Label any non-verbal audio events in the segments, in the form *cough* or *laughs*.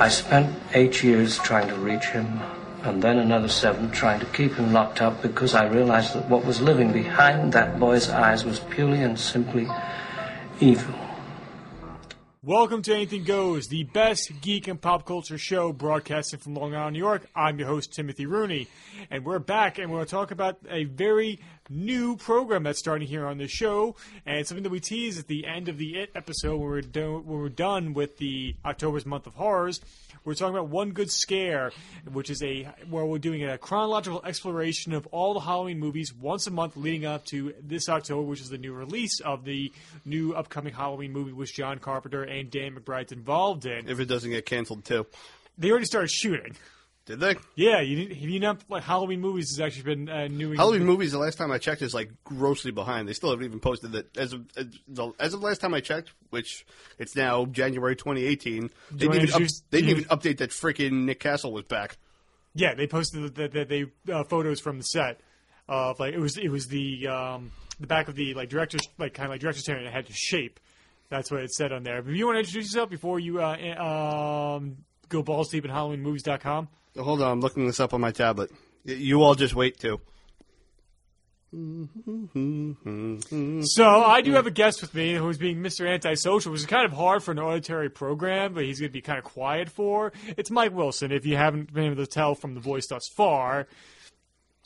I spent eight years trying to reach him, and then another seven trying to keep him locked up because I realized that what was living behind that boy's eyes was purely and simply evil. Welcome to Anything Goes, the best geek and pop culture show broadcasting from Long Island, New York. I'm your host, Timothy Rooney, and we're back and we're going to talk about a very new program that's starting here on the show, and something that we tease at the end of the It episode when we're, do- when we're done with the October's Month of Horrors. We're talking about One Good Scare, which is a where we're doing a chronological exploration of all the Halloween movies once a month leading up to this October, which is the new release of the new upcoming Halloween movie, which John Carpenter and Dan McBride's involved in. If it doesn't get canceled too. They already started shooting. Did they? Yeah, you have you not like Halloween movies has actually been uh, new. Halloween movies. The last time I checked is like grossly behind. They still haven't even posted that as of as, as of last time I checked, which it's now January 2018. They didn't, even, up, they didn't even update that freaking Nick Castle was back. Yeah, they posted the, the, they uh, photos from the set of like it was it was the um, the back of the like director's like kind of like director's chair and it had to shape. That's what it said on there. But if you want to introduce yourself before you uh, um, go balls deep in HalloweenMovies.com. Hold on, I'm looking this up on my tablet. You all just wait too. So I do have a guest with me who's being Mr. Antisocial, which is kind of hard for an auditory program, but he's going to be kind of quiet for. It's Mike Wilson. If you haven't been able to tell from the voice thus far,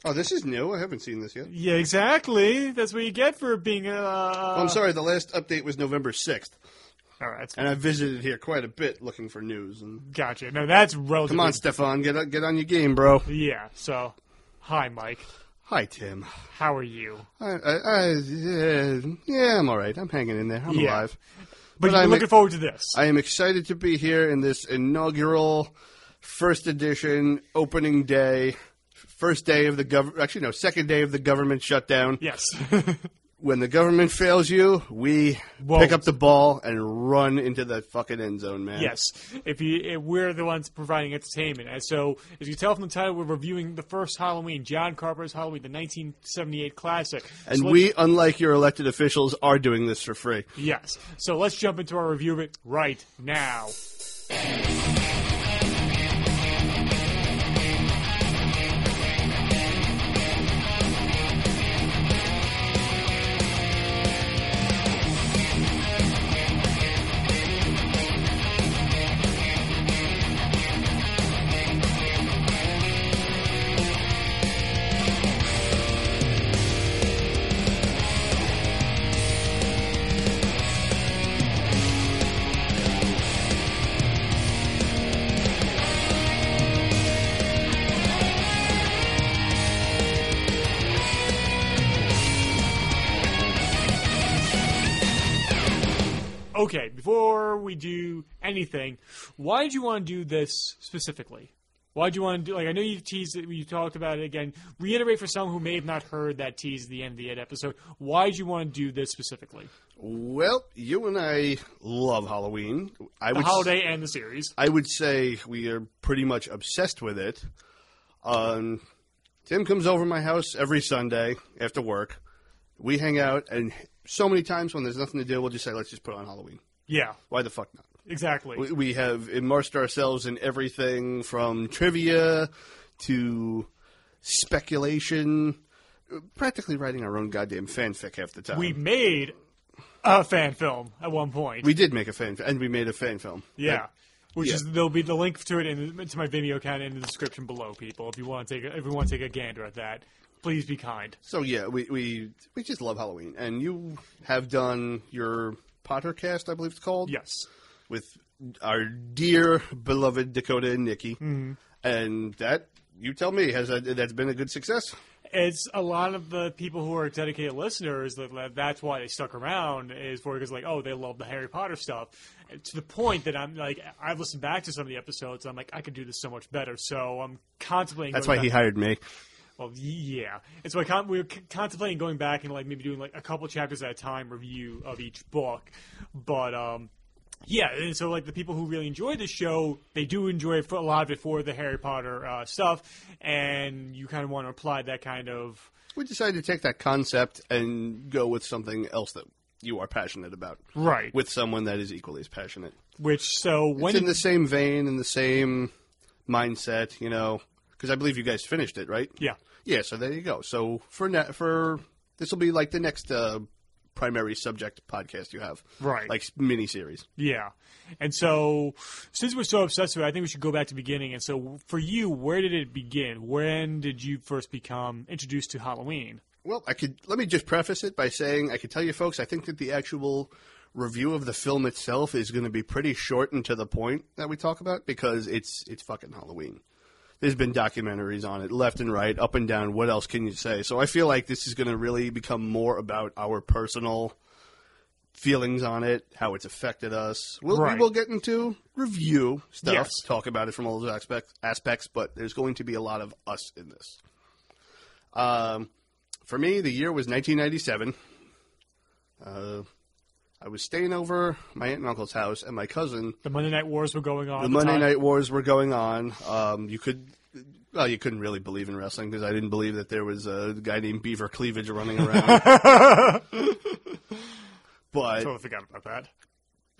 Oh, this is new. I haven't seen this yet. yeah, exactly. That's what you get for being. Uh, Oh, I'm sorry. The last update was November 6th, All right, and I visited here quite a bit looking for news. And gotcha. No, that's relatively. come on, Stefan, get on- get on your game, bro. Yeah. So, hi, Mike. Hi, Tim. How are you? I, I, I yeah, yeah, I'm all right. I'm hanging in there. I'm Yeah. alive. But, But you're I'm looking forward to this. I am excited to be here in this inaugural first edition opening day, first day of the gov. Actually, no, second day of the government shutdown. yes. *laughs* When the government fails you, we Whoa. pick up the ball and run into the fucking end zone, man. yes. If you, if we're the ones providing entertainment, and so as you tell from the title, we're reviewing the first Halloween, John Carpenter's Halloween, the 1978 classic. And So we, unlike your elected officials, are doing this for free. Yes. So let's jump into our review of it right now. Before we do anything, why did you want to do this specifically? Why did you want to do like I know you teased it, you talked about it again. Reiterate for some who may have not heard that tease at the end of the It episode. Why did you want to do this specifically? Well, you and I love Halloween. I The would holiday and the series. I would say we are pretty much obsessed with it. Um, Tim comes over my house every Sunday after work. We hang out, and so many times when there's nothing to do, we'll just say, "Let's just put on Halloween." Yeah, Why the fuck not? exactly. We, we have immersed ourselves in everything from trivia to speculation, practically writing our own goddamn fanfic half the time. we made a fan film at one point. we did make a fan, and we made a fan film. yeah. Which yeah. is there'll be the link to it in to my Vimeo account in the description below, people. If you want to take a, if you want to take a gander at that, please be kind. So yeah, we, we we just love Halloween, and you have done your Pottercast, I believe it's called, Yes. with our dear beloved Dakota and Nikki, mm-hmm. and that you tell me, has that that's been a good success? it's a lot of the people who are dedicated listeners that that's why they stuck around is for because like oh they love the Harry Potter stuff to the point that I'm like I've listened back to some of the episodes and I'm like I could do this so much better so I'm contemplating That's why he hired me. Well yeah and so I con- we were c- contemplating going back and like maybe doing like a couple chapters at a time review of each book but um yeah, and so like the people who really enjoy the show, they do enjoy a lot of it for the Harry Potter uh, stuff, and you kind of want to apply that kind of We decided to take that concept and go with something else that you are passionate about. Right. With someone that is equally as passionate. Which so when It's in the same vein in the same mindset, you know, because I believe you guys finished it, right? yeah Yeah, so there you go. So for ne- for this will be like the next uh, primary subject podcast you have, Right. Like mini series. yeah, and so since we're so obsessed with it, I think we should go back to the beginning. And so for you, where did it begin? When did you first become introduced to Halloween? Well, I could let me just preface it by saying I could tell you folks I think that the actual review of the film itself is going to be pretty short and to the point that we talk about because it's it's fucking Halloween. There's been documentaries on it left and right, up and down. What else can you say? So I feel like this is going to really become more about our personal feelings on it, how it's affected us. We'll, Right. We will get into review stuff, Yes. talk about it from all those aspects, aspects, but there's going to be a lot of us in this. Um, for me, the year was 1997. Uh, I was staying over my aunt and uncle's house, and my cousin. The Monday Night Wars were going on. The at Monday time. Night Wars were going on. Um, you could, well, you couldn't really believe in wrestling because I didn't believe that there was a guy named Beaver Cleavage running around. *laughs* *laughs* but I Totally forgot about that.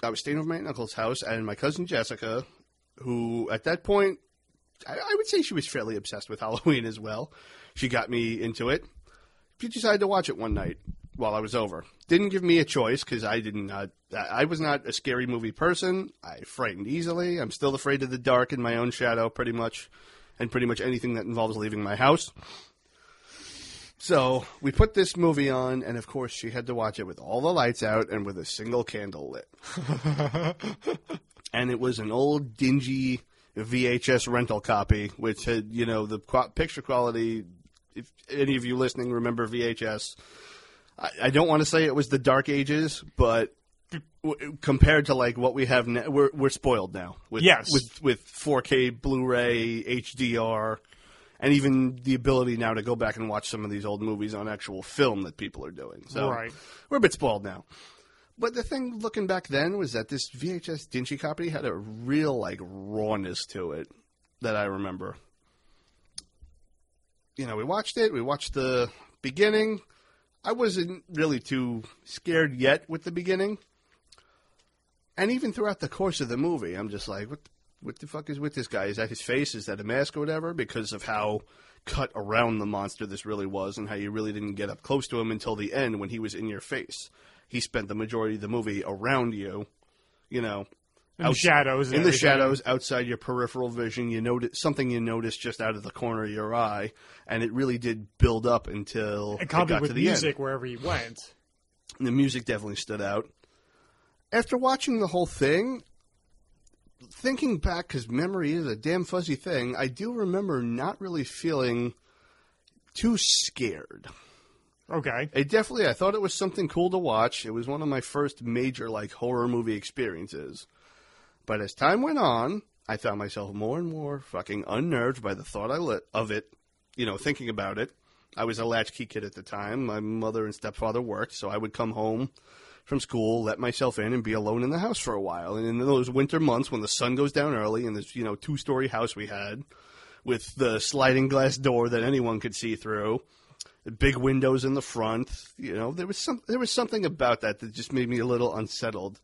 I was staying over my aunt and uncle's house, and my cousin Jessica, who at that point, I, I would say she was fairly obsessed with Halloween as well. She got me into it. She decided to watch it one night while I was over. Didn't give me a choice because I did not. I was not a scary movie person. I frightened easily. I'm still afraid of the dark and my own shadow, pretty much, and pretty much anything that involves leaving my house. So we put this movie on, and of course, she had to watch it with all the lights out and with a single candle lit. *laughs* and it was an old, dingy VHS rental copy, which had, you know, the qu- picture quality. If any of you listening remember VHS, I, I don't want to say it was the dark ages, but w- compared to like what we have now, we're we're spoiled now. With, Yes. with with 4K Blu-ray, HDR, and even the ability now to go back and watch some of these old movies on actual film that people are doing. So Right. we're a bit spoiled now. But the thing looking back then was that this VHS dingy copy had a real like rawness to it that I remember. You know, we watched it. We watched the beginning. I wasn't really too scared yet with the beginning. And even throughout the course of the movie, I'm just like, what, what the fuck is with this guy? Is that his face? Is that a mask or whatever? Because of how cut around the monster this really was, and how you really didn't get up close to him until the end when he was in your face. He spent the majority of the movie around you, you know, In the shadows. in the shadows outside your peripheral vision. You notice something you noticed just out of the corner of your eye, and it really did build up until it coupled got with to the end. music wherever he went. The music definitely stood out. After watching the whole thing, thinking back, because memory is a damn fuzzy thing, I do remember not really feeling too scared. Okay. It definitely, I thought it was something cool to watch. It was one of my first major, like, horror movie experiences. But as time went on, I found myself more and more fucking unnerved by the thought I lit of it, you know, thinking about it. I was a latchkey kid at the time. My mother and stepfather worked, so I would come home from school, let myself in, and be alone in the house for a while. And in those winter months when the sun goes down early and this, you know, two story house we had with the sliding glass door that anyone could see through, big windows in the front, you know, there was some there was something about that that just made me a little unsettled.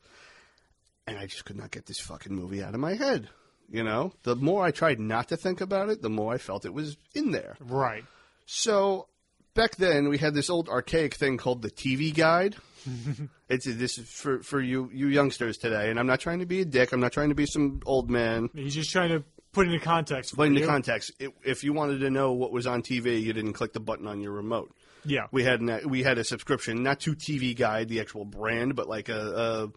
And I just could not get this fucking movie out of my head. You know, the more I tried not to think about it, the more I felt it was in there. Right. So back then we had this old archaic thing called the TV guide. *laughs* it's this is for for you you youngsters today, and I'm not trying to be a dick. I'm not trying to be some old man. He's just trying to put into context. Put into you. context, it, if you wanted to know what was on TV, you didn't click the button on your remote. Yeah. We had an, we had a subscription, not to TV Guide, the actual brand, but like a, a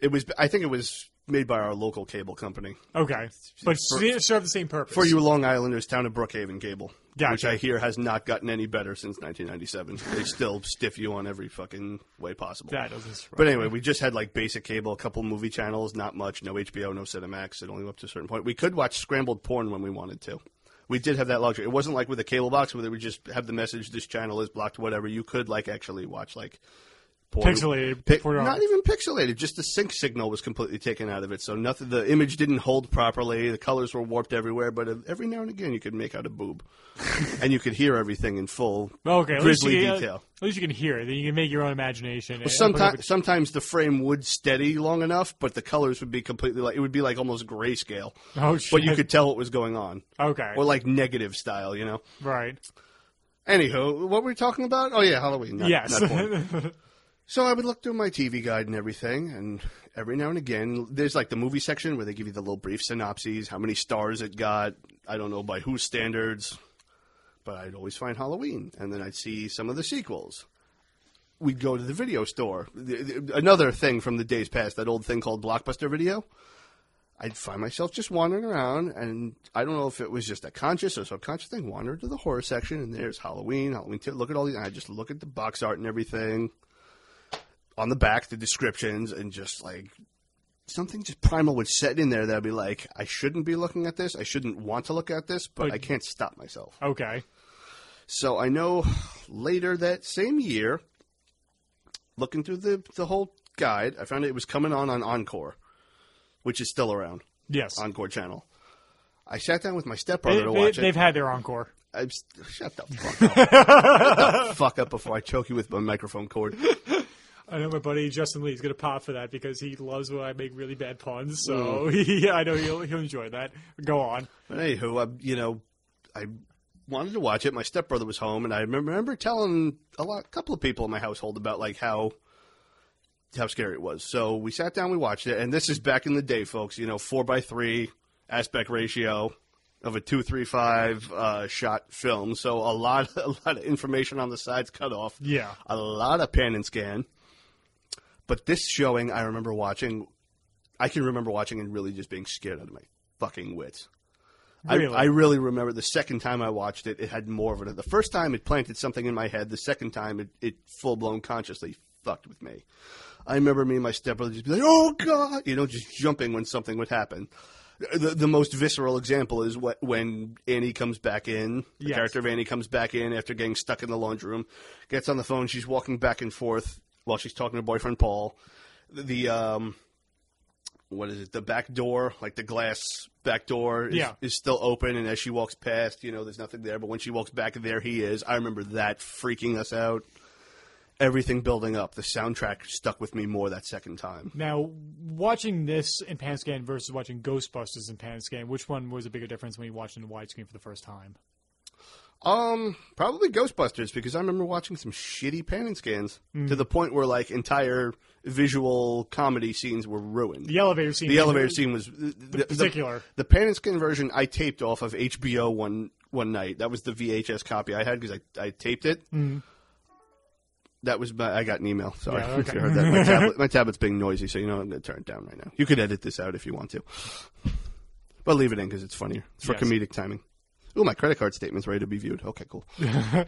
it was. I think it was made by our local cable company. Okay, but For- serve the same purpose For you Long Islanders, town of Brookhaven Cable, which I hear has not gotten any better since 1997. they still stiff you on every fucking way possible. That doesn't. surprise But anyway, we just had like basic cable, a couple movie channels, not much, no HBO, no Cinemax. It only went up to a certain point. We could watch scrambled porn when we wanted to. We did have that luxury. It wasn't like with a cable box where they would just have the message, this channel is blocked, whatever. You could like actually watch like porn. Pixelated Pi- porn. not even pixelated. Just the sync signal was completely taken out of it, so nothing. The image didn't hold properly. The colors were warped everywhere. But uh, every now and again, you could make out a boob, *laughs* and you could hear everything in full Okay, at least, grisly you, can- detail. at least you can hear it. Then you can make your own imagination. and- Sometimes, sometimes the frame would steady long enough, but the colors would be completely like it would be like almost grayscale. Oh, shit. But you could tell what was going on, Okay. or like negative style, you know. right. Anywho, what were we talking about? Oh yeah, Halloween. Not, yes. not porn. *laughs* So I would look through my TV guide and everything, and every now and again, there's like the movie section where they give you the little brief synopses, how many stars it got. I don't know by whose standards, but I'd always find Halloween, and then I'd see some of the sequels. We'd go to the video store. The- the- Another thing from the days past, that old thing called Blockbuster Video. I'd find myself just wandering around, and I don't know if it was just a conscious or subconscious thing. Wander to the horror section, and there's Halloween, Halloween. Two. Look at all these. And I just look at the box art and everything on the back, the descriptions, and just like something just primal would set in there that I'd be like, I shouldn't be looking at this. I shouldn't want to look at this, but I can't stop myself. okay. So I know later that same year, looking through the the whole guide, I found it was coming on on Encore, which is still around. Yes. Encore channel. I sat down with my They, stepbrother to watch have it. They've had their encore. I'm shut the fuck up. shut the fuck up before I choke you with my microphone cord. *laughs* I know my buddy Justin Lee is going to pop for that because he loves when I make really bad puns. So he, *laughs* I know he'll he'll enjoy that. Go on. But anywho, I, you know, I wanted to watch it. My stepbrother was home, and I remember, remember telling a lot, a couple of people in my household about like how how scary it was. So we sat down, we watched it, and this is back in the day, folks. You know, four by three aspect ratio of a two three five uh, shot film. So a lot *laughs* a lot of information on the sides cut off. Yeah. a lot of pan and scan. But this showing, I remember watching. I can remember watching and really just being scared out of my fucking wits. Really? I, I really remember the second time I watched it, it had more of it. The first time it planted something in my head. The second time it, it full blown consciously fucked with me. I remember me and my stepbrother just be like, "Oh God!" You know, just jumping when something would happen. The, the most visceral example is what, when Annie comes back in. The Yes. character of Annie comes back in after getting stuck in the laundry room, gets on the phone. She's walking back and forth while she's talking to her boyfriend Paul. The um, what is it? The back door, like the glass back door, is, Yeah. is still open. And as she walks past, you know, there's nothing there. But when she walks back, there he is. I remember that freaking us out. Everything building up. The soundtrack stuck with me more that second time. Now, watching this in pan scan versus watching Ghostbusters in pan scan, which one was a bigger difference when you watched it in widescreen for the first time? Um, probably Ghostbusters because I remember watching some shitty pan and scans to the point where like entire visual comedy scenes were ruined. The elevator scene. The elevator scene was the, the, particular. The, pan and scan version I taped off of HBO one one night. That was the VHS copy I had because I, I taped it. That was my, I got an email. Sorry, Yeah, *laughs* okay. if you heard that. My, *laughs* tablet, my tablet's being noisy, so you know I'm going to turn it down right now. You could edit this out if you want to, but leave it in because it's funnier. It's for Yes. comedic timing. Ooh, my credit card statement's ready to be viewed. Okay, cool. *laughs*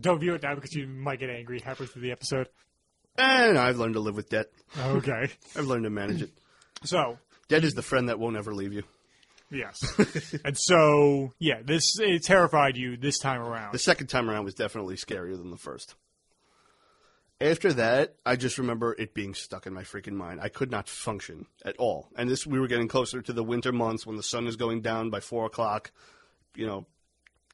Don't view it now because you might get angry halfway through the episode. Eh, and I've learned to live with debt. Okay. *laughs* I've learned to manage it. so, Debt is the friend that won't ever leave you. yes. *laughs* and so, yeah, this it terrified you this time around. The second time around was definitely scarier than the first. After that, I just remember it being stuck in my freaking mind. I could not function at all. And this, we were getting closer to the winter months when the sun is going down by four o'clock. You know,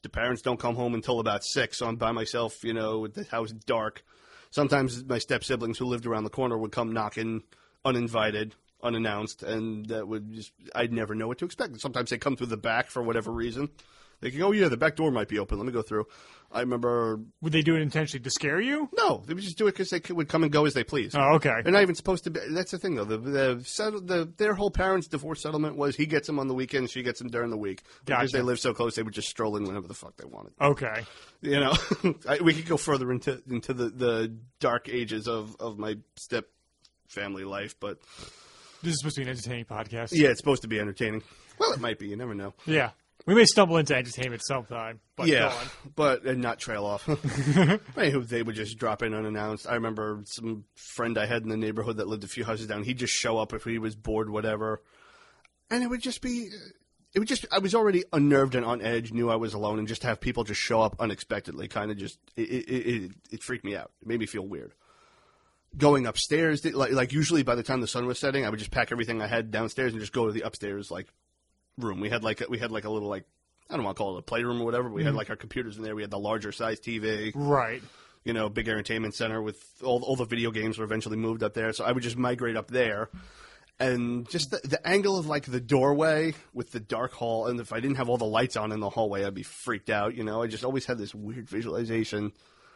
the parents don't come home until about six, so I'm by myself. You know, the house dark. Sometimes my step siblings who lived around the corner would come knocking, uninvited, unannounced, and that would just I'd never know what to expect. Sometimes they come through the back for whatever reason. They can, go, oh yeah, the back door might be open. Let me go through. I remember Would they do it intentionally to scare you? no, they would just do it because they could, would come and go as they please. Oh, okay. They're not even supposed to be. That's the thing, though. The, the, settle, the their whole parents' divorce settlement was he gets them on the weekends, she gets them during the week. Because they live so close, they would just stroll in whenever the fuck they wanted. Okay. You know, *laughs* I, we could go further into into the, the dark ages of, of my step family life, but This is supposed to be an entertaining podcast. Yeah, it's supposed to be entertaining. Well, it might be. You never know. Yeah. We may stumble into entertainment sometime, but yeah, but and not trail off. *laughs* Anywho, they would just drop in unannounced. I remember some friend I had in the neighborhood that lived a few houses down. He'd just show up if he was bored, whatever, and it would just be. It would just. I was already unnerved and on edge. Knew I was alone, and just have people just show up unexpectedly, kind of just it it, it it freaked me out. It made me feel weird. Going upstairs, like like usually by the time the sun was setting, I would just pack everything I had downstairs and just go to the upstairs like room. We had like a, we had like a little like I don't want to call it a playroom or whatever. We had mm-hmm. like our computers in there. We had the larger size TV, Right. you know, big entertainment center with all all the video games were eventually moved up there. So I would just migrate up there. And just the, the angle of like the doorway with the dark hall, and if I didn't have all the lights on in the hallway, I'd be freaked out. You know, I just always had this weird visualization,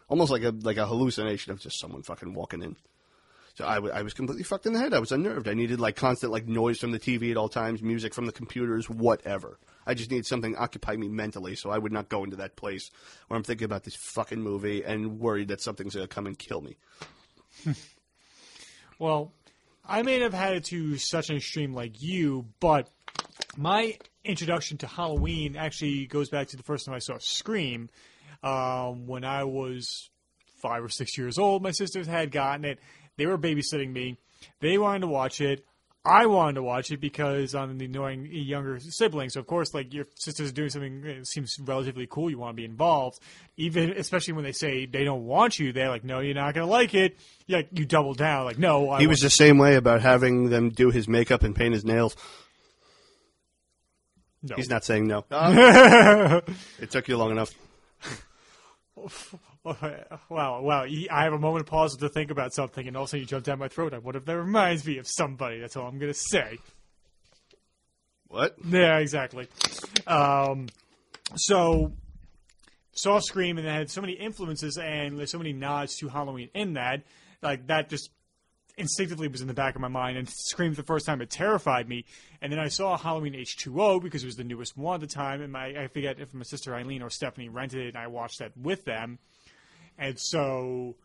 almost like a like a hallucination of just someone fucking walking in. So I, w- I was completely fucked in the head. I was unnerved. I needed like constant like noise from the TV at all times, music from the computers, whatever. I just needed something occupy me mentally, so I would not go into that place where I'm thinking about this fucking movie and worried that something's gonna come and kill me. *laughs* Well, I may have had it to such an extreme like you, but my introduction to Halloween actually goes back to the first time I saw Scream um, when I was five or six years old. My sisters had gotten it. They were babysitting me. They wanted to watch it. I wanted to watch it because I'm the annoying younger sibling. So of course, like your sister's doing something that seems relatively cool, you want to be involved. Even especially when they say they don't want you, they're like, "No, you're not going to like it." You like you double down, like, "No." I He was the same way about having them do his makeup and paint his nails. no. He's not saying no. *laughs* *laughs* it took you long enough. *laughs* *laughs* Wow, wow. I have a moment of pause to think about something, and all of a sudden you jump down my throat. I wonder if that reminds me of somebody. That's all I'm going to say. What? Yeah, exactly. Um, so, saw Scream, and it had so many influences and there's so many nods to Halloween in that. Like, that just instinctively was in the back of my mind. And Scream the first time, it terrified me. And then I saw Halloween H2O because it was the newest one at the time. And my, I forget if my sister Eileen or Stephanie rented it, and I watched that with them. And so,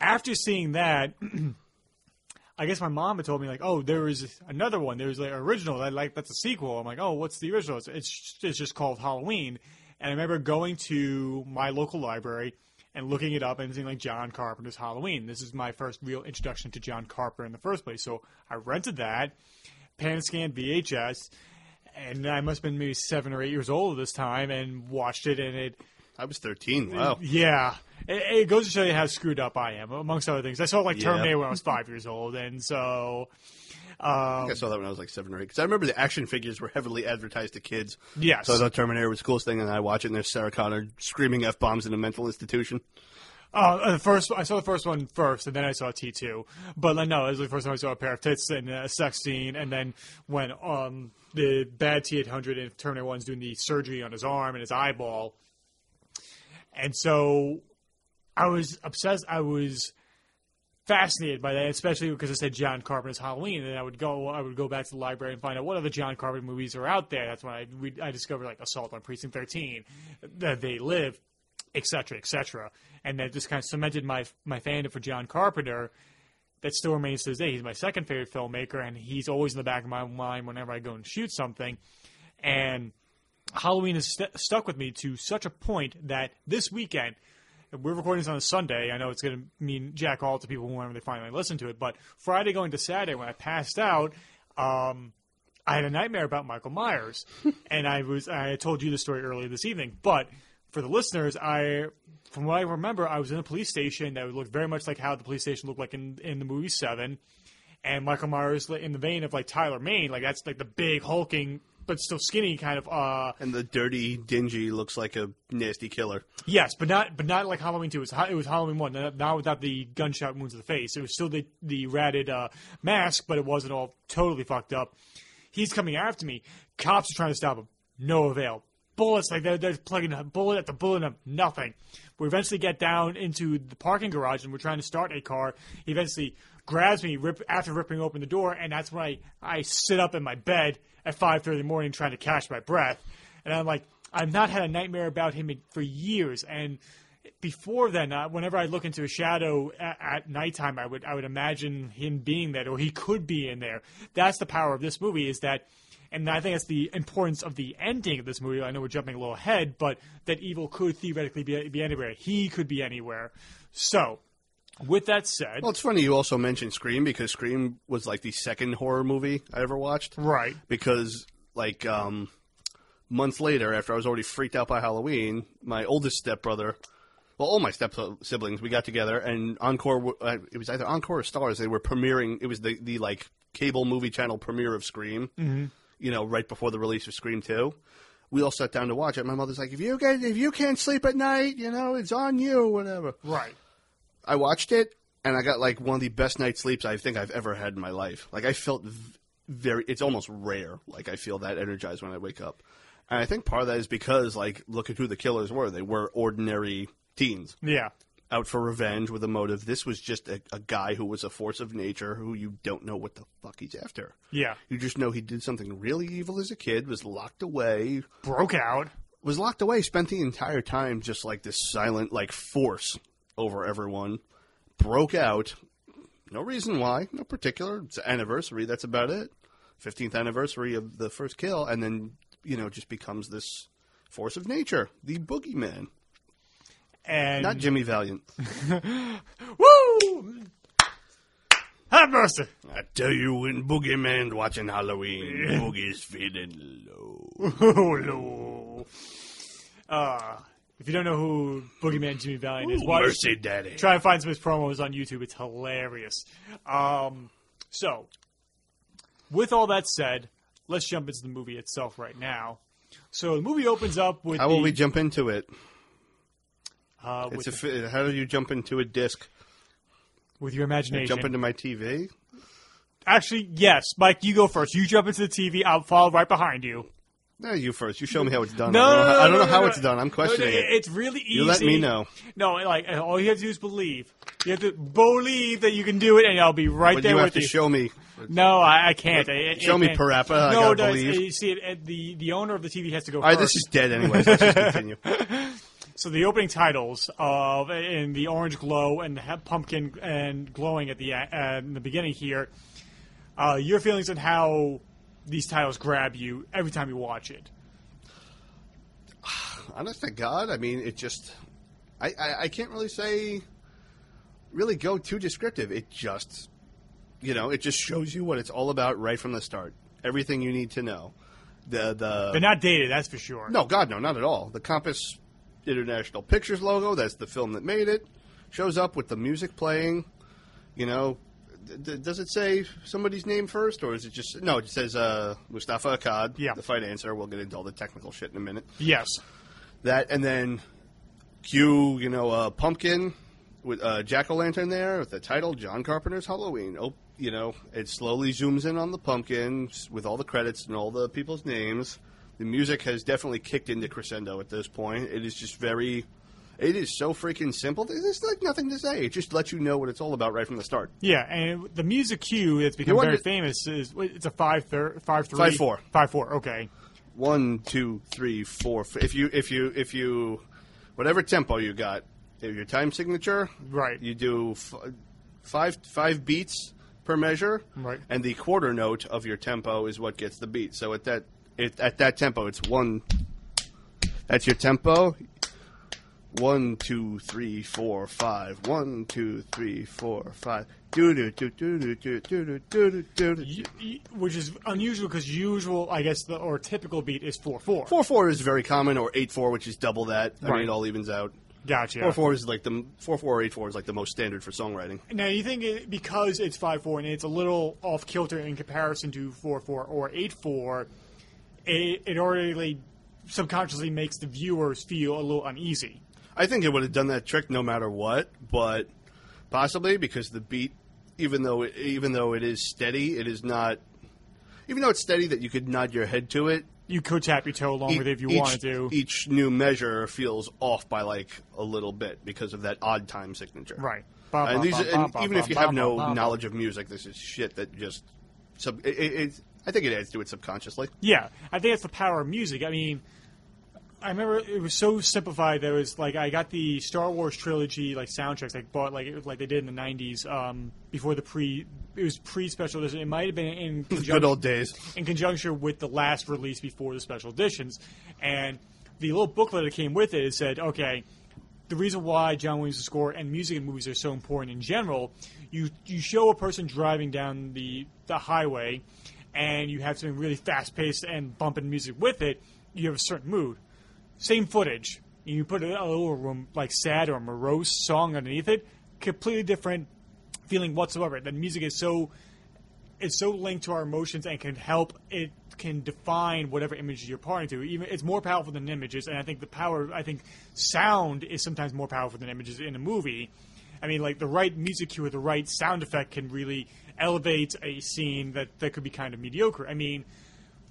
after seeing that, *clears throat* I guess my mom had told me like, oh, there was another one. There was like original. I like that's a sequel. I'm like, oh, what's the original? It's it's, it's just called Halloween. And I remember going to my local library and looking it up and seeing like John Carpenter's Halloween. This is my first real introduction to John Carpenter in the first place. So I rented that, pan scan VHS, and I must have been maybe seven or eight years old at this time and watched it and it I was 13. Wow. yeah, it, it goes to show you how screwed up I am, amongst other things. I saw like Yeah. Terminator when I was five years old, and so I think I saw that when I was like seven or eight. Because I remember the action figures were heavily advertised to kids. yes, So I thought Terminator was the coolest thing, and I watch it, and there's Sarah Connor screaming f bombs in a mental institution. uh, the first I saw the first one first, and then I saw T two. But like, no, it was the first time I saw a pair of tits and a sex scene, and then when um the bad T eight hundred in Terminator one's doing the surgery on his arm and his eyeball, and so I was obsessed. I was fascinated by that, especially because it said John Carpenter's Halloween, and I would go, I would go back to the library and find out what other John Carpenter movies are out there. That's when I we, I discovered like Assault on Precinct Thirteen, that They Live, etc., etc., and that just kind of cemented my my fandom for John Carpenter. That still remains to this day. He's my second favorite filmmaker, and he's always in the back of my mind whenever I go and shoot something. And Halloween has st- stuck with me to such a point that this weekend, we're recording this on a Sunday. I know it's going to mean jack all to people whenever they finally listen to it, but Friday going to Saturday when I passed out, um, I had a nightmare about Michael Myers, *laughs* and I was I told you the story earlier this evening, but for the listeners, I from what I remember, I was in a police station that looked very much like how the police station looked like in in the movie Seven, and Michael Myers in the vein of like Tyler Mane, like that's like the big hulking but still skinny kind of uh And the dirty, dingy looks like a nasty killer. Yes, but not but not like Halloween two. It was, it was Halloween one, not without the gunshot wounds to the face. It was still the the ratted uh, mask, but it wasn't all totally fucked up. He's coming after me. Cops are trying to stop him. No avail. Bullets like they're, they're plugging a bullet at the bullet of nothing. We eventually get down into the parking garage and we're trying to start a car. He eventually grabs me rip, after ripping open the door, and that's when I, I sit up in my bed at 5:30 in the morning trying to catch my breath. And I'm like, I've not had a nightmare about him for years, and before then, uh, whenever I look into a shadow at, at nighttime, I would I would imagine him being there, or he could be in there. That's the power of this movie is that, and I think that's the importance of the ending of this movie. I know we're jumping a little ahead, but that evil could theoretically be, be anywhere. He could be anywhere. So, with that said, Well, it's funny you also mentioned Scream because Scream was like the second horror movie I ever watched. right, Because like um, months later, after I was already freaked out by Halloween, my oldest stepbrother, well, all my step siblings, we got together and Encore. Uh, it was either Encore or Stars. They were premiering. It was the the like cable movie channel premiere of Scream. Mm-hmm. You know, right before the release of Scream Two. We all sat down to watch it. My mother's like, "If you get, if you can't sleep at night, you know, it's on you, whatever." right. I watched it and I got like one of the best night sleeps I think I've ever had in my life. Like I felt very it's almost rare like I feel that energized when I wake up. And I think part of that is because like look at who the killers were. They were ordinary teens Yeah, out for revenge with a motive. This was just a, a guy who was a force of nature who you don't know what the fuck he's after. yeah. You just know he did something really evil as a kid, was locked away, Broke out. was locked away, spent the entire time just like this silent like force over everyone. Broke out. No reason why, no particular. It's an anniversary, that's about it. 15th anniversary of the first kill and then, you know, just becomes this force of nature, the boogeyman. And Not Jimmy Valiant. *laughs* woo! Have mercy. I tell you when boogeyman's watching Halloween, boogie's feeling low. Oh no. Uh, if you don't know who Boogeyman Jimmy Valiant is, watch, Mercy daddy. try and find some of his promos on YouTube. It's hilarious. Um, so, with all that said, let's jump into the movie itself right now. So the movie opens up with How will we jump into it? uh, It's a, fi- how do you jump into a disc? with your imagination. Jump into my TV? Actually, yes, Mike, you go first. You jump into the TV. I'll follow right behind you. No, you first. You show me how it's done. No, I don't know, no, how, I don't no, know no, how it's done. I'm questioning No, it. It's really easy. You let me know. No, like all you have to do is believe. You have to believe that you can do it, and I'll be right But there you have with to you. show me. no, I, I can't. I- I- Show I me can't. Parappa. I No, gotta no, it's- believe. you see, it, it- the the owner of the TV has to go All right, first. this is dead anyways. Let's just continue. *laughs* So the opening titles of in the orange glow and the pumpkin and glowing at the uh, in the beginning here. Uh, your feelings on how these titles grab you every time you watch it. *sighs* Honest to God, I mean, it just. I, I, I can't really say. Really go too descriptive. It just. You know, it just shows you what it's all about right from the start. Everything you need to know. The the They're not dated, that's for sure. No, God, no, not at all. The Compass International Pictures logo, that's the film that made it, shows up with the music playing. You know, d- does it say somebody's name first, or is it just. No, it says uh, Moustapha Akkad, Yeah. the financier. We'll get into all the technical shit in a minute. Yes. That, and then cue, you know, uh, Pumpkin with uh, Jack O' Lantern there with the title John Carpenter's Halloween. Oh, you know, it slowly zooms in on the pumpkin s- with all the credits and all the people's names. The music has definitely kicked into crescendo at this point. It is just very. It is so freaking simple. There's like nothing to say. It just lets you know what it's all about right from the start. Yeah, and the music cue that's become very wonder- famous is it's a five thir- five three Five four. five four. Okay, One, two, three, four. f- If you, if you, if you, whatever tempo you got, your time signature, Right. You do f- five five beats per measure, Right. And the quarter note of your tempo is what gets the beat. So at that, it, at that tempo, it's one. That's your tempo. One, two, three, four, five. One, two, three, four, five. Do do do do do do do do do do do. Y- y- which is unusual because usual, I guess, the or typical beat is four four. Four four is very common, or eight four, which is double that. I Right. mean, it all evens out. Gotcha. Four four is like the four four or eight four is like the most standard for songwriting. Now you think it, because it's five four and it's a little off kilter in comparison to four four or eight four, it, it already subconsciously makes the viewers feel a little uneasy. I think it would have done that trick no matter what, but possibly because the beat, even though it, even though it is steady, it is not. Even though it's steady, that you could nod your head to it. You could tap your toe along with it if you each, wanted to. Each new measure feels off by like a little bit because of that odd time signature. right. And, these, and even if you have no knowledge of music, this is shit that just. Sub, it, it, it, I think it adds to it subconsciously. Yeah, I think that's the power of music. I mean, I remember it was so simplified. There was like I got the Star Wars trilogy like soundtracks. I bought like it- like they did in the '90s um, before the pre. It was pre special edition. It might have been in Good conjunction, old days. in conjunction with the last release before the special editions, and the little booklet that came with it, it said, okay, the reason why John Williams' score and music in movies are so important in general, you you show a person driving down the the highway, and you have something really fast paced and bumping music with it, you have a certain mood. Same footage, you put a, little like sad or morose song underneath it, completely different feeling whatsoever. The music is so it's so linked to our emotions and can help it can define whatever images you're parting to. Even it's more powerful than images, and I think the power I think sound is sometimes more powerful than images in a movie. I mean, like the right music cue or the right sound effect can really elevate a scene that, that could be kind of mediocre. I mean,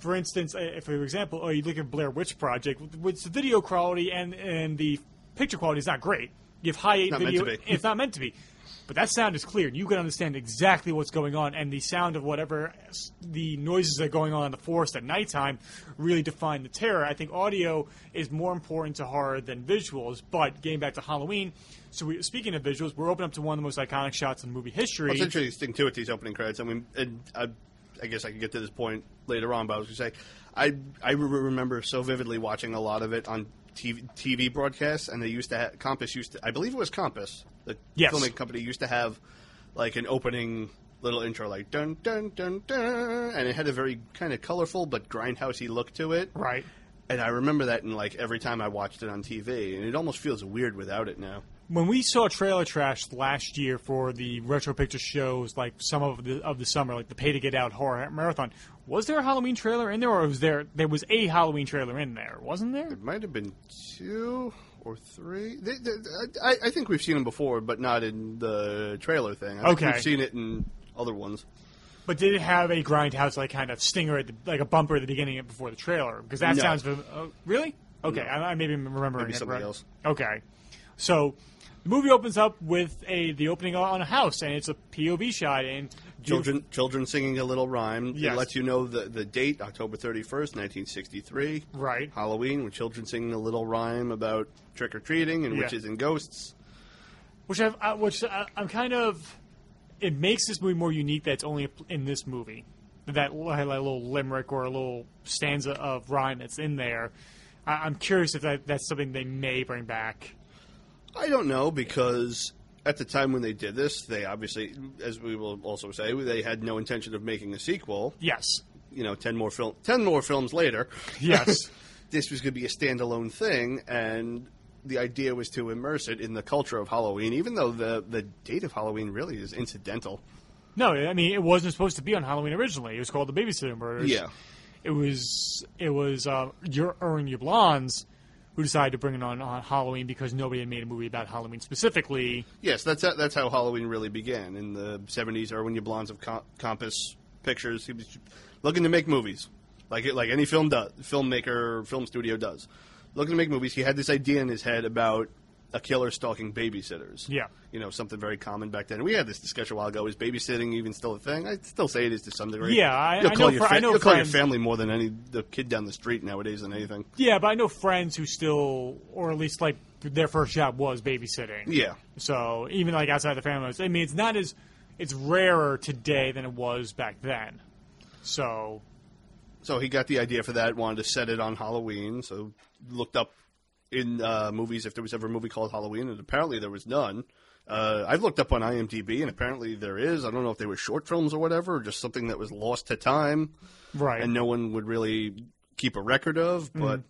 for instance, uh, for example, oh, you look at Blair Witch Project, with the video quality and and the picture quality is not great. You have high meant video, it's not meant to be. But that sound is clear. You can understand exactly what's going on, and the sound of whatever the noises that are going on in the forest at nighttime really define the terror. I think audio is more important to horror than visuals. But getting back to Halloween, so we, speaking of visuals, we're opening up to one of the most iconic shots in movie history. What's interesting too with these opening credits, I mean, and I, I guess I could get to this point later on, but I was going to say, I I re- remember so vividly watching a lot of it on TV, TV broadcasts, and they used to have Compass used to, I believe it was Compass, the Yes. filming company used to have like an opening little intro, like dun dun dun dun, and it had a very kind of colorful but grindhousey look to it. right. And I remember that in like every time I watched it on TV, and it almost feels weird without it now. When we saw trailer trash last year for the retro picture shows, like some of the of the summer, like the Pay to Get Out horror marathon, was there a Halloween trailer in there, or was there there was a Halloween trailer in there? Wasn't there? It might have been two or three. They, they, I, I think we've seen them before, but not in the trailer thing. I think Okay. we've seen it in other ones. But did it have a grindhouse like kind of stinger at the, like a bumper at the beginning before the trailer? Because that No. sounds uh, really okay. No. I, I maybe remembering Maybe it right. else. Okay, so the movie opens up with a the opening on a house, and it's a POV shot, and Children, children singing a little rhyme. Yes. It lets you know the, the date, October 31st, 1963. Right. Halloween, with children singing a little rhyme about trick or treating and Yeah. witches and ghosts. which I've, I, which I, I'm kind of. It makes this movie more unique that it's only in this movie. That like, little limerick or a little stanza of rhyme that's in there. I, I'm curious if that, that's something they may bring back. I don't know because at the time when they did this, they obviously, as we will also say, they had no intention of making a sequel. Yes. You know, ten more film, ten more films later. Yes. *laughs* this was going to be a standalone thing, and the idea was to immerse it in the culture of Halloween, even though the the date of Halloween really is incidental. no, I mean it wasn't supposed to be on Halloween originally. It was called the Babysitter Murders. Yeah. It was it was uh, your Irwin Yablans who decided to bring it on on Halloween because nobody had made a movie about Halloween specifically. Yes, that's how, that's how Halloween really began in the '70s. Or when Irwin Yablans of Com- Compass Pictures, he was looking to make movies, like like any film does, filmmaker, film studio does, looking to make movies. He had this idea in his head about a killer stalking babysitters. Yeah. you know something very common back then. We had this discussion a while ago. Is babysitting even still a thing? I still say it is to some degree. Yeah, I- you'll I call know your fr- I know you'll call your family more than any the kid down the street nowadays than anything. Yeah, but I know friends who still, or at least like their first job was babysitting. Yeah. So even like outside the family, I mean, it's not as it's rarer today than it was back then. So So he got the idea for that, wanted to set it on Halloween, so looked up in uh, movies if there was ever a movie called Halloween, and apparently there was none. Uh, I've looked up on IMDb, and apparently there is. I don't know if they were short films or whatever, or just something that was lost to time, right, and no one would really keep a record of. But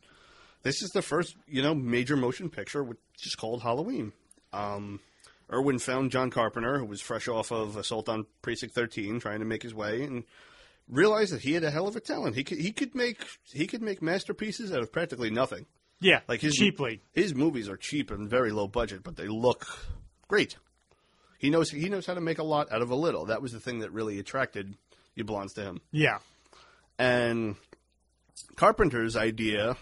this is the first, you know, major motion picture which is called Halloween. Um, Irwin found John Carpenter, who was fresh off of Assault on Precinct 13, trying to make his way, and realized that he had a hell of a talent. He could he could make he could make masterpieces out of practically nothing. Yeah, Like his cheaply. his movies are cheap and very low budget, but they look great. He knows he knows how to make a lot out of a little. That was the thing that really attracted Yablans to him. Yeah, And Carpenter's idea,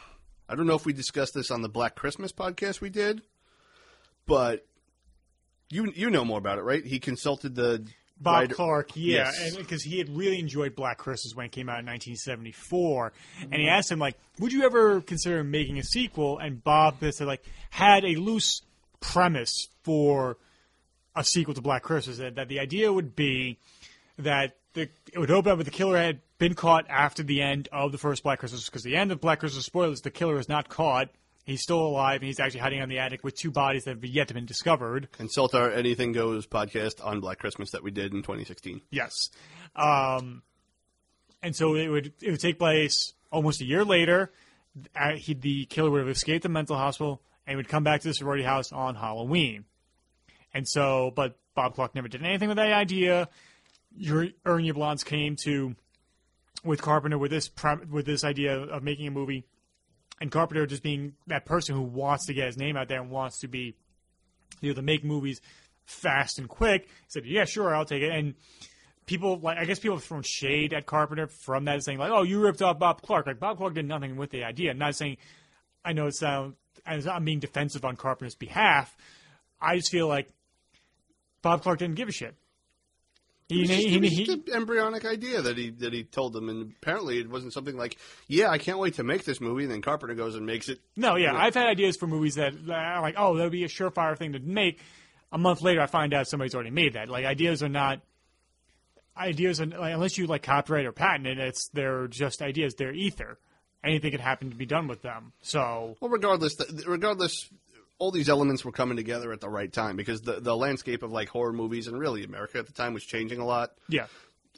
I don't know if we discussed this on the Black Christmas podcast we did, but you you know more about it, right? He consulted the Bob writer- Clark, yeah, Yes. because he had really enjoyed Black Christmas when it came out in 1974, and he Mm-hmm. asked him like, "Would you ever consider making a sequel?" And Bob said like had a loose premise for a sequel to Black Christmas that, that the idea would be that the, it would open up with the killer had been caught after the end of the first Black Christmas because the end of Black Christmas spoilers the killer is not caught. He's still alive and he's actually hiding in the attic with two bodies that have yet to been discovered. Consult our Anything Goes podcast on Black Christmas that we did in 2016. Yes. Um, and so it would it would take place almost a year later. Uh, he, the killer would have escaped the mental hospital and would come back to the sorority house on Halloween. And so, but Bob Clark never did anything with that idea. Your Irwin Yablans came to with Carpenter with this with this idea of making a movie, and Carpenter just being that person who wants to get his name out there and wants to be, you know, to make movies fast and quick. He said, "Yeah, sure, I'll take it." And people like I guess people have thrown shade at Carpenter from that, saying like, "Oh, you ripped off Bob Clark." Like Bob Clark did nothing with the idea. I'm not saying I know it sounds I'm being defensive on Carpenter's behalf. I just feel like Bob Clark didn't give a shit. He, It was just, he- he- just an embryonic idea that he that he told them, and apparently it wasn't something like, "Yeah, I can't wait to make this movie." And then Carpenter goes and makes it. no, yeah, I've had ideas for movies that that are like, oh, that would be a surefire thing to make. A month later, I find out somebody's already made that. Like ideas are not ideas, are, like, unless you like copyright or patent it. It's they're just ideas. They're ether. Anything could happen to be done with them. So Well, regardless, regardless, all these elements were coming together at the right time because the the landscape of like horror movies and really America at the time was changing a lot. yeah,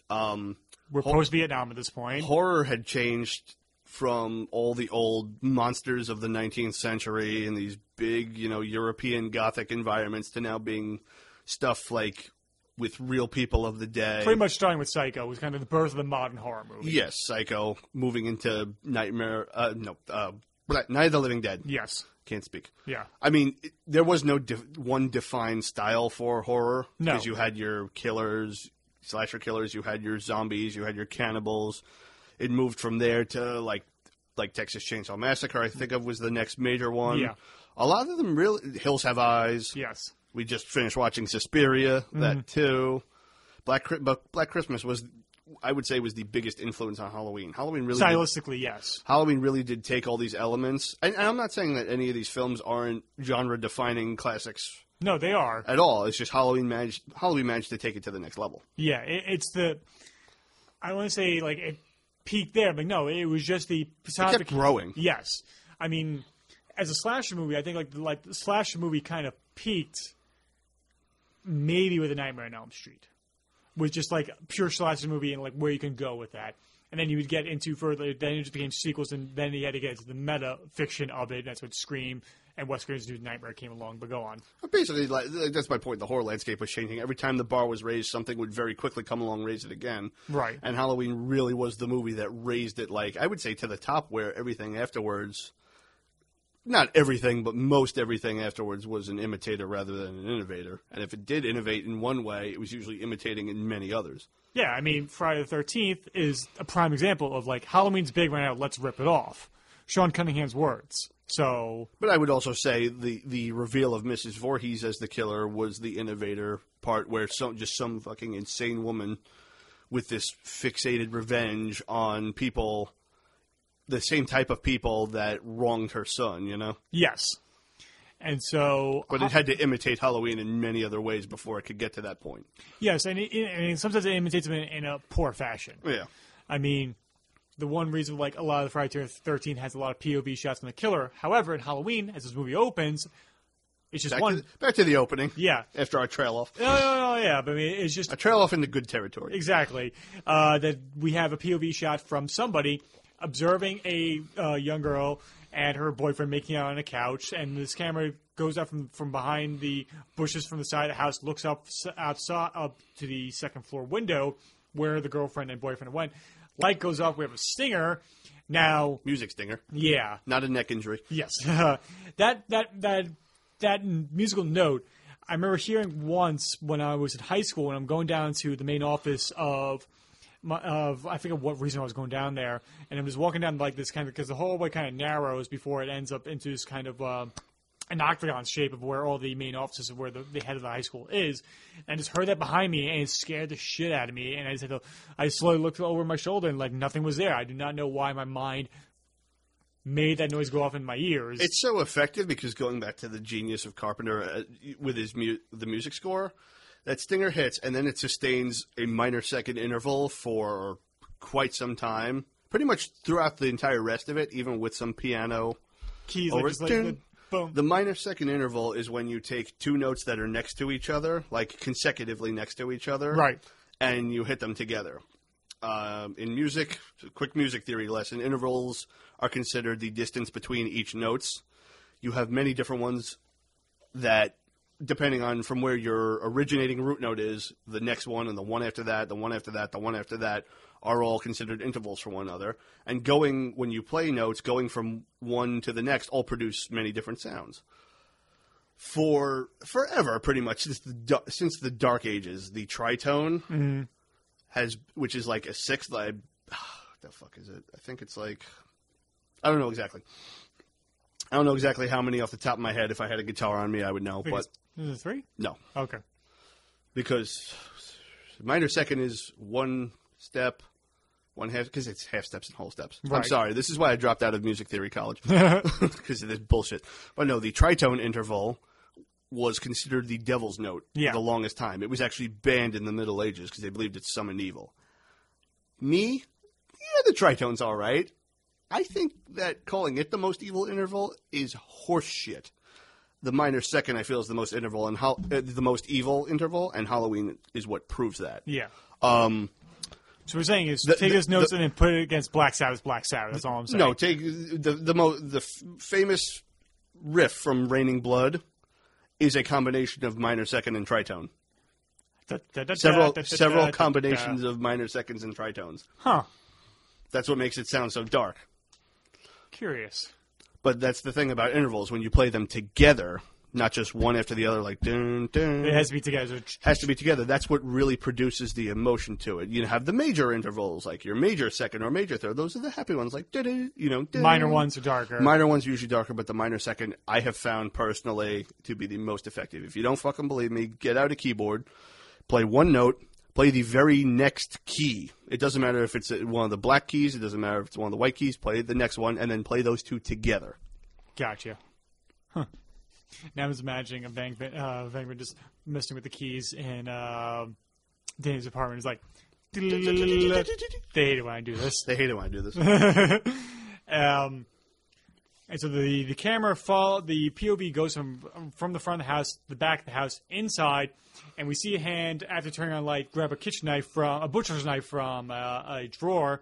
Um, we're post Vietnam at this point. horror had changed from all the old monsters of the 19th century and these big, you know, European gothic environments to now being stuff like with real people of the day. Pretty much starting with Psycho was kind of the birth of the modern horror movie. Yes, Psycho, moving into Nightmare, uh, no, uh, Night of the Living Dead. Yes. Can't speak. Yeah. I mean, it, there was no one defined style for horror. No. Because you had your killers, slasher killers, you had your zombies, you had your cannibals. It moved from there to like like Texas Chainsaw Massacre. I think of was the next major one. Yeah. A lot of them really. Hills Have Eyes. Yes. We just finished watching Suspiria. Mm-hmm. That too. Black Black Christmas was, I would say, was the biggest influence on Halloween. Halloween really did- Stylistically, yes. Halloween really did take all these elements, and, and I'm not saying that any of these films aren't genre-defining classics No, they are. at all. It's just Halloween managed Halloween managed to take it to the next level. Yeah, it, it's the. I want to say like it peaked there, but no, it was just the It kept growing. Yes, I mean, as a slasher movie, I think like the, like the slasher movie kind of peaked, maybe with a Nightmare on Elm Street, with just like pure slasher movie and like where you can go with that. And then you would get into further. Then it just became sequels, and then you had to get into the meta fiction of it. And That's what Scream and Wes Craven's New Nightmare came along. But go on. Basically, like, that's my point. The horror landscape was changing. Every time the bar was raised, something would very quickly come along, raise it again. Right. And Halloween really was the movie that raised it. Like I would say to the top, where everything afterwards. Not everything, but most everything afterwards was an imitator rather than an innovator. And if it did innovate in one way, it was usually imitating in many others. Yeah, I mean, Friday the Thirteenth is a prime example of like Halloween's big right now. Let's rip it off. Sean Cunningham's words. So But I would also say the the reveal of Mrs. Voorhees as the killer was the innovator part, where some just some fucking insane woman with this fixated revenge on people, the same type of people that wronged her son, you know. yes, and so But it had to imitate Halloween in many other ways before it could get to that point. yes, and, it, and sometimes it imitates them in, in a poor fashion. Yeah. I mean, the one reason like a lot of the Friday the Thirteenth has a lot of POV shots on the killer. However, in Halloween, as this movie opens, it's just Back, one. to, back to the opening. Yeah. After our trail off. No, no, no, yeah, but I mean, it's just A trail off into good territory. Exactly. Uh, that we have a POV shot from somebody observing a uh, young girl and her boyfriend making out on a couch, and this camera goes up from, from behind the bushes from the side of the house, looks up outside up to the second floor window where the girlfriend and boyfriend went. Light goes off. We have a stinger. Now, Music stinger. yeah, Not a neck injury. Yes, *laughs* that that that that musical note. I remember hearing once when I was in high school, when I'm going down to the main office of. My, of I forget what reason I was going down there, and I'm just walking down like this kind of because the hallway kind of narrows before it ends up into this kind of uh, an octagon shape of where all the main offices of where the, the head of the high school is, and I just heard that behind me, and it scared the shit out of me. And I just had to, I slowly looked over my shoulder, and like nothing was there. I do not know why my mind made that noise go off in my ears. It's so effective because going back to the genius of Carpenter uh, with his mu- the music score, that stinger hits and then it sustains a minor second interval for quite some time, pretty much throughout the entire rest of it, even with some piano. keys over like, like the, boom. The minor second interval is when you take two notes that are next to each other, like consecutively next to each other, Right. and you hit them together. Um, in music, quick music theory lesson, intervals are considered the distance between each notes. You have many different ones that, depending on from where your originating root note is, the next one and the one after that, the one after that, the one after that, are all considered intervals for one another. And going, when you play notes, going from one to the next all produce many different sounds for forever, pretty much since the since the Dark Ages. The tritone mm-hmm. has, which is like a sixth. *sighs* What the fuck is it? I think it's like, I don't know exactly. I don't know exactly how many off the top of my head. If I had a guitar on me, I would know, I but is it three? no, Okay. because minor second is one step, one half, because it's half steps and whole steps. I'm Right. sorry. This is why I dropped out of music theory college *laughs* *laughs* because of this bullshit. But no, the tritone interval was considered the devil's note Yeah. for the longest time. It was actually banned in the Middle Ages because they believed it summoned evil. Me, yeah, the tritone's all right. I think that calling it the most evil interval is horseshit. The minor second, I feel, is the most interval and hol- uh, the most evil interval, and Halloween is what proves that. Yeah. Um, So we're saying is The- take the- those notes the- and then put it against Black Sabbath. Black Sabbath. That's all I'm saying. no, take the the mo- the f- famous riff from Raining Blood is a combination of minor second and tritone. Da- da- da- Several several combinations of minor seconds and tritones. Huh. That's what makes it sound so dark. Curious. But that's the thing about intervals when you play them together, not just one after the other, like dun dun. It has to be together. has to be together. That's what really produces the emotion to it. You have the major intervals, like your major second or major third. Those are the happy ones, like du-du, you know. du-du. Minor ones are darker. Minor ones are usually darker, but the minor second I have found personally to be the most effective. If you don't fucking believe me, get out a keyboard, play one note, play the very next key. It doesn't matter if it's one of the black keys, it doesn't matter if it's one of the white keys, play the next one, and then play those two together. Gotcha. Huh. Now I'm just imagining a Venkman, uh, just messing with the keys in uh, Danny's apartment. He's like, they hate it when I do this. They hate it when I do this. Um, and so the the camera fall the POV goes from from the front of the house, the back of the house, inside, and we see a hand after turning on light grab a kitchen knife from a butcher's knife from uh, a drawer.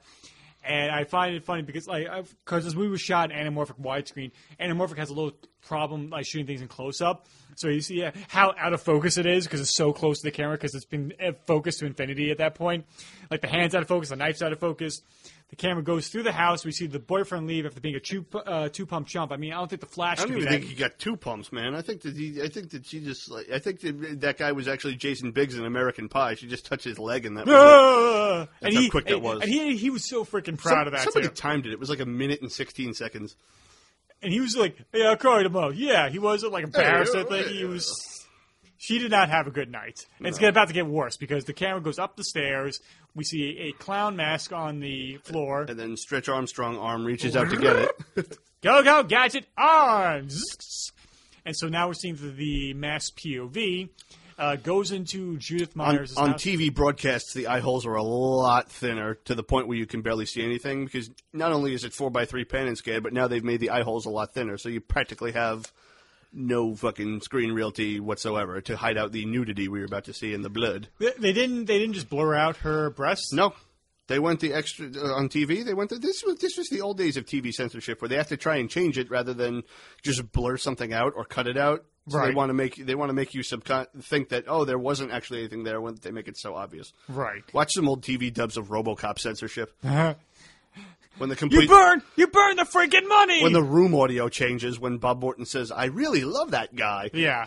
And I find it funny because like because this movie was shot in anamorphic widescreen, anamorphic has a little problem like shooting things in close up. So you see uh, how out of focus it is because it's so close to the camera because it's been uh, focused to infinity at that point. Like the hands out of focus, the knife's out of focus. The camera goes through the house. We see the boyfriend leave after being a two uh, two pump chump. I mean, I don't think the flash. I don't even think he got two pumps, man. I think that he, I think that she just, like, I think that that guy was actually Jason Biggs in American Pie. She just touched his leg, and that was it. Ah! and how he, quick that and- was. And he he was so freaking proud of that Somebody too. timed it. It was like a minute and sixteen seconds. And he was like, "Yeah, him out." Yeah, he wasn't like embarrassed. I think he was. She did not have a good night. And It's about to get worse because the camera goes up the stairs. We see a clown mask on the floor. And then Stretch Armstrong arm reaches out to get it. *laughs* Go, go, gadget, arms! And so now we're seeing the, the mass POV uh, goes into Judith on, Myers' on house. TV broadcasts, the eye holes are a lot thinner to the point where you can barely see anything because not only is it four by three pan and scan, but now they've made the eye holes a lot thinner, so you practically have no fucking screen realty whatsoever to hide out the nudity we were about to see in the blood. They, they didn't. They didn't just blur out her breasts. No. They went the extra uh, on TV. They went the, this was this was the old days of TV censorship where they have to try and change it rather than just blur something out or cut it out. So they want to make they want to make you subcon- think that oh there wasn't actually anything there when they make it so obvious. Right. Watch some old TV dubs of RoboCop censorship. *laughs* when the You burn. You burn the freaking money. when the room audio changes when Bob Morton says I really love that guy. yeah.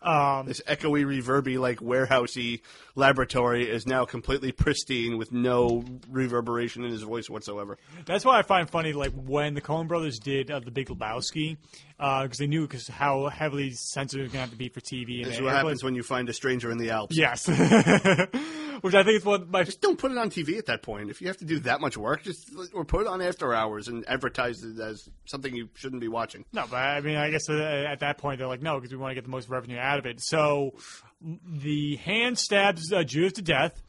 Um, This echoey, reverby, like warehousey laboratory is now completely pristine with no reverberation in his voice whatsoever. That's why I find funny, like when the Coen Brothers did uh, the Big Lebowski, because they knew because how heavily sensitive it's gonna have to be for TV. And This is what happens when you find a stranger in the Alps. Yes, *laughs* which I think is what my Just don't put it on TV at that point. If you have to do that much work, just or put it on after hours and advertise it as something you shouldn't be watching. no, but I mean, I guess uh, at that point they're like, no, because we want to get the most revenue out of it. So the hand stabs uh, Judith to death,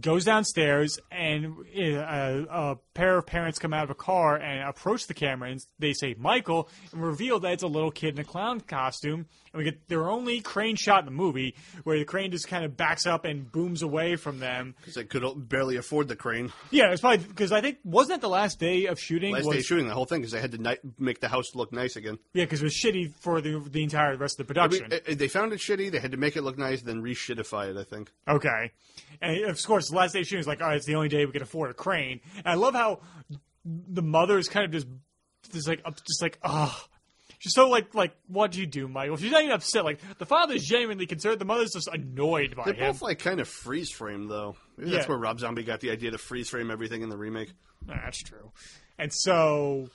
goes downstairs, and uh, a pair of parents come out of a car and approach the camera, and they say Michael, and reveal that it's a little kid in a clown costume. And we get their only crane shot in the movie, where the crane just kind of backs up and booms away from them. Because they could barely afford the crane. Yeah, it's probably because I think wasn't that the last day of shooting? Last was, day of shooting the whole thing because they had to ni- make the house look nice again. Yeah, because it was shitty for the the entire rest of the I mean, production. they found it shitty. They had to make it look nice, then re-shitify it. I think. Okay. And of course, the last day of shooting is like, all right, it's the only day we can afford a crane. And I love how the mother is kind of just, just like, just like, oh. She's so like, like, what do you do, Michael? She's not even upset. Like, the father's genuinely concerned. The mother's just annoyed by it. They're him. both like kind of freeze frame though. Maybe Yeah. that's where Rob Zombie got the idea to freeze frame everything in the remake. That's true. And so,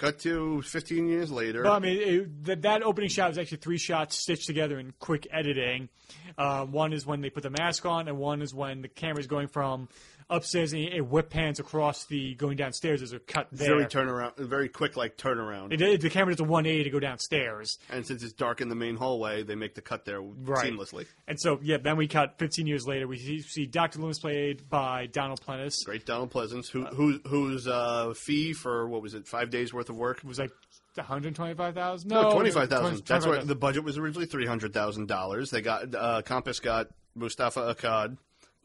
Cut to 15 years later. But I mean, it, that, that opening shot was actually three shots stitched together in quick editing. Uh, one is when they put the mask on, and one is when the camera's going from upstairs and it whip pans across the going downstairs. There's a cut there. very turnaround, very quick like turnaround. It- it- the camera does a 180 to go downstairs. and since it's dark in the main hallway, they make the cut there Right. seamlessly. And so, yeah, then we cut 15 years later. We see, see Dr. Loomis played by Donald Pleasence. Great Donald Pleasence, who, who whose uh, fee for what was it, five days worth of work? Was like 125,000? No, No, twenty five thousand. That's what 25,000. the budget was originally three hundred thousand dollars. They got uh, Compass got Moustapha Akkad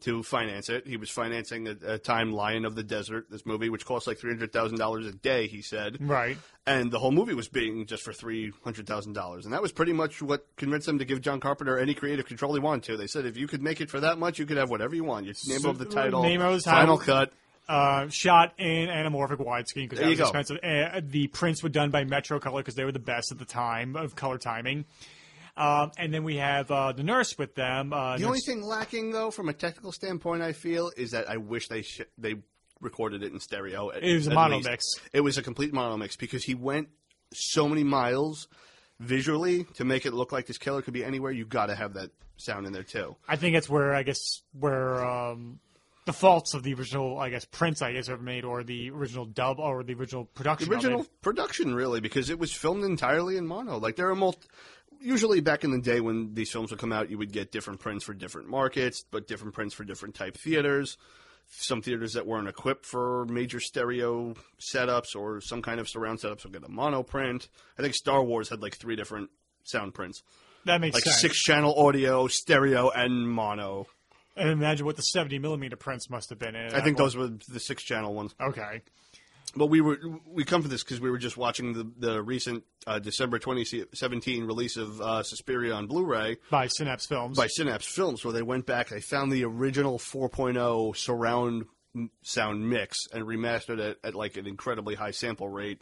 to finance it. He was financing a, a time Lion of the Desert, this movie, which cost like three hundred thousand dollars a day. He said, Right. and the whole movie was being just for three hundred thousand dollars, and that was pretty much what convinced them to give John Carpenter any creative control he wanted to. They said, if you could make it for that much, you could have whatever you want. Your name So- of the title, name of the final cut. Uh, shot in anamorphic widescreen because that was go. expensive. Uh, the prints were done by Metro Color because they were the best at the time of color timing. Um, and then we have uh, the nurse with them. Uh, The only thing lacking, though, from a technical standpoint, I feel, is that I wish they sh- they recorded it in stereo. At, It was a mono least. mix. It was a complete mono mix because he went so many miles visually to make it look like this killer could be anywhere. You got to have that sound in there too. I think it's where I guess where um, the faults of the original, I guess, prints I guess ever made, or the original dub, or the original production. The original production, really, because it was filmed entirely in mono. Like there are multi- usually back in the day when these films would come out, you would get different prints for different markets, but different prints for different type theaters. Some theaters that weren't equipped for major stereo setups or some kind of surround setups would get a mono print. I think Star Wars had like three different sound prints, That makes like sense. six channel audio, stereo, and mono. And imagine what the 70 millimeter prints must have been in. I think those were the six channel ones. Okay. But we were we come to this because we were just watching the the recent uh, December 2017 release of uh, Suspiria on Blu-ray By Synapse Films. by Synapse Films, where they went back. They found the original 4.0 surround sound mix and remastered it at like an incredibly high sample rate.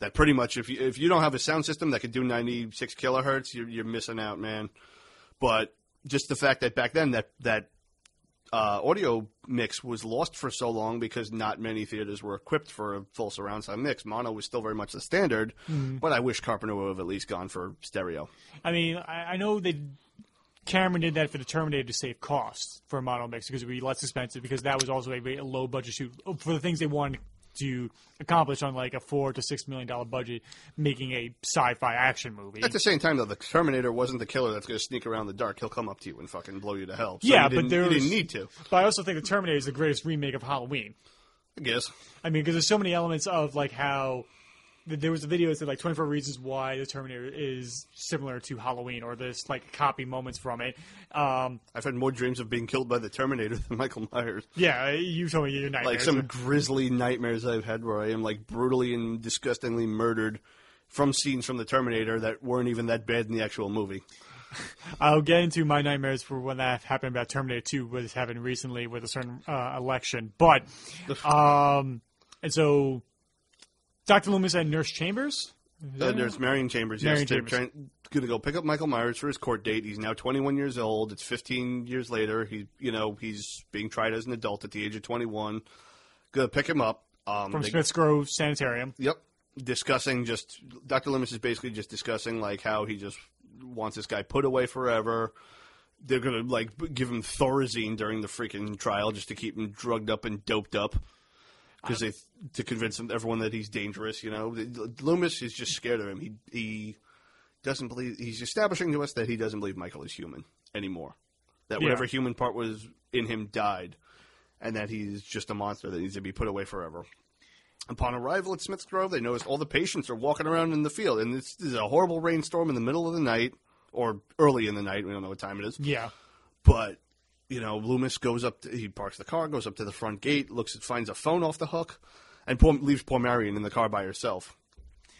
That pretty much, if you if you don't have a sound system that could do 96 kilohertz, you're, you're missing out, man. But just the fact that back then that that uh, audio mix was lost for so long because not many theaters were equipped for a full surround sound mix. Mono was still very much the standard, but I wish Carpenter would have at least gone for stereo. I mean, I, I know that Cameron did that for the Terminator to save costs for a mono mix because it would be less expensive because that was also a very low budget shoot for the things they wanted to accomplish on like a four to six million dollar budget, making a sci-fi action movie. At the same time, though, the Terminator wasn't the killer that's going to sneak around the dark. He'll come up to you and fucking blow you to hell. So Yeah, but didn't, there's- didn't need to. but I also think the Terminator is the greatest remake of Halloween. I guess. I mean, because there's so many elements of like how there was a video that said like 24 reasons why the Terminator is similar to Halloween, or there's like copy moments from it. Um, I've had more dreams of being killed by the Terminator *laughs* than Michael Myers. yeah, you told me your nightmares. Like some grisly nightmares I've had where I am like brutally and disgustingly murdered from scenes from the Terminator that weren't even that bad in the actual movie. *laughs* I'll get into my nightmares for when that happened about Terminator 2, was happened recently with a certain uh, election. But, *laughs* um, and so Dr. Loomis and Nurse Chambers. Uh, there's Marion Chambers. Marion yes, they're Chambers. trying, gonna go pick up Michael Myers for his court date. He's now 21 years old. It's 15 years later. He, you know, he's being tried as an adult at the age of 21. Gonna pick him up. Um, from they- Smiths Grove Sanitarium. Yep. Discussing just Dr. Loomis is basically just discussing like how he just wants this guy put away forever. They're gonna like give him Thorazine during the freaking trial just to keep him drugged up and doped up because they to convince everyone that he's dangerous. You know, Loomis is just scared of him. He he doesn't believe he's establishing to us that he doesn't believe Michael is human anymore. That Yeah. whatever human part was in him died, and that he's just a monster that needs to be put away forever. Upon arrival at Smith's Grove, they notice all the patients are walking around in the field, and this is a horrible rainstorm in the middle of the night, or early in the night. We don't know what time it is. Yeah. But you know, Loomis goes up. To, he parks the car, goes up to the front gate, looks, finds a phone off the hook, and poor, leaves poor Marion in the car by herself.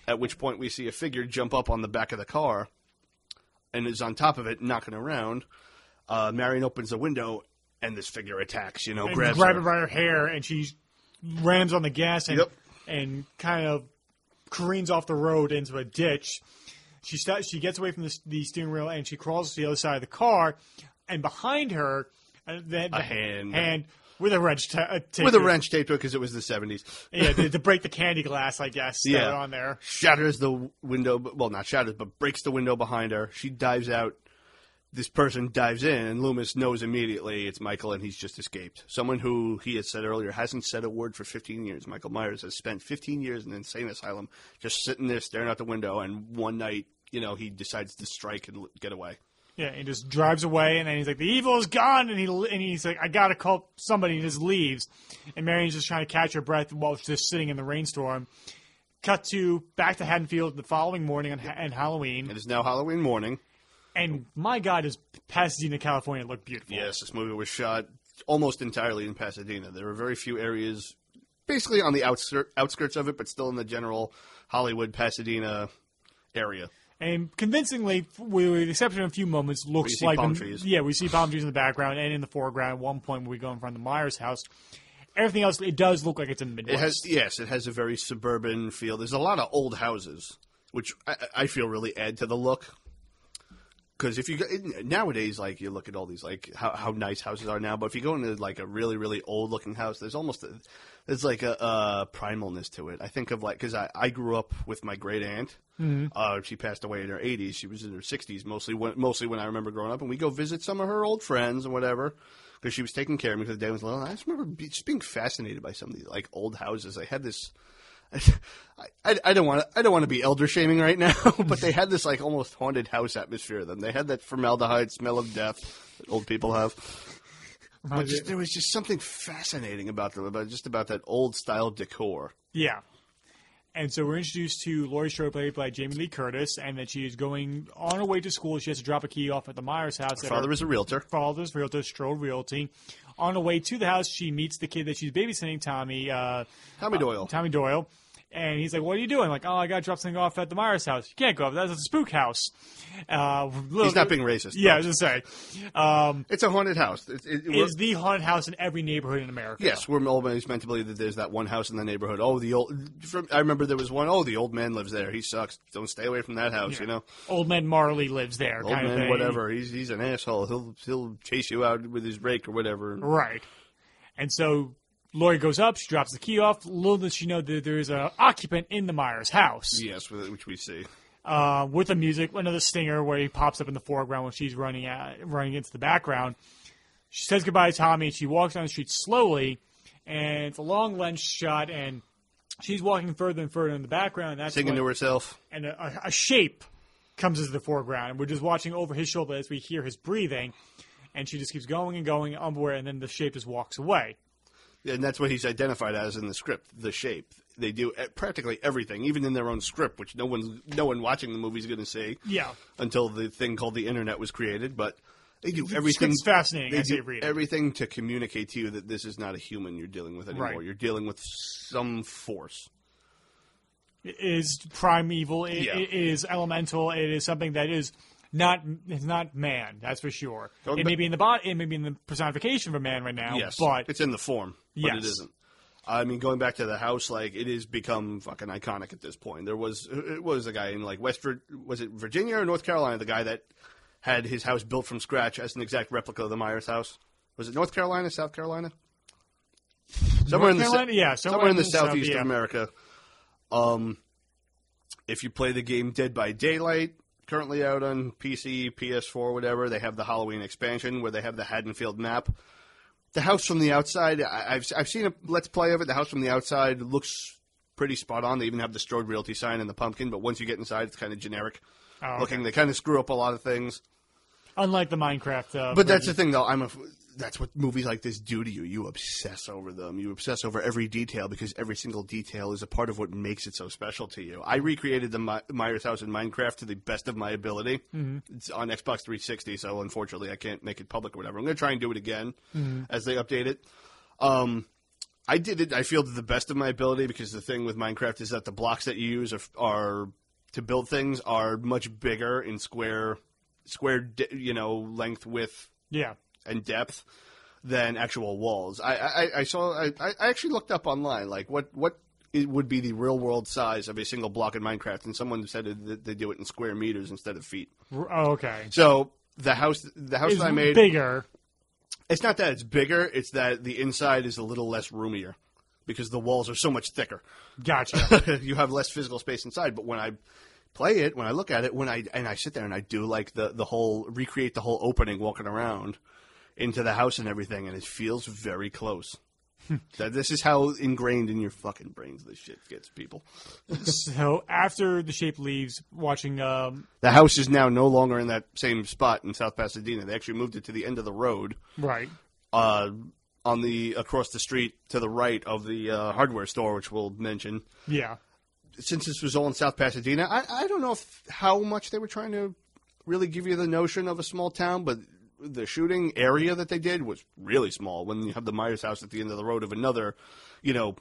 At which point, we see a figure jump up on the back of the car, and is on top of it, knocking around. Uh, Marion opens the window, and this figure attacks. You know, and grabs grab her. by her hair, and she rams on the gas and Yep. and kind of careens off the road into a ditch. She sta she gets away from the, the steering wheel and she crawls to the other side of the car, and behind her, uh, the, the hand. hand with a wrench ta- uh, taped with a to- wrench taped to it because it was the seventies. yeah, to, to *laughs* break the candy glass, I guess. that Yeah. on there. shatters the window. Well, not shatters, but breaks the window behind her. She dives out. This person dives in, and Loomis knows immediately it's Michael, and he's just escaped. Someone who he had said earlier hasn't said a word for 15 years. Michael Myers has spent 15 years in an insane asylum, just sitting there staring out the window. And one night, you know, he decides to strike and get away. Yeah, he just drives away, and then he's like, "The evil is gone," and he and he's like, "I gotta call somebody," and just leaves. And Marion's just trying to catch her breath while she's just sitting in the rainstorm. Cut to back to Haddonfield the following morning on ha- and Halloween, It is now Halloween morning. and my God, does Pasadena, California look beautiful? Yes, this movie was shot almost entirely in Pasadena. There were very few areas, basically on the outskirt, outskirts of it, but still in the general Hollywood, Pasadena area. And convincingly, with the exception of a few moments, looks see like palm the-. Yeah, we see palm trees in the background and in the foreground. At one point, when we go in front of the Myers house, everything else it does look like it's in the It Midwest. has yes, it has a very suburban feel. There's a lot of old houses, which I, I feel really add to the look. Because if you go nowadays, like you look at all these like how, how nice houses are now, but if you go into like a really really old looking house, there's almost a, there's like a, a primalness to it. I think of like because I, I grew up with my great aunt. Uh, she passed away in her 80s. She was in her 60s mostly when mostly when I remember growing up, and we go visit some of her old friends and whatever. Because she was taking care of me because the day was little. And I just remember be, just being fascinated by some of these like old houses. I had this. *laughs* I, I, I don't want to I don't want to be elder shaming right now, *laughs* but they had this like almost haunted house atmosphere. to Them they had that formaldehyde smell of death that old people have. But just, there was just something fascinating about them, about just about that old style decor. Yeah. And so we're introduced to Laurie Strode, played by Jamie Lee Curtis, and that she is going on her way to school. She has to drop a key off at the Myers house. at Father her is a realtor. father's realtor, Strode Realty. On her way to the house, she meets the kid that she's babysitting, Tommy. Uh, Tommy Doyle. Tommy Doyle. And he's like, "What are you doing?" like, "Oh, I got to drop something off at the Myers house." You can't go up. That's a spook house. Uh, He's not being racist. Yeah, I was just saying. Um, It's a haunted house. It, it, we're- the haunted house in every neighborhood in America? Yes, we're always meant to believe that there's that one house in the neighborhood. Oh, the old. From, I remember there was one. Oh, the old man lives there. He sucks. Don't stay away from that house. You know, Old man Marley lives there. old man, whatever. He's he's an asshole. He'll he'll chase you out with his rake or whatever. Right. And so Laurie goes up, she drops the key off. Little does she know that there is an occupant in the Myers house Yes, which we see. uh, with the music, another stinger where he pops up in the foreground when she's running at, running into the background. She says goodbye to Tommy and she walks down the street slowly, and it's a long lens shot, and she's walking further and further in the background. That's Singing when- to herself. and a, a, a shape comes into the foreground, and we're just watching over his shoulder as we hear his breathing. And she just keeps going and going, unaware, and then the shape just walks away. And that's what he's identified as in the script, the shape. They do practically everything, even in their own script, which no one, no one watching the movie is going to see Yeah. until the thing called the internet was created. But they do everything. script's fascinating They as you do everything to communicate to you that this is not a human you're dealing with anymore. Right. You're dealing with some force. It is primeval. It, Yeah. it is elemental. It is something that is not it's not man. That's for sure. It may be in the body. It may be in the personification of a man right now. Yes, but it's in the form, but Yes. it isn't. I mean, going back to the house, like it has become fucking iconic at this point. There was it was a guy in like West was it Virginia or North Carolina, the guy that had his house built from scratch as an exact replica of the Myers house. Was it North Carolina, South Carolina? Somewhere in the Carolina? Yeah, somewhere, in the south, southeast yeah. of America. Um, if you play the game Dead by Daylight, currently out on PC, PS4, whatever, they have the Halloween expansion where they have the Haddonfield map. The house from the outside, I, I've I've seen a let's play of it. The house from the outside looks pretty spot on. They even have the Strode Realty sign and the pumpkin, but once you get inside, it's kind of generic Oh, okay. looking. They kind of screw up a lot of things. Unlike the Minecraft. Uh, But that's the thing, though. I'm a. That's what movies like this do to you. You obsess over them. You obsess over every detail because every single detail is a part of what makes it so special to you. I recreated the My- Myers house in Minecraft to the best of my ability. Mm-hmm. It's on Xbox 360, so unfortunately I can't make it public or whatever. I'm going to try and do it again as they update it. Um, I did it. I feel to the best of my ability because the thing with Minecraft is that the blocks that you use are, are to build things are much bigger in square, square, you know, length, width, Yeah. And depth than actual walls. I I, I saw. I, I actually looked up online like what what it would be the real world size of a single block in Minecraft, and someone said that they do it in square meters instead of feet. Oh, okay. So the house the house It's that I made bigger. it's not that it's bigger, it's that the inside is a little less roomier because the walls are so much thicker. Gotcha. *laughs* you have less physical space inside. But when I play it, when I look at it, when I and I sit there and I do like the the whole recreate the whole opening, walking around into the house and everything, and it feels very close. *laughs* that this is how ingrained in your fucking brains this shit gets, people. *laughs* so after the shape leaves, watching um, The house is now no longer in that same spot in South Pasadena. They actually moved it to the end of the road. right. uh, on the across the street to the right of the uh, hardware store, which we'll mention. Yeah. Since this was all in South Pasadena, I, I don't know if, how much they were trying to really give you the notion of a small town, but the shooting area that they did was really small. When you have the Myers house at the end of the road of another, you know,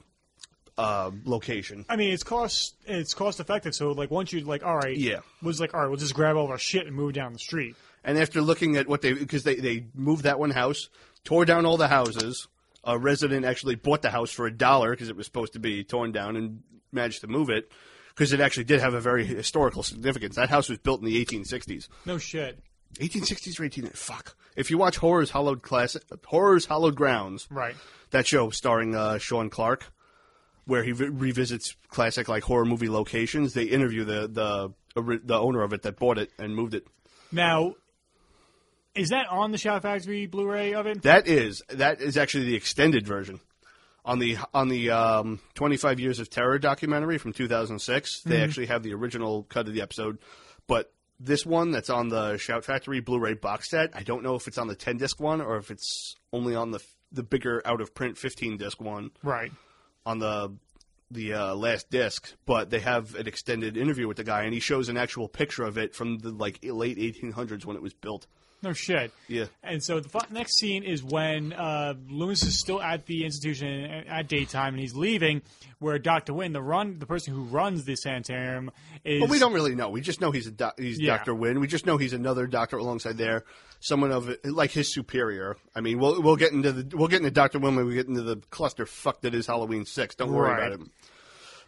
uh, location. I mean, it's cost it's cost effective. So like once you like, all right, Yeah. was like, all right, we'll just grab all of our shit and move down the street. And after looking at what they, because they, they moved that one house, tore down all the houses. A resident actually bought the house for a dollar because it was supposed to be torn down and managed to move it because it actually did have a very historical significance. That house was built in the 1860s. No shit. 1860s or 18. Fuck. If you watch Horror's Hollowed Classic, Horror's Hallowed Grounds, Right. that show starring uh, Sean Clark, where he re- revisits classic like horror movie locations, they interview the the the owner of it that bought it and moved it. Now, is that on the Shout Factory Blu-ray of it? That is that is actually the extended version. On the on the um, 25 years of terror documentary from 2006, they actually have the original cut of the episode, but this one that's on the Shout Factory Blu-ray box set, I don't know if it's on the 10 disc one or if it's only on the the bigger out of print 15 disc one Right. on the the uh, last disc, but they have an extended interview with the guy, and he shows an actual picture of it from the like late 1800s when it was built. No shit. Yeah. And so the fu- next scene is when uh, Loomis is still at the institution at daytime, and he's leaving. Where Doctor Wynn, the run, the person who runs the sanitarium, is. But we don't really know. We just know he's a doc- he's Yeah. Doctor Wynn. We just know he's another doctor alongside there, someone of like his superior. I mean, we'll we'll get into the we'll get into Doctor Wynn when we get into the cluster fuck that is Halloween six. Don't worry Right. about him.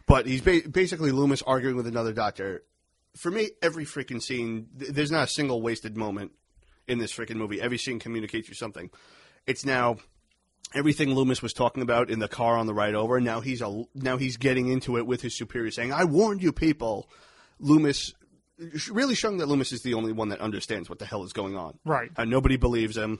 But he's ba- basically Loomis arguing with another doctor. For me, every freaking scene, th- there's not a single wasted moment in this freaking movie. Every scene communicates you something. It's now everything Loomis was talking about in the car on the ride over. Now he's a now he's getting into it with his superior, saying, "I warned you, people." Loomis really showing that Loomis is the only one that understands what the hell is going on. Right. How nobody believes him.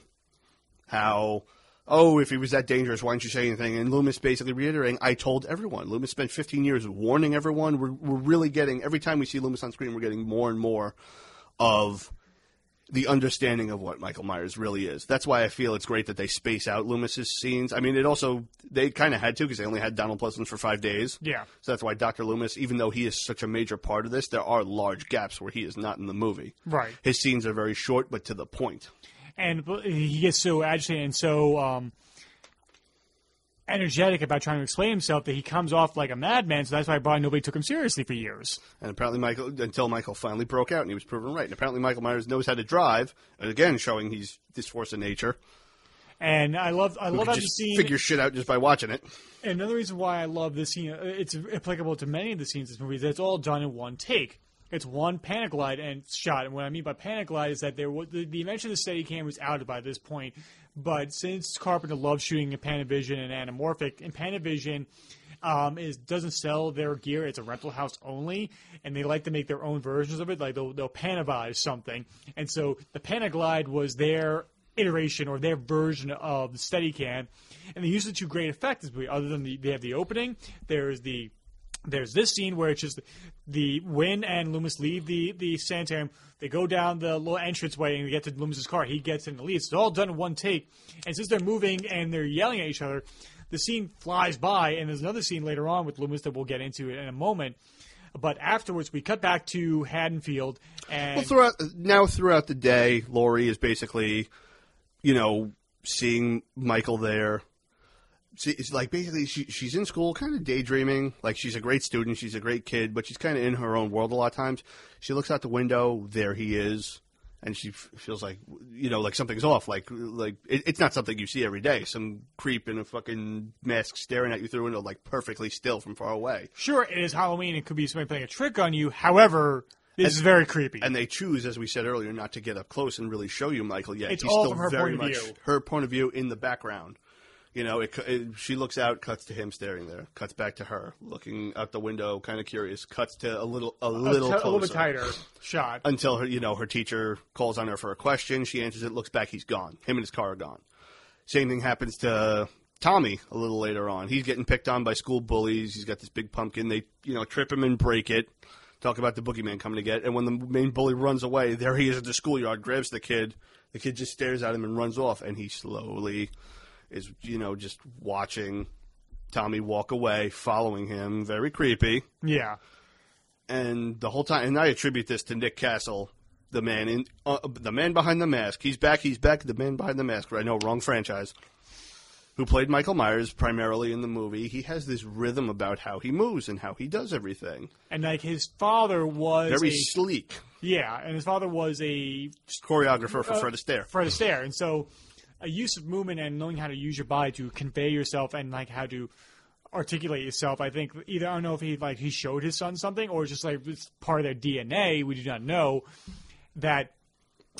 How oh, if he was that dangerous, why didn't you say anything? And Loomis basically reiterating, I told everyone. Loomis spent 15 years warning everyone. We're, we're really getting, every time we see Loomis on screen, we're getting more and more of the understanding of what Michael Myers really is. That's why I feel it's great that they space out Loomis's scenes. I mean, it also, they kind of had to because they only had Donald Pleasence for five days. Yeah. So that's why Dr. Loomis, even though he is such a major part of this, there are large gaps where he is not in the movie. Right. His scenes are very short, but to the point. and he gets so agitated and so um, energetic about trying to explain himself that he comes off like a madman. So that's why probably nobody took him seriously for years. And apparently, Michael until Michael finally broke out and he was proven right. And apparently, Michael Myers knows how to drive. And again, showing he's this force of nature. And I love I love how the just scene. figure shit out just by watching it. And another reason why I love this scene, uh, it's applicable to many of the scenes in this movie, is that it's all done in one take. It's one Panaglide and shot. And what I mean by Panaglide is that there was, the, the invention of the Steadicam was outed by this point. But since Carpenter loves shooting in Panavision and anamorphic, and Panavision um, is doesn't sell their gear; it's a rental house only, and they like to make their own versions of it. Like they'll, they'll Panavise something, and so the Panaglide was their iteration or their version of the Steadicam, and they use it to great effect. Other than the, they have the opening, there's the there's this scene where it's just the Wynn and Loomis leave the the sanitarium. They go down the little entranceway and we get to Loomis's car. He gets in the lead. It's all done in one take. And since they're moving and they're yelling at each other, the scene flies by. And there's another scene later on with Loomis that we'll get into in a moment. But afterwards, we cut back to Haddonfield and Well, throughout now throughout the day, Laurie is basically, you know, seeing Michael there. See, It's like basically she, she's in school, kind of daydreaming. Like she's a great student, she's a great kid, but she's kind of in her own world a lot of times. She looks out the window, there he is, and she f- feels like, you know, like something's off. Like, like it, it's not something you see every day. Some creep in a fucking mask staring at you through a window, like perfectly still from far away. sure, it is Halloween. It could be somebody playing a trick on you. However, this is very creepy. and they choose, as we said earlier, not to get up close and really show you Michael yet. It's He's all still from her very point of much view. her point of view in the background. You know, it, it, she looks out, cuts to him staring there, cuts back to her looking out the window, kind of curious, cuts to a little, a a, little, t- a little bit tighter shot. until her, you know, her teacher calls on her for a question. She answers it, looks back, he's gone. Him and his car are gone. Same thing happens to Tommy a little later on. He's getting picked on by school bullies. He's got this big pumpkin. They, you know, trip him and break it. Talk about the boogeyman coming to get. And when the main bully runs away, there he is at the schoolyard, grabs the kid. The kid just stares at him and runs off. And he slowly is, you know, just watching Tommy walk away, following him. Very creepy Yeah. and the whole time, and I attribute this to Nick Castle, the man in uh, the man behind the mask. He's back. He's back. The man behind the mask. I know, wrong franchise. Who played Michael Myers primarily in the movie? He has this rhythm about how he moves and how he does everything. And like his father was Very a, sleek. yeah, and his father was a Choreographer for Uh, Fred Astaire. Fred Astaire, and so a use of movement and knowing how to use your body to convey yourself and like how to articulate yourself. I think either I don't know if he like he showed his son something or just like it's part of their DNA. We do not know that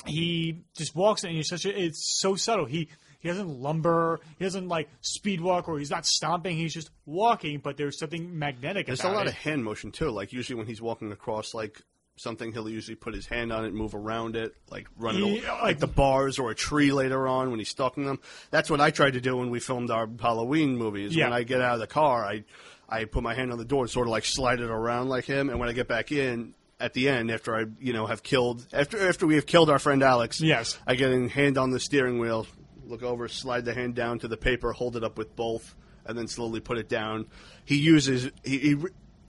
he just walks and he's such a it's so subtle. He he doesn't lumber. He doesn't like speed walk or he's not stomping. He's just walking. But there's something magnetic There's a lot it. of hand motion too. Like usually when he's walking across like something, he'll usually put his hand on it, move around it, like run it, Yeah, over, like- the bars or a tree later on when he's stalking them. That's what I tried to do when we filmed our Halloween movies. Yeah. When I get out of the car, I I put my hand on the door and sort of like slide it around like him, and when I get back in. At the end, after I, you know, have killed after after we have killed our friend Alex, Yes. I get a hand on the steering wheel, look over, slide the hand down to the paper, hold it up with both, and then slowly put it down. He uses he he,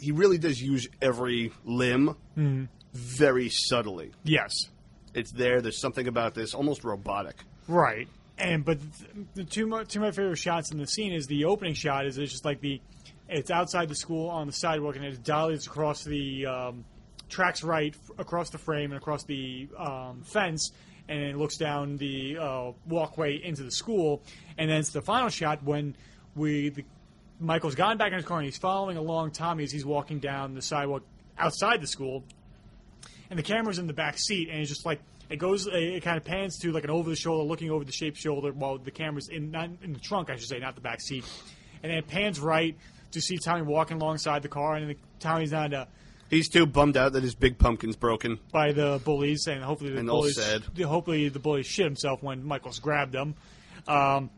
he really does use every limb mm-hmm. Very subtly. yes. It's there. There's something about this almost robotic. Right. And but the two mo- two of my favorite shots in the scene is the opening shot is it's just like the it's outside the school on the sidewalk and it dollies across the um, tracks right f- across the frame and across the um, fence and it looks down the uh, walkway into the school and then it's the final shot when we the, Michael's gotten back in his car and he's following along Tommy as he's walking down the sidewalk outside the school and the camera's in the back seat, and it's just like it goes, it kind of pans to like an over the shoulder, looking over the shaped shoulder, while the camera's in not in the trunk, I should say, not the back seat, and then it pans right to see Tommy walking alongside the car, and then Tommy's not uh, He's too bummed out that his big pumpkin's broken. by the bullies, and hopefully the And bullies, hopefully the bullies shit himself when Michael's grabbed them, um,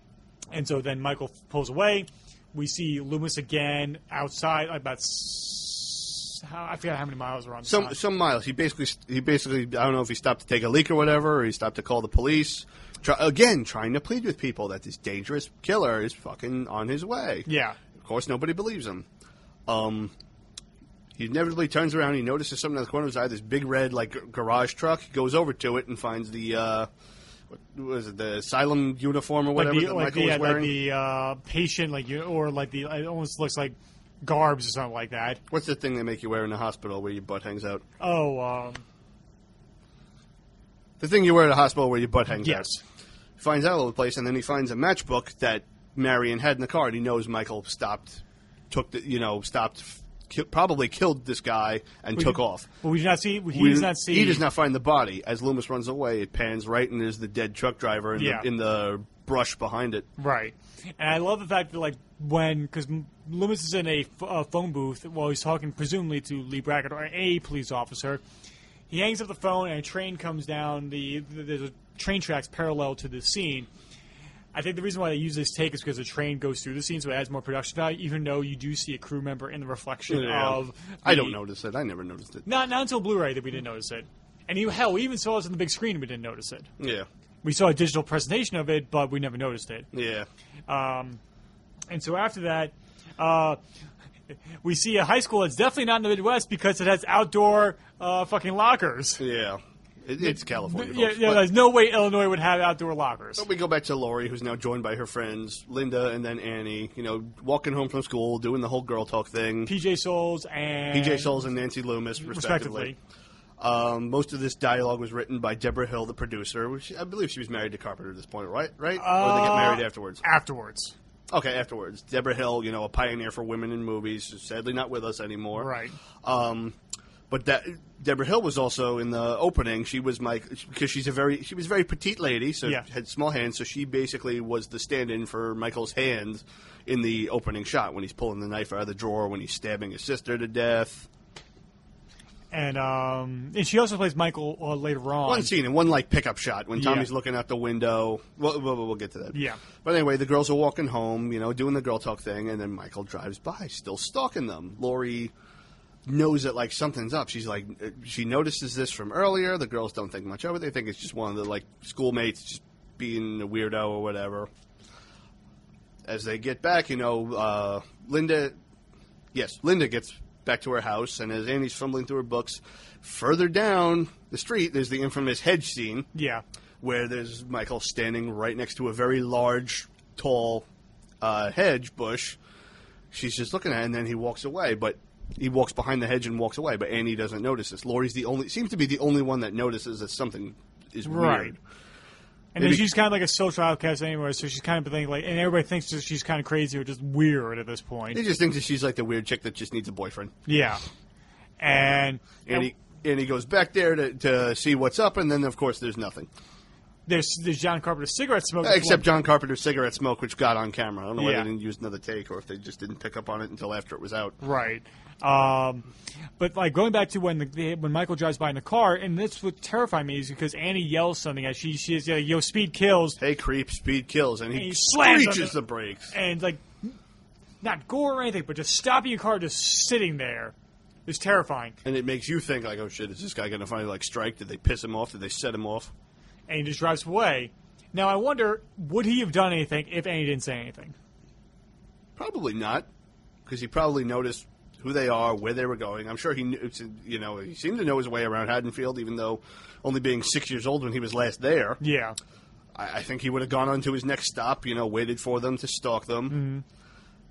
and so then Michael pulls away. We see Loomis again outside, about how, I forget how many miles are on. Some some miles. He basically he basically I don't know if he stopped to take a leak or whatever, or he stopped to call the police. Try, again, trying to plead with people that this dangerous killer is fucking on his way. yeah. Of course, nobody believes him. Um, he inevitably turns around. He notices something in the corner of his eye. This big red like g- garage truck. He goes over to it and finds the uh, what was it? The asylum uniform or whatever like the, that like Michael the, was like the uh, patient, like you, or like the it almost looks like garbs or something like that. What's the thing they make you wear in the hospital where your butt hangs out? Oh, um, The thing you wear at a hospital where your butt hangs out. yes, out. finds out all over the place, and then he finds a matchbook that Marion had in the car, and he knows Michael stopped, took the, you know, stopped, ki- probably killed this guy and took off. Well, we do not see. He We- does not see. He does not find the body. As Loomis runs away, it pans right, and there's the dead truck driver in, Yeah. the, in the brush behind it. Right. And I love the fact that, like, when, because Loomis is in a phone booth while he's talking, presumably to Leigh Brackett or a police officer, he hangs up the phone and a train comes down. The, the There's a train tracks parallel to the scene. I think the reason why they use this take is because the train goes through the scene, so it adds more production value, even though you do see a crew member in the reflection Yeah. of. I don't notice it. I never noticed it. Not, not until Blu ray that we didn't notice it. And you, hell, we even saw this on the big screen and we didn't notice it. Yeah, We saw a digital presentation of it, but we never noticed it. yeah. And so after that, uh, *laughs* we see a high school that's definitely not in the Midwest because it has outdoor uh, fucking lockers. Yeah, it, it's California. Yeah, folks. yeah, there's no way Illinois would have outdoor lockers. But we go back to Laurie, who's now joined by her friends, Linda and then Annie. You know, walking home from school, doing the whole girl talk thing. PJ Soles and PJ Soles and Nancy Loomis, respectively. respectively. Um, most of this dialogue was written by Debra Hill, the producer. Which I believe she was married to Carpenter at this point, right? Right? or did they get married afterwards? Afterwards, Okay, afterwards. Debra Hill, you know, a pioneer for women in movies, sadly not with us anymore. right? Um, but that Debra Hill was also in the opening. She was my because she's a very she was a very petite lady, so Yeah. had small hands. So she basically was the stand-in for Michael's hands in the opening shot when he's pulling the knife out of the drawer when he's stabbing his sister to death. And um, and she also plays Michael uh, later on. One scene and one like pickup shot when Yeah. Tommy's looking out the window. We'll, we'll, we'll get to that. Yeah. But anyway, the girls are walking home, you know, doing the girl talk thing, and then Michael drives by, still stalking them. Laurie knows that like something's up. She's like, uh, she notices this from earlier. The girls don't think much of it. They think it's just one of the like schoolmates just being a weirdo or whatever. As they get back, you know, uh, Linda, yes, Linda gets back to her house, and as Annie's fumbling through her books, further down the street, there's the infamous hedge scene Yeah, where there's Michael standing right next to a very large, tall uh, hedge bush. She's just looking at it, and then he walks away. But he walks behind the hedge and walks away. But Annie doesn't notice this. Laurie's the only seems to be the only one that notices that something is Right. weird. And then she's kind of like a social outcast anyway, so she's kind of thinking like, and everybody thinks that she's kind of crazy or just weird at this point. He just thinks that she's like the weird chick that just needs a boyfriend. Yeah, and And he and he goes back there to, to see what's up, and then of course there's nothing there's there's John Carpenter's cigarette smoke. except John Carpenter's cigarette smoke, which got on camera. I don't know whether Yeah. they didn't use another take or if they just didn't pick up on it until after it was out. Right. Um, but like going back to when the, when Michael drives by in the car, and that's what terrified me is because Annie yells something as she she's like, "Yo, speed kills," Hey, creep, speed kills, and he, And he screeches the- the brakes. and like not gore or anything, but just stopping your car just sitting there is terrifying. And it makes you think like, oh shit, is this guy going to finally like strike? Did they piss him off? Did they set him off? And he just drives away. Now I wonder, would he have done anything if Annie didn't say anything? Probably not, because he probably noticed who they are, where they were going. I'm sure he knew. You know, he seemed to know his way around Haddonfield, even though only being six years old when he was last there. Yeah. I, I think he would have gone on to his next stop. You know, waited for them to stalk them. Mm-hmm.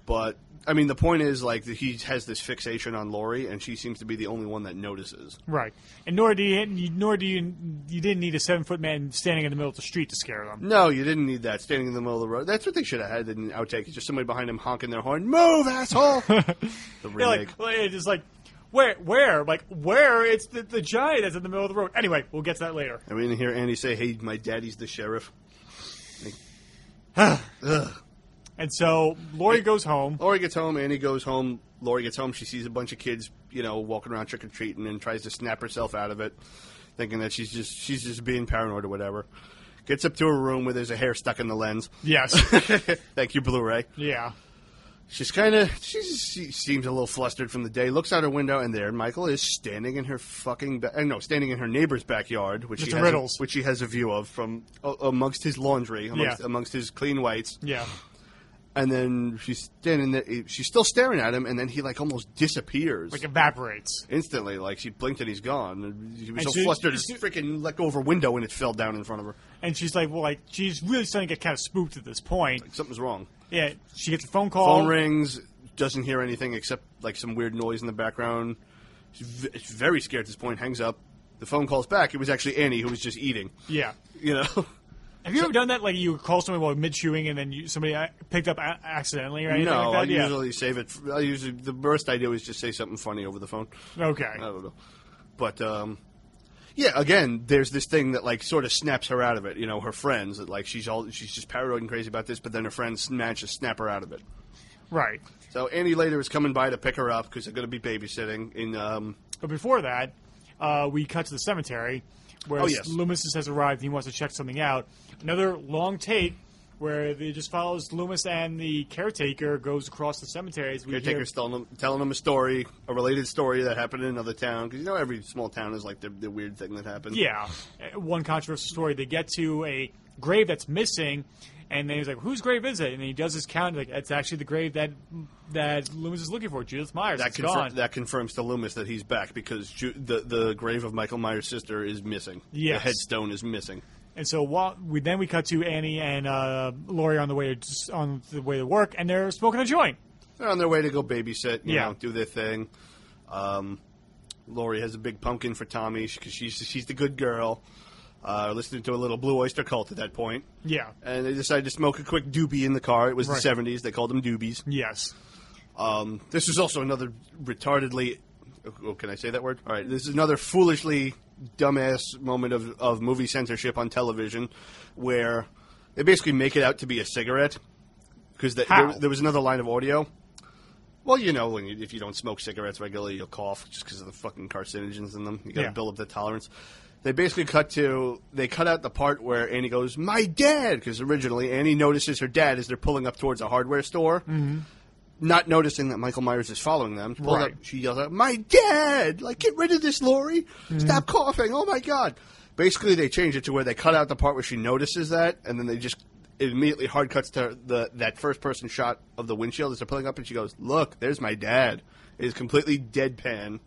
But I mean, the point is like he has this fixation on Laurie, and she seems to be the only one that notices. Right. And nor do you, nor do you, you didn't need a seven foot man standing in the middle of the street to scare them. No, you didn't need that standing in the middle of the road. That's what they should have had in outtake. Just somebody behind him honking their horn. Move, asshole! *laughs* the Yeah, remake. like, it's like, where, where, like, where? It's the, the giant that's in the middle of the road. Anyway, we'll get to that later. I mean, hear Andy say, "Hey, my daddy's the sheriff." *sighs* Like, ugh. And so Laurie goes home. Laurie gets home. Annie goes home. Laurie gets home. She sees a bunch of kids, you know, walking around trick or treating, and tries to snap herself out of it, thinking that she's just she's just being paranoid or whatever. Gets up to her room where there's a hair stuck in the lens. Yes. *laughs* Thank you, Blu-ray. yeah. She's kind of she seems a little flustered from the day. Looks out her window, and there Michael is standing in her fucking ba- uh, no, standing in her neighbor's backyard, which she has Riddles. A, which she has a view of from uh, amongst his laundry, amongst, Yeah. amongst his clean whites. Yeah. And then she's standing there. Eh, she's still staring at him, and then he like almost disappears Like evaporates. instantly. Like she blinked and he's gone. And She was And so she- flustered, she- freaking let go of her window, and it fell down in front of her. And she's like, well, like, she's really starting to get kind of spooked at this point. Something's wrong. Yeah. She gets a phone call. Phone rings, doesn't hear anything except like some weird noise in the background. She's v- she's very scared at this point, hangs up. The phone calls back. It was actually Annie who was just eating. Yeah. You know? *laughs* Have you ever done that? Like you call someone while mid chewing, and then you, somebody picked up a- accidentally or anything No, like I? Yeah. usually save it. I usually the worst idea is just say something funny over the phone. Okay. I don't know, but um, yeah. Again, there's this thing that like sort of snaps her out of it. You know, her friends that like she's all she's just paranoid and crazy about this, but then her friends manage to snap her out of it. Right. So Annie later is coming by to pick her up because they're going to be babysitting in. Um, But before that, uh, we cut to the cemetery where Oh, yes. Loomis has arrived. and He wants to check something out. Another long take where it just follows Loomis and the caretaker goes across the cemetery. As we hear- telling them, telling them a story, a related story that happened in another town. Because you know every small town is like the, the weird thing that happened. Yeah, uh, one controversial story. They get to a grave that's missing, and then he's like, "Whose grave is it?" And he does his count. Like, it's actually the grave that that Loomis is looking for, Judith Myers. That, confir- gone. that confirms to Loomis that he's back because Ju- the the grave of Michael Myers' sister is missing. Yes. The headstone is missing. And so while we then we cut to Annie and uh, Laurie on the way to, on the way to work, and they're smoking a joint. They're on their way to go babysit, you Yeah. know, do their thing. Um, Laurie has a big pumpkin for Tommy because she's she's the good girl. Uh, listening to a little Blue Oyster Cult at that point, Yeah. and they decided to smoke a quick doobie in the car. It was Right. the '70s; they called them doobies. Yes. Um, this is also another retardedly. Oh, can I say that word? All right. This is another foolishly dumbass moment of, of movie censorship on television, where they basically make it out to be a cigarette because the, there, there was another line of audio. Well, you know, when you, if you don't smoke cigarettes regularly, you'll cough just because of the fucking carcinogens in them. You got to Yeah. build up the tolerance. They basically cut to they cut out the part where Annie goes, "My dad," because originally Annie notices her dad as they're pulling up towards a hardware store Mm-hmm. not noticing that Michael Myers is following them. Right. up, she yells out, "My dad! Like, get rid of this, Laurie! Mm-hmm. Stop coughing! Oh my god!" Basically, they change it to where they cut out the part where she notices that, and then they just it immediately hard cuts to the that first person shot of the windshield as they're pulling up, and she goes, "Look, there's my dad." It is completely deadpan,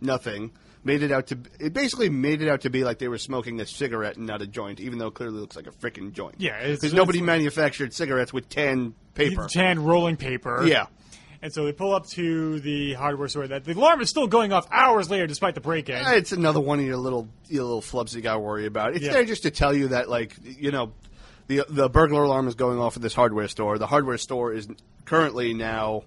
nothing. Made it out to it basically made it out to be like they were smoking a cigarette and not a joint, even though it clearly looks like a freaking joint. Yeah, because nobody manufactured cigarettes with tan paper. Tan rolling paper. Yeah. And so they pull up to the hardware store. That the alarm is still going off hours later, despite the break-in. Eh, It's another one of your little your little flubs you got to worry about. It's Yeah. there just to tell you that, like, you know, the the burglar alarm is going off at this hardware store. The hardware store is currently now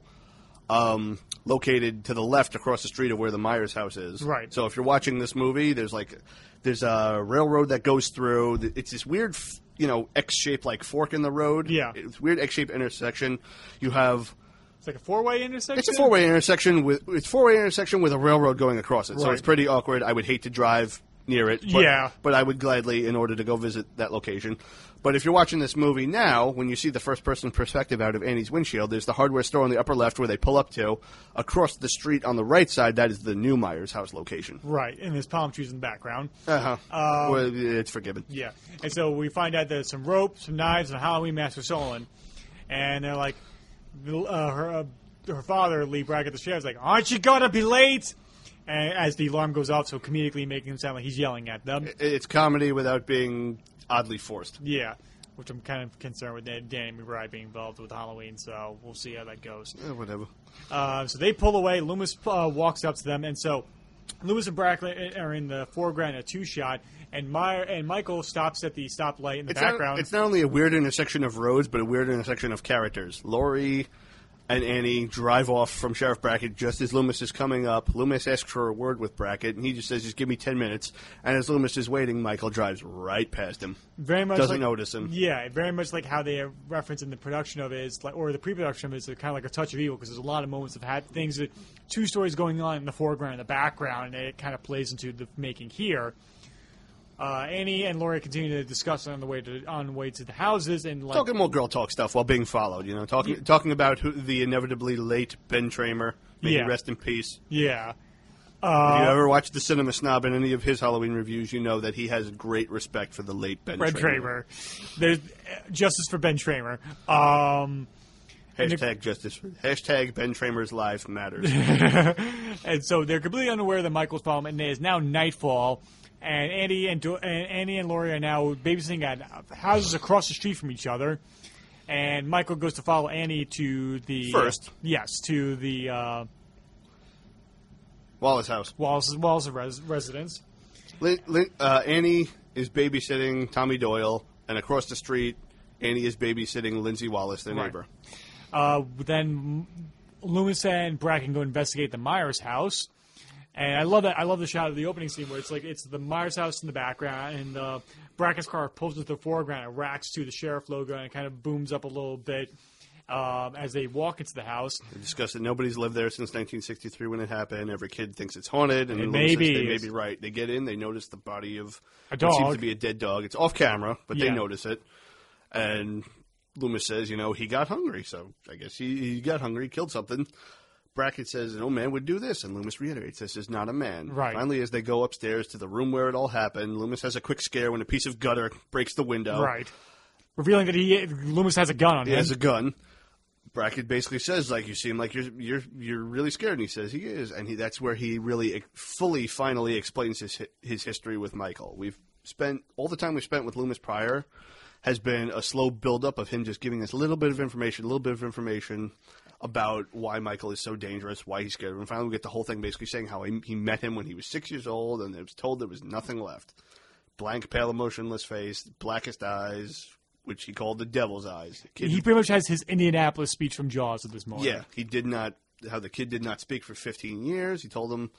um, located to the left across the street of where the Myers house is. Right. So if you're watching this movie, there's like there's a railroad that goes through. It's this weird, you know, X-shaped like fork in the road. Yeah. It's weird X-shaped intersection. You have It's like a four-way intersection. it's a four way intersection with it's four way intersection with a railroad going across it. So it's pretty awkward. I would hate to drive near it. But, Yeah. But I would gladly in order to go visit that location. But if you're watching this movie now, when you see the first person perspective out of Annie's windshield, there's the hardware store on the upper left where they pull up to. Across the street on the right side, that is the new Myers house location. Right, and there's palm trees in the background. Uh huh. Um, well, it's forgiven. Yeah, and so we find out there's some rope, some knives, and a Halloween mask were stolen. And they're like, uh, her uh, her father, Leigh Brackett, the sheriff's like, "Aren't you gonna be late?" And as the alarm goes off, so comedically making him sound like he's yelling at them. It's comedy without being oddly forced. Yeah, which I'm kind of concerned with Danny McBride being involved with Halloween, so we'll see how that goes. Eh, whatever. Uh, so they pull away. Loomis uh, walks up to them, and so Loomis and Brackett are in the foreground, a two shot, and Meyer and Michael stops at the stoplight in the It's background. Not, it's not only a weird intersection of roads, but a weird intersection of characters. Laurie and Annie drive off from Sheriff Brackett just as Loomis is coming up. Loomis asks for a word with Brackett, and he just says, "Just give me ten minutes." And as Loomis is waiting, Michael drives right past him. very much doesn't like, notice him. Yeah, very much like how they reference in the production of it is, like, or the pre-production of it is kind of like a touch of evil because there's a lot of moments of had things that two stories going on in the foreground and the background, and it kind of plays into the making here. Uh, Annie and Laurie continue to discuss on the way to on the way to the houses and like Talking more girl talk stuff while being followed. You know, talking talking about who, the inevitably late Ben Tramer. May Yeah. rest in peace. yeah, if you ever watched the Cinema Snob in any of his Halloween reviews, you know that he has great respect for the late Ben, Ben Tramer. Tramer. There's uh, justice for Ben Tramer. Um, Hashtag justice. Hashtag Ben Tramer's life matters. *laughs* and so they're completely unaware that Michael's problem, and it is now nightfall. And Andy and, Do- and Andy and Laurie are now babysitting at houses across the street from each other. And Michael goes to follow Annie to the First. yes, to the uh, Wallace House. Wallace Wallace res- residence. Lin, Lin, uh, Annie is babysitting Tommy Doyle, and across the street, Annie is babysitting Lindsay Wallace, their Right. neighbor. Uh, then Loomis and Brackett go investigate the Myers house, and I love that. I love the shot of the opening scene where it's like it's the Myers house in the background, and uh, Brackett's car pulls into the foreground and racks to the sheriff logo, and it kind of booms up a little bit um, as they walk into the house. They discuss that nobody's lived there since 1963 when it happened. Every kid thinks it's haunted, and It Loomis may be. they may be right. They get in, they notice the body of A what seems dog. to be a dead dog. It's off camera, but they notice it, and Loomis says, you know, he got hungry, so I guess he, he got hungry, killed something. Brackett says, no man would do this, and Loomis reiterates, this is not a man. Right. Finally, as they go upstairs to the room where it all happened, Loomis has a quick scare when a piece of gutter breaks the window. Right. Revealing that he Loomis has a gun on him. He him. has a gun. Brackett basically says, like, you seem like you're you're you're really scared, and he says he is, and he that's where he really eh, fully, finally explains his his history with Michael. We've spent all the time we spent with Loomis prior has been a slow buildup of him just giving us a little bit of information, a little bit of information about why Michael is so dangerous, why he's scared of him. Finally, we get the whole thing basically saying how he, he met him when he was six years old, and it was told there was nothing left. Blank, pale, emotionless face, blackest eyes, which he called the devil's eyes. The kid he pretty much has his Indianapolis speech from Jaws at this moment. yeah, he did not. How the kid did not speak for 15 years. He told him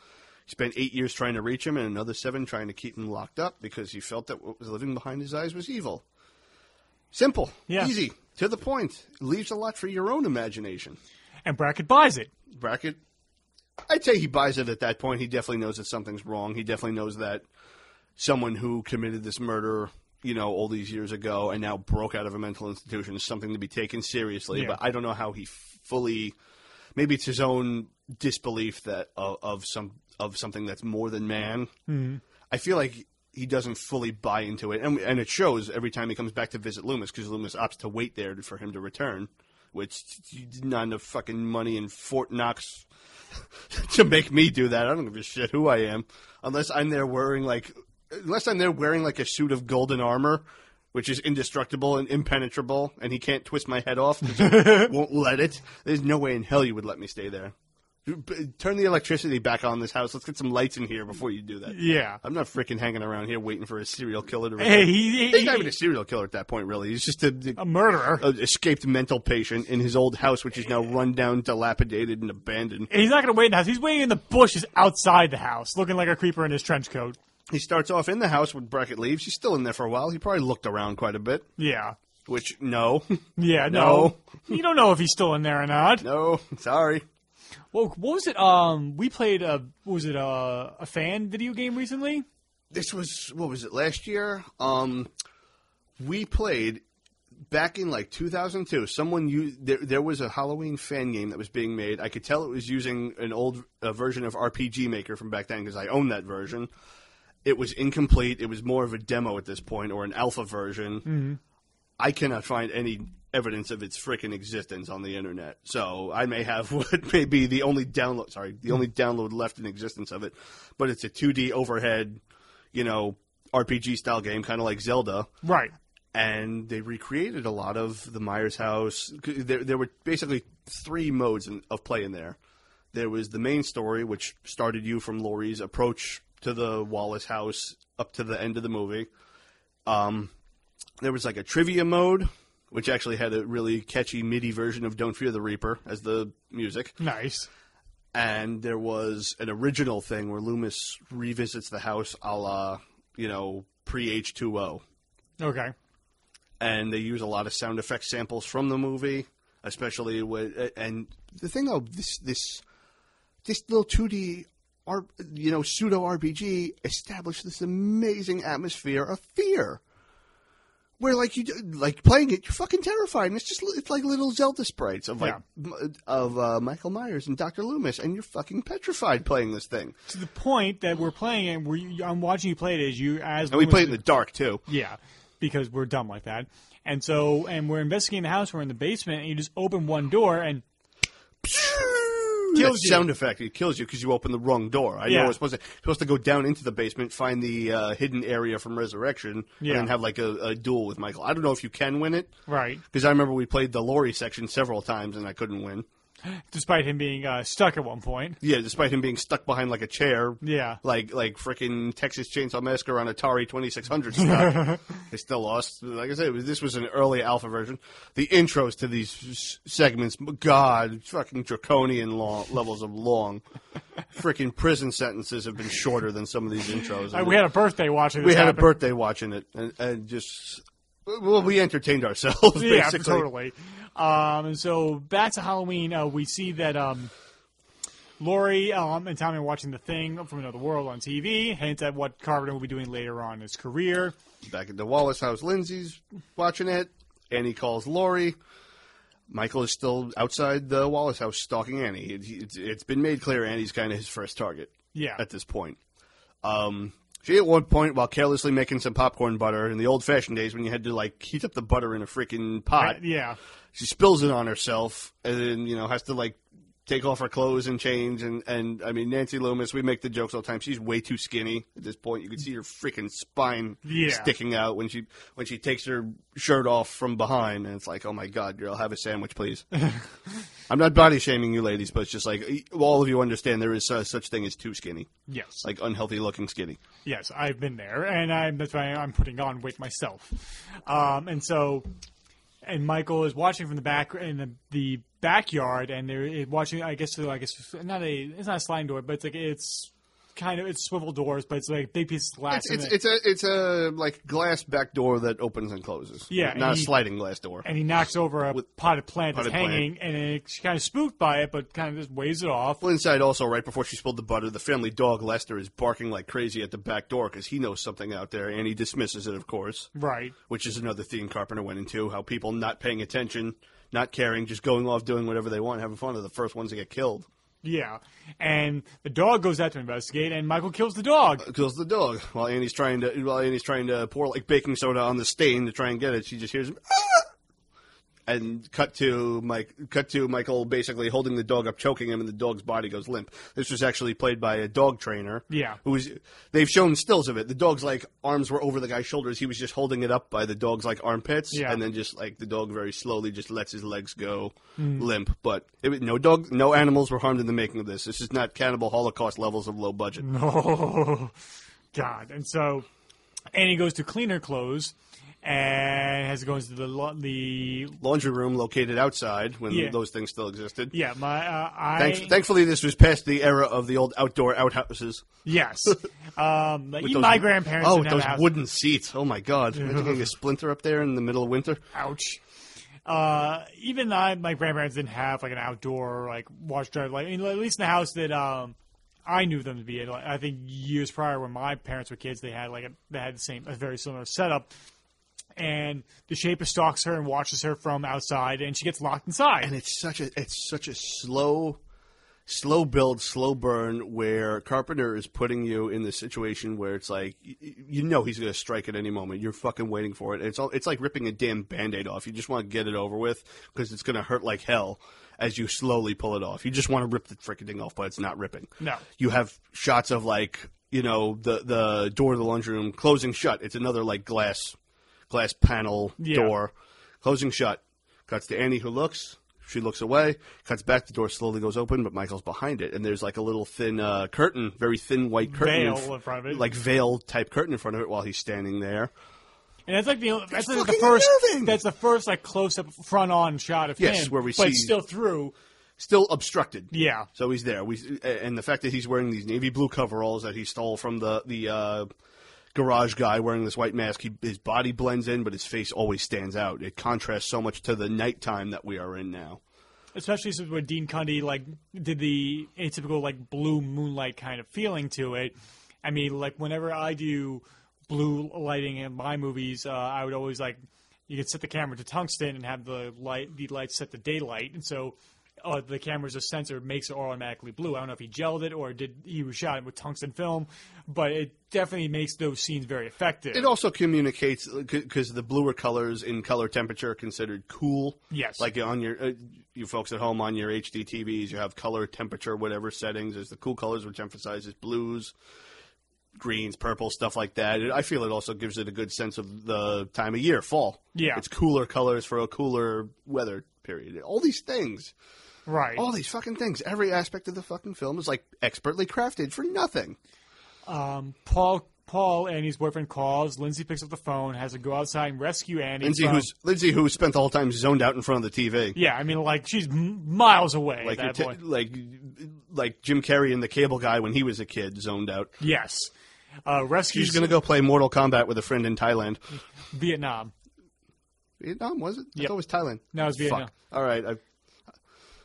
he spent eight years trying to reach him and another seven trying to keep him locked up because he felt that what was living behind his eyes was evil. Simple, Yeah. easy, to the point. Leaves a lot for your own imagination. And Brackett buys it. Brackett, I'd say he buys it at that point. He definitely knows that something's wrong. He definitely knows that someone who committed this murder, you know, all these years ago and now broke out of a mental institution is something to be taken seriously. Yeah. But I don't know how he fully. Maybe it's his own disbelief that of, of some of something that's more than man. Mm-hmm. I feel like he doesn't fully buy into it, and and it shows every time he comes back to visit Loomis because Loomis opts to wait there for him to return, which not enough fucking money in Fort Knox *laughs* to make me do that. I don't give a shit who I am, unless I'm there wearing like, unless I'm there wearing like a suit of golden armor, which is indestructible and impenetrable, and he can't twist my head off. *laughs* won't let it. There's no way in hell you would let me stay there. Turn the electricity back on this house. Let's get some lights in here before you do that. Yeah. I'm not freaking hanging around here waiting for a serial killer to. Hey, he, He's he, not even a serial killer at that point, really. He's just a, a murderer. a escaped mental patient in his old house, which is now run down, dilapidated, and abandoned. He's not going to wait in the house. He's waiting in the bushes outside the house, looking like a creeper in his trench coat. He starts off in the house when Brackett leaves. He's still in there for a while. He probably looked around quite a bit. Yeah. Which no, *laughs* Yeah, *laughs* no. you don't know if he's still in there or not. no, sorry. Well, what was it? Um, we played a what was it a a fan video game recently? This was what was it last year? Um, we played back in like 2002. Someone used there, there was a Halloween fan game that was being made. I could tell it was using an old uh, version of RPG Maker from back then because I own that version. It was incomplete. It was more of a demo at this point or an alpha version. I cannot find any evidence of its freaking existence on the internet. So I may have *laughs* what may be the only download. Sorry, the only download left in existence of it. But it's a 2D overhead, you know, RPG style game, kind of like Zelda. Right. And they recreated a lot of the Myers house. There, there were basically three modes in, of play in there. There was the main story, which started you from Laurie's approach to the Wallace house up to the end of the movie. Um, there was like a trivia mode, which actually had a really catchy MIDI version of "Don't Fear the Reaper" as the music, Nice. and there was an original thing where Loomis revisits the house, a la you know pre H two O, Okay. and they use a lot of sound effect samples from the movie, especially with and the thing though this this this little two D. R, you know, pseudo RPG established this amazing atmosphere of fear where like you like playing it, you're fucking terrified. And it's just it's like little Zelda sprites of like m- of uh, Michael Myers and Doctor Loomis, and you're fucking petrified playing this thing. To the point that we're playing it, where you, I'm watching you play it as you as And we play played in the dark too. Yeah, because we're dumb like that. And so, and we're investigating the house. We're in the basement, and you just open one door, and *laughs* Kills you. sound effect. It kills you because you open the wrong door. I Yeah. know it's supposed to supposed to go down into the basement, find the uh, hidden area from Resurrection, Yeah. and have like a, a duel with Michael. I don't know if you can win it right. because I remember we played the Laurie section several times and I couldn't win. Despite him being uh, stuck at one point. Yeah, despite him being stuck behind like a chair. Yeah. Like like freaking Texas Chainsaw Massacre on Atari 2600 stuff. *laughs* they still lost. Like I said, was- this was an early alpha version. The intros to these segments, God, fucking draconian long, levels of long. freaking prison sentences have been shorter than some of these intros. Uh, we had a birthday watching. This we had a birthday watching it, and, and just well, we entertained ourselves. *laughs* Yeah, totally. Um, and so back to Halloween, uh, we see that um, Laurie um, and Tommy are watching the thing from another world on TV. Hint at what Carpenter will be doing later on in his career. Back at the Wallace house, Lindsay's watching it. Annie calls Laurie. Michael is still outside the Wallace house stalking Annie. It, it's, it's been made clear Annie's kind of his first target Yeah, at this point. Um, she at one point, while carelessly making some popcorn butter in the old fashioned days when you had to like heat up the butter in a freaking pot, yeah, she spills it on herself and then you know has to like take off her clothes and change and and I mean Nancy Loomis we make the jokes all the time she's way too skinny at this point you can see her freaking spine Yeah. sticking out when she when she takes her shirt off from behind and it's like oh my god girl have a sandwich please *laughs* I'm not body shaming you ladies but it's just like all of you understand there is uh, such thing as too skinny yes, like unhealthy looking skinny yes. I've been there, and I'm that's why I'm putting on weight myself. Um, and so, and Michael is watching from the back in the, the backyard, and they're watching. I guess I guess not a it's not a sliding door, but it's like it's kind of it's swivel doors, but it's like big piece of glass. it's it's, it's a it's a like glass back door that opens and closes Yeah, not a he- sliding glass door and he knocks over a potted plant that's potted plant. hanging, and it, she's kind of spooked by it, but kind of just waves it off. Well, inside also, right before she spilled the butter, the family dog Lester is barking like crazy at the back door because he knows something out there, and he dismisses it, of course, Right. which is another theme Carpenter went into: how people not paying attention, not caring, just going off doing whatever they want, having fun, are the first ones to get killed. Yeah. And the dog goes out to investigate, and Michael kills the dog. Kills the dog while Annie's trying to while Annie's trying to pour like baking soda on the stain to try and get it. She just hears him. "Ah!" And cut to Mike. Cut to Michael basically holding the dog up, choking him, and the dog's body goes limp. This was actually played by a dog trainer. Yeah. who was. They've shown stills of it. The dog's like arms were over the guy's shoulders. He was just holding it up by the dog's like armpits, Yeah. and then just like the dog very slowly just lets his legs go Mm. limp. But it, no dog, no animals were harmed in the making of this. This is not cannibal Holocaust levels of low budget. *laughs* No, God. And so Annie goes to clean her clothes and has goes to go into the, lo- the laundry room located outside when Yeah. those things still existed. yeah, my, uh, I. Thanks, thankfully, this was past the era of the old outdoor outhouses. Yes. *laughs* Um, like, even my grandparents Oh, didn't with have those a house. wooden seats. Oh my God! Imagine getting a *laughs* splinter up there in the middle of winter. Ouch. Uh, even I, my grandparents didn't have like an outdoor like wash dryer. Like I mean, at least in the house that um I knew them to be in. Like, I think years prior, when my parents were kids, they had like a, they had the same a very similar setup. And the shaper stalks her and watches her from outside, and she gets locked inside. And it's such a it's such a slow, slow build, slow burn. Where Carpenter is putting you in the situation where it's like you know he's going to strike at any moment. You're fucking waiting for it. It's all it's like ripping a damn band-aid off. You just want to get it over with because it's going to hurt like hell as you slowly pull it off. You just want to rip the freaking thing off, but it's not ripping. No. you have shots of like you know the the door of the laundry room closing shut. It's another like glass glass panel Yeah. door closing shut. Cuts to Annie who looks. She looks away. Cuts back. The door slowly goes open, but Michael's behind it, and there's like a little thin uh, curtain, very thin white curtain, Veil in front of it. like veil type curtain in front of it while he's standing there. And that's like the that's like the first unnerving. that's the first like close up front on shot of Yes, him, where we but see- still through. Still obstructed. Yeah, So he's there. We and the fact that he's wearing these navy blue coveralls that he stole from the the uh, garage guy wearing this white mask. He, his body blends in, but his face always stands out. It contrasts so much to the nighttime that we are in now. especially since when Dean Cundey like did the atypical like blue moonlight kind of feeling to it. I mean, like whenever I do blue lighting in my movies, uh, I would always like you could set the camera to tungsten and have the light the light set to daylight, and so. Uh, the camera's a sensor makes it automatically blue. I don't know if he gelled it or did he was shot it with tungsten film, but it definitely makes those scenes very effective. It also communicates because the bluer colors in color temperature are considered cool. Yes. like on your uh, you folks at home on your HD TVs, you have color temperature whatever settings. There's the cool colors which emphasizes blues, greens, purple, stuff like that. I feel it also gives it a good sense of the time of year, fall. Yeah. it's cooler colors for a cooler weather period. All these things. Right. All these fucking things. Every aspect of the fucking film is like expertly crafted for nothing. Paul Paul Annie's boyfriend calls. Lindsay picks up the phone, has to go outside and rescue Annie. Lindsay, from- who's Lindsay, who spent the whole time zoned out in front of the TV, yeah, I mean, like she's miles away like at that you're t- like like Jim Carrey and the Cable Guy when he was a kid, zoned out. yes, uh, rescues She's gonna go play Mortal Kombat with a friend in Thailand. Vietnam. Vietnam was it? I Yep. thought it was Thailand. No, it was Vietnam. Fuck. All right, I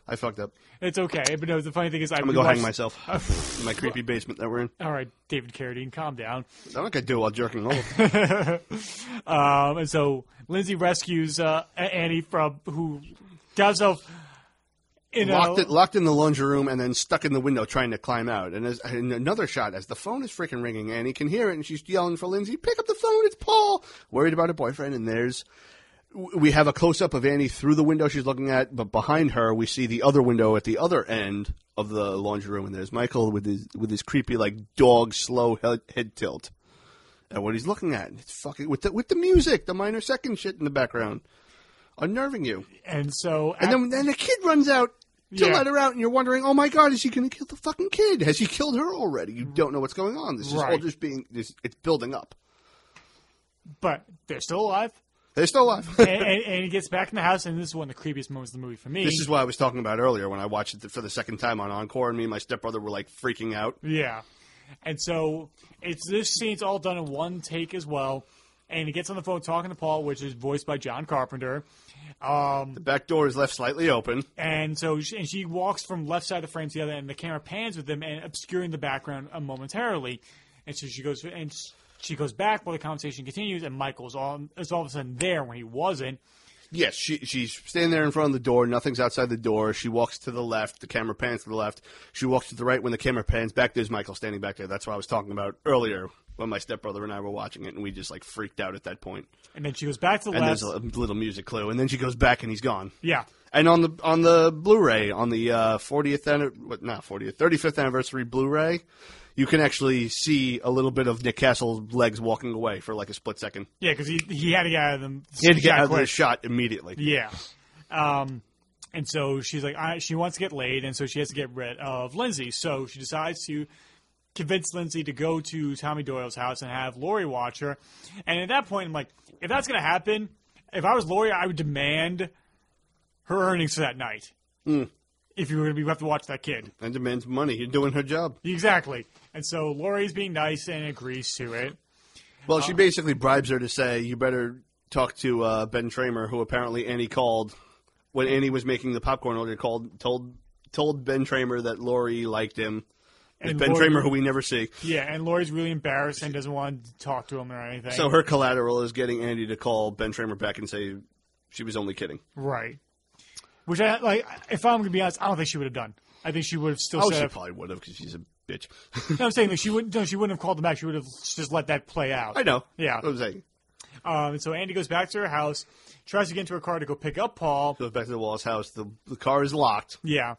I fucked up. It's okay, but no. The funny thing is, I I'm gonna go hang myself *laughs* in my creepy basement that we're in. All right, David Carradine, calm down. I'm not gonna do it while jerking off. *laughs* Um, and so Lindsay rescues uh, Annie from who got herself in locked a it, locked in the laundry room, and then stuck in the window trying to climb out. And, as, and another shot as the phone is freaking ringing, Annie can hear it, and she's yelling for Lindsay, "Pick up the phone! It's Paul!" Worried about her boyfriend, and there's we have a close up of Annie through the window she's looking at, but behind her we see the other window at the other end of the laundry room, and there's Michael with his with his creepy like dog slow head, head tilt. And what he's looking at, it's fucking with the with the music, the minor second shit in the background, unnerving you. and so And then, then the kid runs out to Yeah. let her out, and you're wondering, oh my god, is he going to kill the fucking kid? Has he killed her already? You don't know what's going on. This is all Right. just being, this, it's building up. but they're still alive. They're still alive. and, and, and he gets back in the house, and this is one of the creepiest moments of the movie for me. this is what I was talking about earlier when I watched it for the second time on Encore, and me and my stepbrother were like freaking out. Yeah. And so it's this scene's all done in one take as well. And he gets on the phone talking to Paul, which is voiced by John Carpenter. Um, the back door is left slightly open. And so she, and she walks from left side of the frame to the other, and the camera pans with them and obscuring the background momentarily. And so she goes and she goes back while the conversation continues, and Michael's all is all of a sudden there when he wasn't. Yes, she, she's standing there in front of the door. Nothing's outside the door. She walks to the left. The camera pans to the left. She walks to the right. When the camera pans back, there's Michael standing back there. That's what I was talking about earlier when my stepbrother and I were watching it, and we just like freaked out at that point. And then she goes back to the And left. there's a little music clue, and then she goes back, and he's gone. yeah. And on the on the Blu-ray, on the uh, 40th anni- what not 40th 35th anniversary Blu-ray, you can actually see a little bit of Nick Castle's legs walking away for like a split second. Yeah, because he, he had to get out of them. He had to get out of the shot immediately. Yeah. Um, and so she's like, I, she wants to get laid, and so she has to get rid of Lindsay. So she decides to convince Lindsay to go to Tommy Doyle's house and have Laurie watch her. And at that point, I'm like, if that's going to happen, if I was Laurie, I would demand her earnings for that night. If you were going to be have to watch that kid. And demands money. You're doing her job. Exactly. And so Laurie's being nice and agrees to it. Well, she basically bribes her to say, "You better talk to uh, Ben Tramer, who apparently Annie called when Annie was making the popcorn order. Called told told Ben Tramer that Laurie liked him. And Ben Laurie- Tramer, who we never see. Yeah, and Laurie's really embarrassed and doesn't want to talk to him or anything. So her collateral is getting Andy to call Ben Tramer back and say she was only kidding. Right. Which I like. If I'm gonna be honest, I don't think she would have done. I think she would have still Oh, set she probably would have because she's a bitch. No, I'm saying that she wouldn't. No, she wouldn't have called him back. She would have just let that play out. I know. Yeah. What I'm saying. Um, and so Andy goes back to her house, tries to get into her car to go pick up Paul. Goes back to the Wallace house. The the car is locked. Yeah.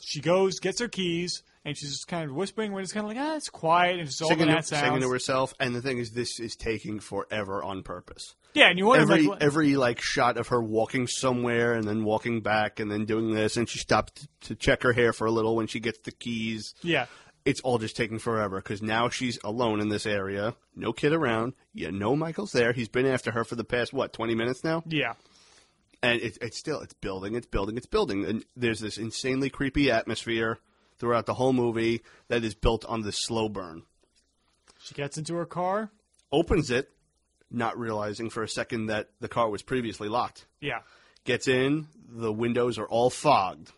She goes, gets her keys, and she's just kind of whispering when it's kind of like, ah, it's quiet, and it's all Singing, that to, singing to herself, and the thing is, this is taking forever on purpose. Yeah, and you wonder, every like, every like shot of her walking somewhere and then walking back and then doing this and she stops to check her hair for a little when she gets the keys. yeah, It's all just taking forever because now she's alone in this area, no kid around. You know Michael's there. He's been after her for the past what twenty minutes now, yeah, and it, it's still it's building, it's building, it's building, and there's this insanely creepy atmosphere throughout the whole movie that is built on this slow burn. she gets into her car. Opens it, not realizing for a second that the car was previously locked. Yeah. Gets in, the windows are all fogged.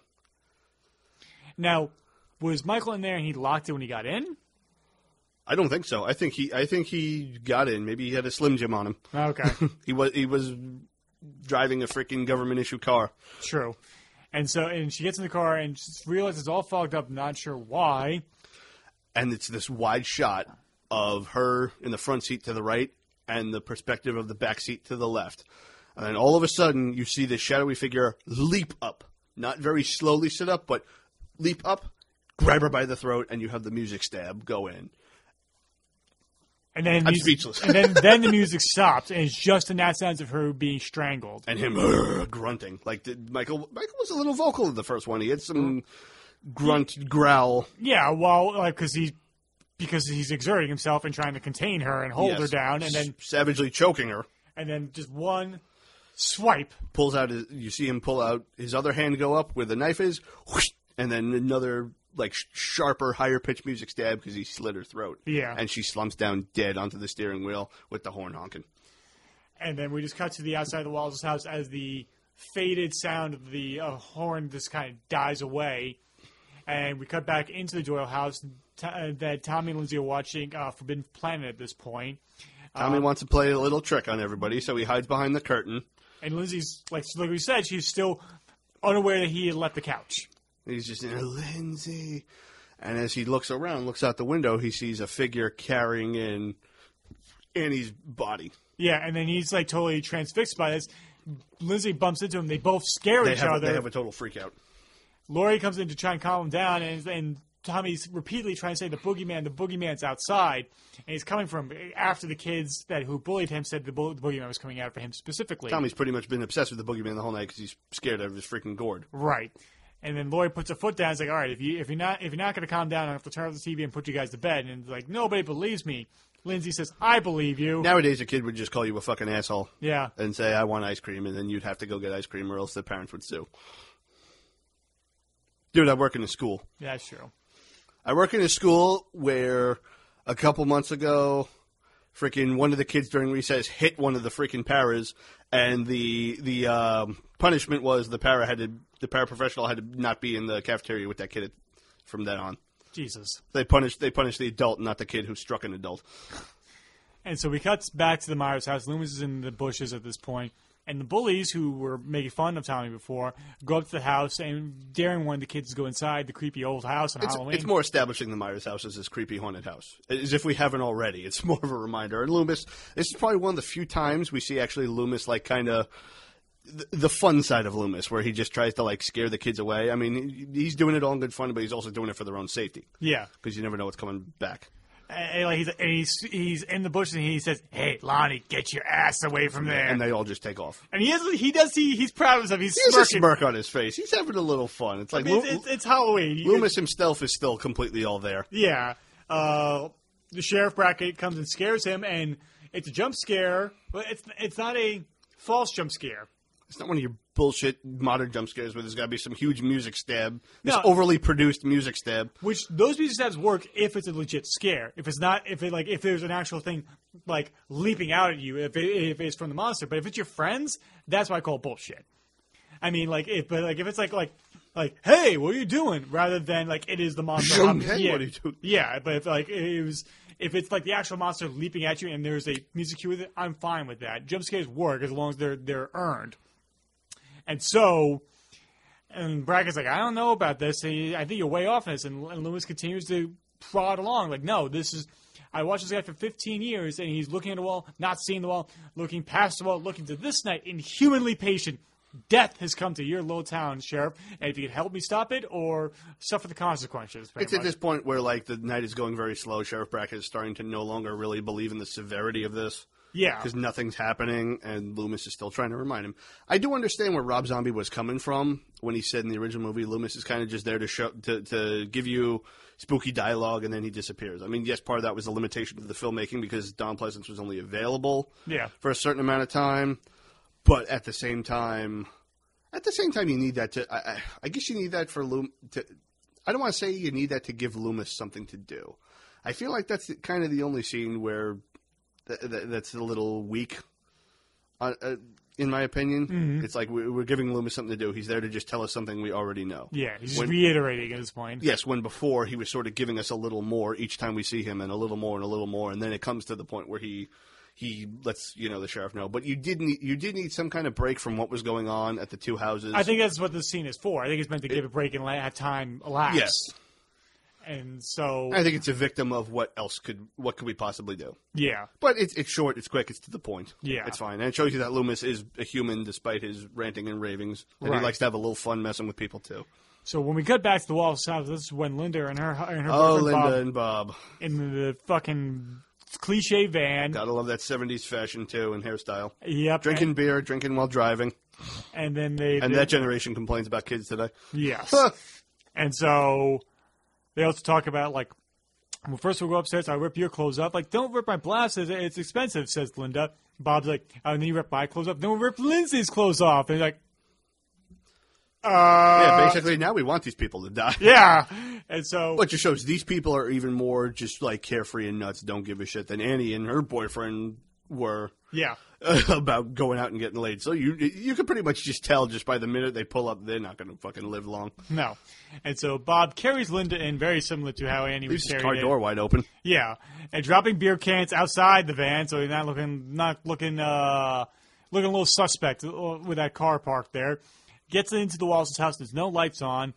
Now, was Michael in there and he locked it when he got in? I don't think so. I think he I think he got in. Maybe he had a Slim Jim on him. Okay, *laughs* He was he was driving a freaking government issue car. true. And so, and she gets in the car and just realizes it's all fogged up. Not sure why. And it's this wide shot of her in the front seat to the right and the perspective of the back seat to the left. And then all of a sudden you see this shadowy figure leap up. Not very slowly sit up, but leap up, grab her by the throat, and you have the music stab go in. And then I'm mus- speechless. and then then the music stops, and it's just in that sense of her being strangled. and him uh, grunting. Like the, Michael, Michael was a little vocal in the first one. He had some grunt growl. Yeah, well, like because he because he's exerting himself and trying to contain her and hold her down, and then savagely choking her. and then just one swipe. Pulls out his. You see him pull out his other hand, go up where the knife is, whoosh, and then another like sharper, higher pitched music stab because he slit her throat. Yeah. and she slumps down dead onto the steering wheel with the horn honking. And then we just cut to the outside of the walls of this house as the faded sound of the uh, horn just kind of dies away. And we cut back into the Doyle house t- uh, that Tommy and Lindsay are watching uh, Forbidden Planet at this point. Tommy wants to play a little trick on everybody, so he hides behind the curtain. And Lindsay's, like, like we said, she's still unaware that he had left the couch. He's just in Lindsay. And as he looks around, looks out the window, he sees a figure carrying in Annie's body. Yeah, and then he's, like, totally transfixed by this. Lindsay bumps into him. They both scare They each have, other. they have a total freak out. Laurie comes in to try and calm him down, and, and Tommy's repeatedly trying to say the boogeyman, the boogeyman's outside, and he's coming from after the kids that who bullied him said the, bull, the boogeyman was coming out for him specifically. Tommy's pretty much been obsessed with the boogeyman the whole night because he's scared of his freaking gourd. right. And then Laurie puts a foot down. He's like, "All right, if you if you're not if you're not going to calm down, I have to turn off the TV and put you guys to bed." And like nobody believes me. Lindsay says, "I believe you." Nowadays, a kid would just call you a fucking asshole yeah, and say, I want ice cream, and then you'd have to go get ice cream or else the parents would sue. Dude, I work in a school. yeah, that's true. I work in a school where a couple months ago, freaking one of the kids during recess hit one of the freaking paras, and the the um, punishment was the para had to the paraprofessional had to not be in the cafeteria with that kid from then on. Jesus. They punished they punished the adult, not the kid who struck an adult. And so we cut back to the Myers house. Loomis is in the bushes at this point, and the bullies who were making fun of Tommy before go up to the house and daring one of the kids to go inside the creepy old house on It's, Halloween. it's more establishing the Myers house as this creepy haunted house, as if we haven't already. It's *laughs* more of a reminder. And Loomis, this is probably one of the few times we see actually Loomis like kind of the, the fun side of Loomis, where he just tries to like scare the kids away. I mean, he's doing it all in good fun, but he's also doing it for their own safety yeah, because you never know what's coming back. And, like he's, and he's he's in the bushes and he says, "Hey, Lonnie, get your ass away from there." And they all just take off. And he has he does he he's proud of himself. He's He has a smirk on his face. He's having a little fun. It's like I mean, Lo- it's, it's, Halloween. Loomis himself is still completely all there. Yeah. Uh, the sheriff Brackett comes and scares him, and it's a jump scare, but it's it's not a false jump scare. It's not one of your bullshit modern jump scares where there's got to be some huge music stab, this No. overly produced music stab. Which those music stabs work if it's a legit scare. If it's not, if it like if there's an actual thing like leaping out at you, if it, if it's from the monster. But if it's your friends, that's why I call bullshit. I mean, like if but like if it's like like like hey, what are you doing? Rather than like it is the monster. Young hopping- man, yeah, what are you doing? Yeah, but if like it was. If it's like the actual monster leaping at you and there's a music cue with it, I'm fine with that. Jump scares work as long as they're they're earned. And so, and Brackett's like, I don't know about this. He, I think you're way off on this. And, and Loomis continues to prod along, like, no, this is. I watched this guy for 15 years, and he's looking at the wall, not seeing the wall, looking past the wall, looking to this night, inhumanly patient. Death has come to your little town, sheriff, and if you could help me stop it or suffer the consequences. It's at this point where like the night is going very slow. Sheriff Brackett is starting to no longer really believe in the severity of this yeah, because nothing's happening, and Loomis is still trying to remind him. I do understand where Rob Zombie was coming from when he said in the original movie, Loomis is kind of just there to show to, to give you spooky dialogue, and then he disappears. I mean, yes, part of that was the limitation of the filmmaking because Don Pleasence was only available yeah, for a certain amount of time, but at the same time, at the same time, you need that to. I, I, I guess you need that for Loom. To, I don't want to say you need that to give Loomis something to do. I feel like that's the, kind of the only scene where th- th- that's a little weak. Uh, uh, in my opinion, it's like we- we're giving Loomis something to do. He's there to just tell us something we already know. yeah. He's When- reiterating at this point. Yes, when before he was sort of giving us a little more each time we see him, and a little more and a little more, and then it comes to the point where he he lets you know the sheriff know. But you did need you did need some kind of break from what was going on at the two houses. I think that's what this scene is for. I think it's meant to give a break and have time elapse. yes, And so, I think it's a victim of what else could what could we possibly do. yeah. But it's it's short, it's quick, it's to the point. Yeah. it's fine, and it shows you that Loomis is a human despite his ranting and ravings, and Right. he likes to have a little fun messing with people too. So when we cut back to the Wallace house, this is when Linda and her and her Oh, Linda Bob and Bob. in the fucking cliche van. Gotta love that '70s fashion too and hairstyle. Yep. Drinking beer, drinking while driving, and then they and they- that generation complains about kids today. Yes. and so they also talk about like, well, first we'll go upstairs. I rip your clothes off. Like, don't rip my blouse. It's, expensive, says Linda. Bob's like, oh, and then you rip my clothes off. Then we'll rip Lindsay's clothes off. And he's like, uh, yeah, basically now we want these people to die. *laughs* yeah. And so, What just shows these people are even more just like carefree and nuts, don't give a shit than Annie and her boyfriend were yeah. *laughs* about going out and getting laid. So you you can pretty much just tell just by the minute they pull up, they're not going to fucking live long. No. And so Bob carries Linda in very similar to how Annie was carried car in. door wide open. Yeah, and dropping beer cans outside the van, so he's not looking not looking uh looking a little suspect with that car parked there. Gets into the Wallace's house. There's no lights on.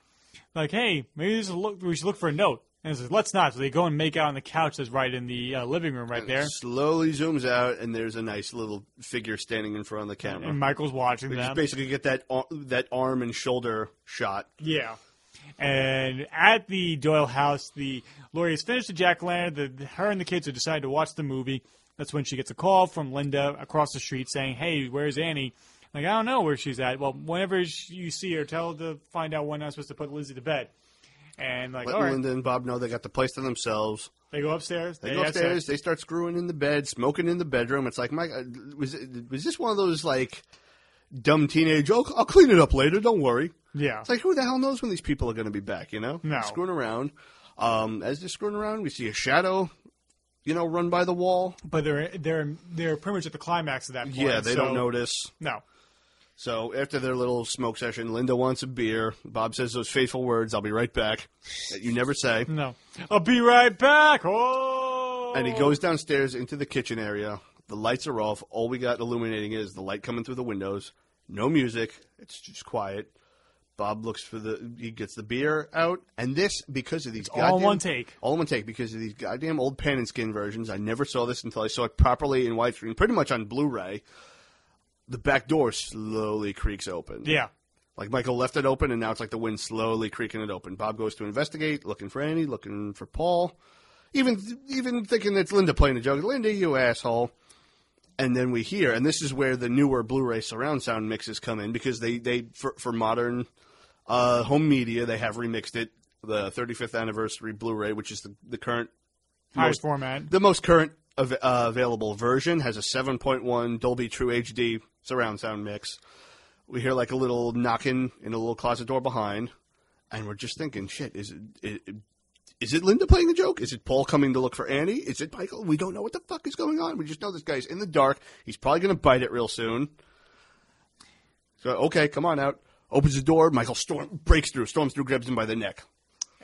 Like, hey, maybe this is a look, we should look for a note. And he says, let's not. So they go and make out on the couch that's right in the uh, living room right there. Slowly zooms out, and there's a nice little figure standing in front of the camera. And Michael's watching We them. just basically get that ar- that arm and shoulder shot. Yeah. And at the Doyle house, the Laurie has finished the jack o' lantern. The her and the kids have decided to watch the movie. That's when she gets a call from Linda across the street saying, "Hey, where's Annie?" Like, I don't know where she's at. Well, whenever you see her, tell her to find out when I'm supposed to put Lizzie to bed. And like, all right, Linda and Bob know they got the place to themselves. they go upstairs. They go upstairs. They start screwing in the bed, smoking in the bedroom. It's like, Mike, uh, was it, was this one of those like dumb teenage? Oh, I'll clean it up later. Don't worry. Yeah. It's like, who the hell knows when these people are going to be back? You know, No. screwing around. Um, as they're screwing around, we see a shadow, you know, run by the wall. but they're they're they're pretty much at the climax of that point. Yeah, they so- don't notice. No. So after their little smoke session, Linda wants a beer. Bob says those fateful words, "I'll be right back," that you never say. No. I'll be right back. Oh. And he goes downstairs into the kitchen area. The lights are off. All we got illuminating is the light coming through the windows. No music. It's just quiet. Bob looks for the. He gets the beer out, and this because of these all goddamn one take. all one take because of these goddamn old pan and scan versions. I never saw this until I saw it properly in widescreen, pretty much on Blu-ray. The back door slowly creaks open. Yeah. Like Michael left it open, and now it's like the wind slowly creaking it open. Bob goes to investigate, looking for Annie, looking for Paul, even even thinking it's Linda playing a joke. Linda, you asshole. And then we hear, and this is where the newer Blu-ray surround sound mixes come in because they they for, for modern uh, home media they have remixed it. The 35th anniversary Blu-ray, which is the, the current Highest most- format. the most current av- uh, available version has a 7.1 Dolby True HD surround sound mix. We hear like a little knocking in a little closet door behind, and we're just thinking, shit, is it, it is it Linda playing a joke? Is it Paul coming to look for Annie? Is it Michael? We don't know what the fuck is going on. We just know this guy's in the dark. He's probably going to bite it real soon. So okay, come on out. Opens the door. Michael storm breaks through, storms through, grabs him by the neck.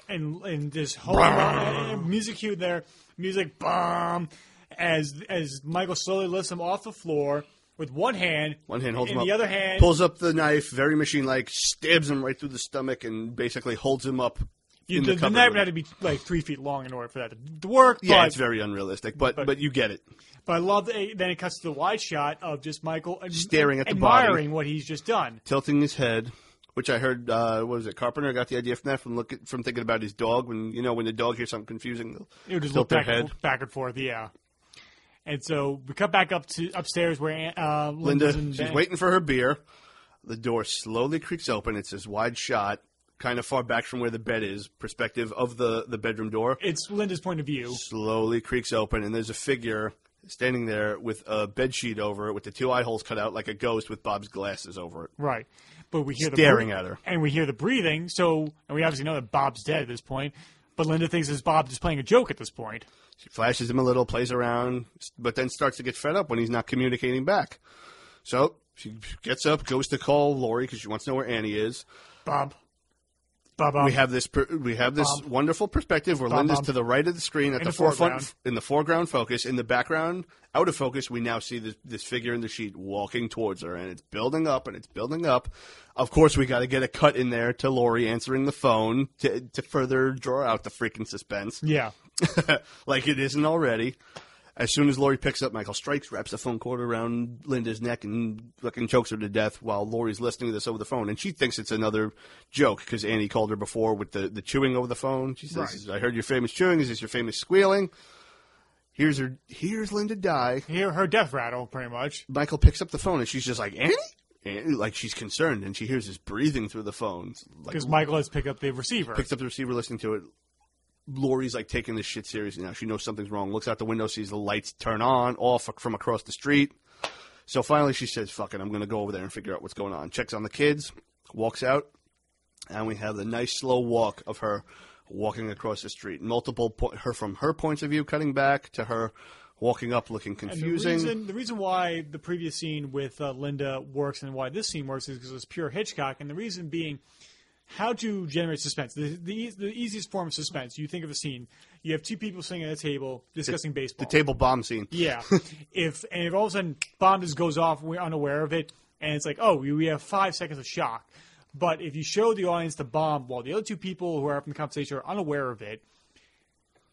and and this whole music cue there, music bomb, as as Michael slowly lifts him off the floor with one hand, One hand holds and him up. the other hand pulls up the knife, very machine-like, stabs him right through the stomach, and basically holds him up. You, in the, the, the knife with had to be like three feet long in order for that to, work. Yeah, but, it's very unrealistic, but, but- but you get it. but I love that. Then it cuts to the wide shot of just Michael ad- Staring at the body. admiring what he's just done. Tilting his head, which I heard, uh, what was it, Carpenter got the idea from that from look from thinking about his dog. When you know when the dog hears something confusing, they'll It would just tilt their back, head. back and forth. Yeah. And so we cut back up to upstairs where uh, Linda, she's bed. waiting for her beer. The door slowly creaks open. It's this wide shot, kind of far back from where the bed is, perspective of the, the bedroom door. It's Linda's point of view. slowly creaks open, and there's a figure standing there with a bed sheet over it, with the two eye holes cut out like a ghost, with Bob's glasses over it. Right. But we hear Staring the at her. and we hear the breathing. So, and we obviously know that Bob's dead at this point. But Linda thinks it's Bob just playing a joke at this point. She flashes him a little, plays around, but then starts to get fed up when he's not communicating back. So she gets up, goes to call Laurie because she wants to know where Annie is. Bob. Bob. We have this per, we have this Bob. wonderful perspective where Bob, Linda's to the right of the screen at In the, the forefront foreground. in the foreground focus. In the background, out of focus, we now see this this figure in the sheet walking towards her, and it's building up and it's building up. Of course, we got to get a cut in there to Laurie answering the phone to to further draw out the freaking suspense, yeah. *laughs* like it isn't already. As soon as Laurie picks up, Michael strikes, wraps the phone cord around Linda's neck, and fucking chokes her to death while Laurie's listening to this over the phone. And she thinks it's another joke because Annie called her before with the, the chewing over the phone. She says, Right. I heard your famous chewing. Is this your famous squealing? Here's her. Here's Linda die. Hear her death rattle, pretty much. Michael picks up the phone and she's just like Annie. Like she's concerned and she hears his breathing through the phone. Like Because Michael has picked up the receiver. picks up the receiver, listening to it. Laurie's like taking this shit seriously now. She knows something's wrong. Looks out the window, sees the lights turn on, off from across the street. So finally, she says, "Fuck it, I'm going to go over there and figure out what's going on." Checks on the kids, walks out, and we have the nice slow walk of her walking across the street. Multiple po- her from her points of view, cutting back to her walking up, looking And confusing. The reason, the reason why the previous scene with uh, Linda works and why this scene works is because it's pure Hitchcock, and the reason being how to generate suspense. The, the, the easiest form of suspense. You think of a scene. You have two people sitting at a table discussing the baseball. The table bomb scene. Yeah. *laughs* if and if all of a sudden bomb just goes off, we're unaware of it, and it's like, oh, we, we have five seconds of shock. But if you show the audience the bomb while the other two people who are up in the conversation are unaware of it,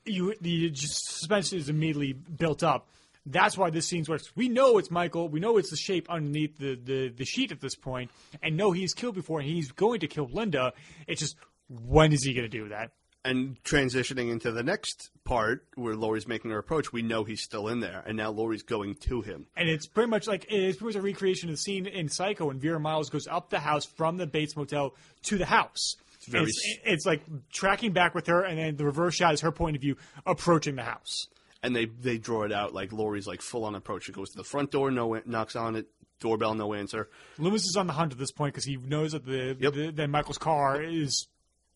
you the suspense is immediately built up. That's why this scene works. We know it's Michael. We know it's the shape underneath the, the, the sheet at this point, and know he's killed before, and he's going to kill Linda. It's just when is he going to do that? And transitioning into the next part where Laurie's making her approach, we know he's still in there, and now Laurie's going to him. And it's pretty much like it's pretty much a recreation of the scene in Psycho when Vera Miles goes up the house from the Bates Motel to the house. It's, very it's, it's like tracking back with her, and then the reverse shot is her point of view approaching the house. And they they draw it out like Laurie's like full on approach. She goes to the front door, no knocks on it, doorbell, no answer. Loomis is on the hunt at this point because he knows that the, Yep. the that Michael's car is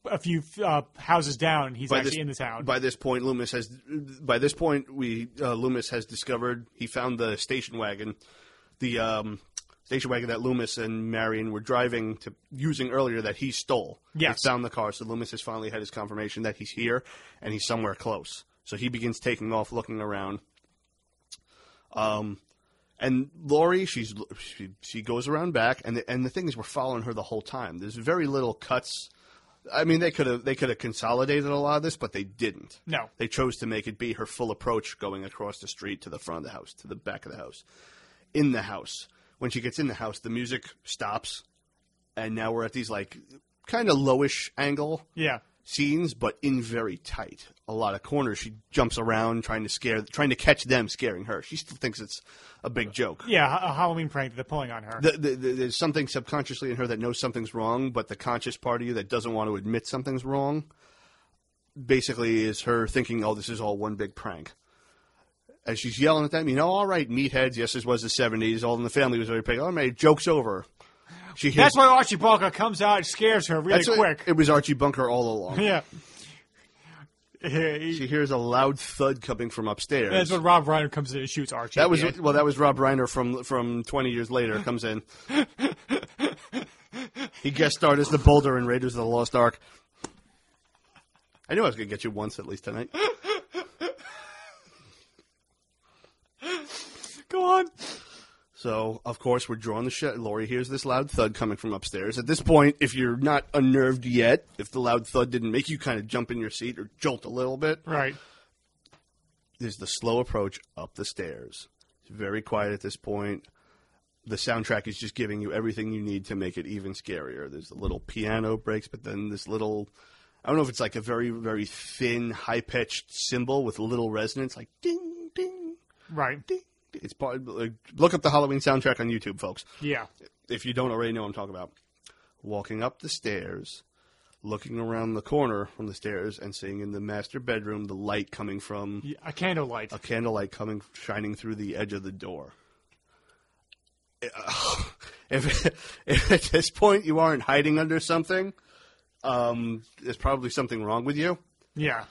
a few uh, houses down. and He's By actually this- in the town. By this point, Loomis has by this point we uh, Loomis has discovered he found the station wagon, the um, station wagon that Loomis and Marion were driving to using earlier that he stole. Yes. he found the car, so Loomis has finally had his confirmation that he's here and he's somewhere close. So he begins taking off, looking around. Um, and Laurie, she's she, she goes around back, and the, and the thing is, we're following her the whole time. There's very little cuts. I mean, they could have they could have consolidated a lot of this, but they didn't. No. they chose to make it be her full approach, going across the street to the front of the house, to the back of the house. In the house, when she gets in the house, the music stops, and now we're at these like kind of lowish angle yeah. Scenes, but in very tight. A lot of corners. She jumps around trying to scare, trying to catch them scaring her. She still thinks it's a big joke. Yeah, a Halloween prank that they're pulling on her. The, the, the, there's something subconsciously in her that knows something's wrong, but the conscious part of you that doesn't want to admit something's wrong, basically is her thinking, "Oh, this is all one big prank." As she's yelling at them, you know, all right, meatheads. Yes, this was the '70s. All in the family was very big. Oh, all right, joke's over. She hears, That's why Archie Bunker comes out and scares her really that's what- quick. It was Archie Bunker all along. yeah. She hears a loud thud coming from upstairs. That's when Rob Reiner comes in and shoots Archie. That was at the end. well. That was Rob Reiner from from 20 years later. Comes in. he guest starred as the Boulder in Raiders of the Lost Ark. I knew I was going to get you once at least tonight. Go on. So of course we're drawing the shit. Laurie hears this loud thud coming from upstairs. At this point, if you're not unnerved yet, if the loud thud didn't make you kind of jump in your seat or jolt a little bit, Right. there's the slow approach up the stairs. It's very quiet at this point. The soundtrack is just giving you everything you need to make it even scarier. There's a little piano breaks, but then this little I don't know if it's like a very, very thin, high pitched cymbal with little resonance, like ding, ding, Right. ding. It's part, like, look up the Halloween soundtrack on YouTube, folks. Yeah. If you don't already know what I'm talking about. Walking up the stairs, looking around the corner from the stairs, and seeing in the master bedroom the light coming from Yeah, A candlelight. a candlelight coming shining through the edge of the door. *laughs* If, if at this point you aren't hiding under something, um, there's probably something wrong with you. Yeah.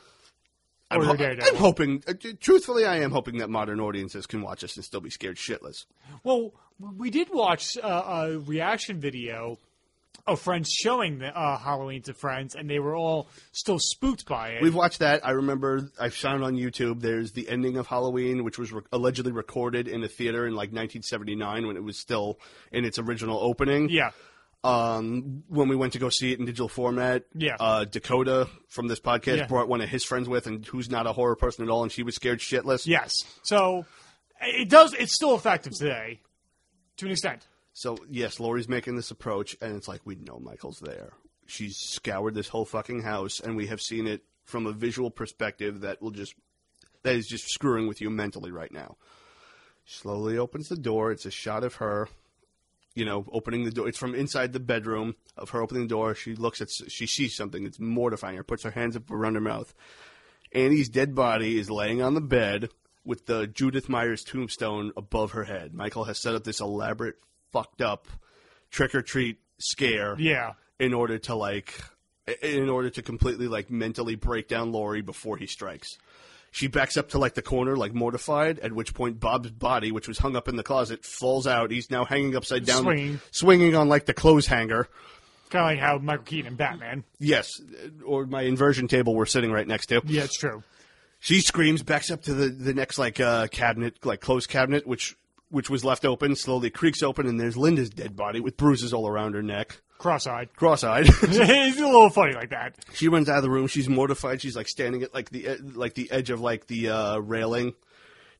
I'm, ho- I'm hoping, uh, truthfully, I am hoping that modern audiences can watch us and still be scared shitless. Well, we did watch uh, a reaction video of friends showing the, uh, Halloween to friends, and they were all still spooked by it. We've watched that. I remember I found on YouTube. There's the ending of Halloween, which was re- allegedly recorded in a theater in like 1979 when it was still in its original opening. yeah. Um, when we went to go see it in digital format, Yeah. uh, Dakota from this podcast Yeah. brought one of his friends with, and who's not a horror person at all, and she was scared shitless. Yes. So it does. It's still effective today, to an extent. So yes, Laurie's making this approach, and it's like we know Michael's there. She's scoured this whole fucking house, and we have seen it from a visual perspective that will just that is just screwing with you mentally right now. Slowly opens the door. It's a shot of her, you know, opening the door. It's from inside the bedroom of her opening the door. She looks at, she sees something. It's mortifying her. Puts her hands up around her mouth. Annie's dead body is laying on the bed with the Judith Myers tombstone above her head. Michael has set up this elaborate, fucked up trick or treat scare Yeah. in order to like in order to completely like mentally break down Laurie before he strikes. She backs up to like the corner, like mortified. At which point, Bob's body, which was hung up in the closet, falls out. He's now hanging upside down, Swinging. swinging on like the clothes hanger. Kind of like how Michael Keaton and Batman. Yes, or my inversion table we're sitting right next to. Yeah, it's true. She screams, backs up to the, the next like uh, cabinet, like closed cabinet, which which was left open, slowly creaks open, and there's Linda's dead body with bruises all around her neck, Cross-eyed. cross-eyed. *laughs* it's a little funny like that. she runs out of the room. She's mortified. She's like standing at like the e- like the edge of like the uh, railing,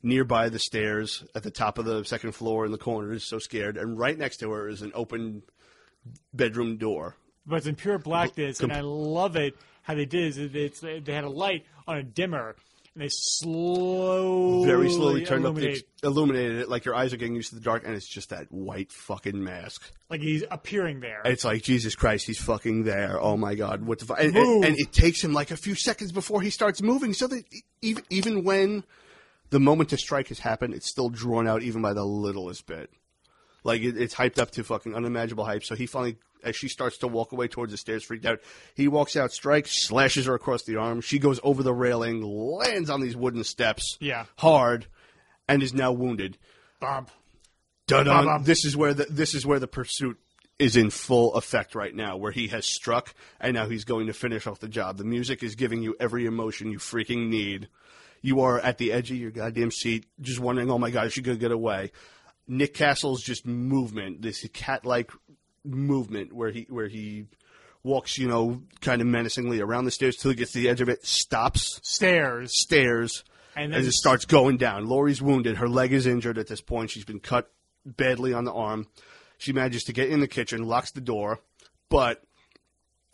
nearby the stairs at the top of the second floor in the corner. Is so scared, and right next to her is an open bedroom door. But it's in pure blackness, and I love it how they did is it- it's, they had a light on a dimmer, and they slowly, Very slowly turned up, the, illuminate- illuminated it like your eyes are getting used to the dark, and it's just that white fucking mask. like he's appearing there. It's like Jesus Christ, he's fucking there. Oh my God, what the fu- and, and, and it takes him like a few seconds before he starts moving. So that even even when the moment to strike has happened, it's still drawn out even by the littlest bit. Like it, it's hyped up to fucking unimaginable hype. So he finally, as she starts to walk away towards the stairs, freaked out. He walks out, strikes, slashes her across the arm. She goes over the railing, lands on these wooden steps, Yeah. hard, and is now wounded. Bump. Dun-dun. This is where the this is where the pursuit is in full effect right now, where he has struck and now he's going to finish off the job. The music is giving you every emotion you freaking need. You are at the edge of your goddamn seat, just wondering, oh my god, is she gonna get away? Nick Castle's just movement, this cat-like movement, where he where he walks, you know, kind of menacingly around the stairs till he gets to the edge of it, stops, Stairs. stairs, And as then it starts going down. Laurie's wounded. Her leg is injured at this point. She's been cut badly on the arm. She manages to get in the kitchen, locks the door, but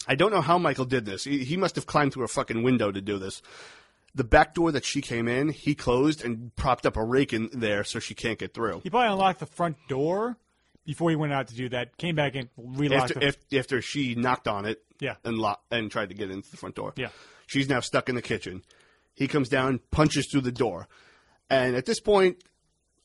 I don't know how Michael did this. He, he must have climbed through a fucking window to do this. The back door that she came in, he closed and propped up a rake in there so she can't get through. He probably unlocked the front door before he went out to do that. Came back and relocked After, after, after she knocked on it Yeah. and lock, and tried to get into the front door. Yeah. She's now stuck in the kitchen. He comes down, punches through the door. And at this point,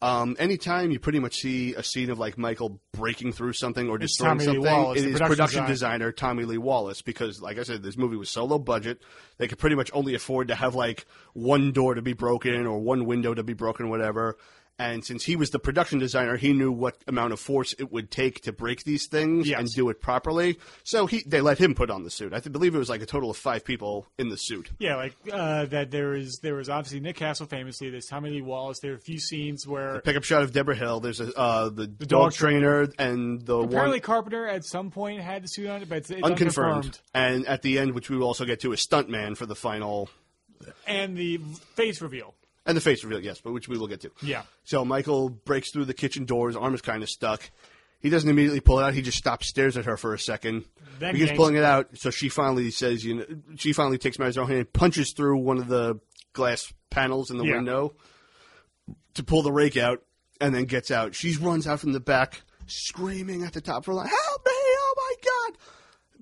um, anytime you pretty much see a scene of like Michael breaking through something or It's destroying Tommy something, Wallace, it is production production designer Tommy Lee Wallace because, like I said, this movie was so low budget they could pretty much only afford to have like one door to be broken or one window to be broken, whatever. And since he was the production designer, he knew what amount of force it would take to break these things Yes. and do it properly. So he they let him put on the suit. I believe it was like a total of five people in the suit. Yeah, like uh, that. There is there was obviously Nick Castle famously. There's Tommy Lee Wallace. There are a few scenes where Pickup shot of Debra Hill. There's a uh, the, dog dog trainer and the apparently one Carpenter at some point had the suit on it, but it's, it's unconfirmed. unconfirmed. And at the end, which we will also get to, a stuntman for the final And the face reveal. And the face reveal. Yes, but which we will get to. Yeah. So Michael breaks through the kitchen door. His arm is kind of stuck. He doesn't immediately pull it out. He just stops, stares at her for a second. Begins yanks- pulling it out. So she finally says, "You know," she finally takes matters in her hand, punches through one of the glass panels in the Yeah. window to pull the rake out, and then gets out. She runs out from the back, screaming at the top of her lungs, "Help me! Oh my god!"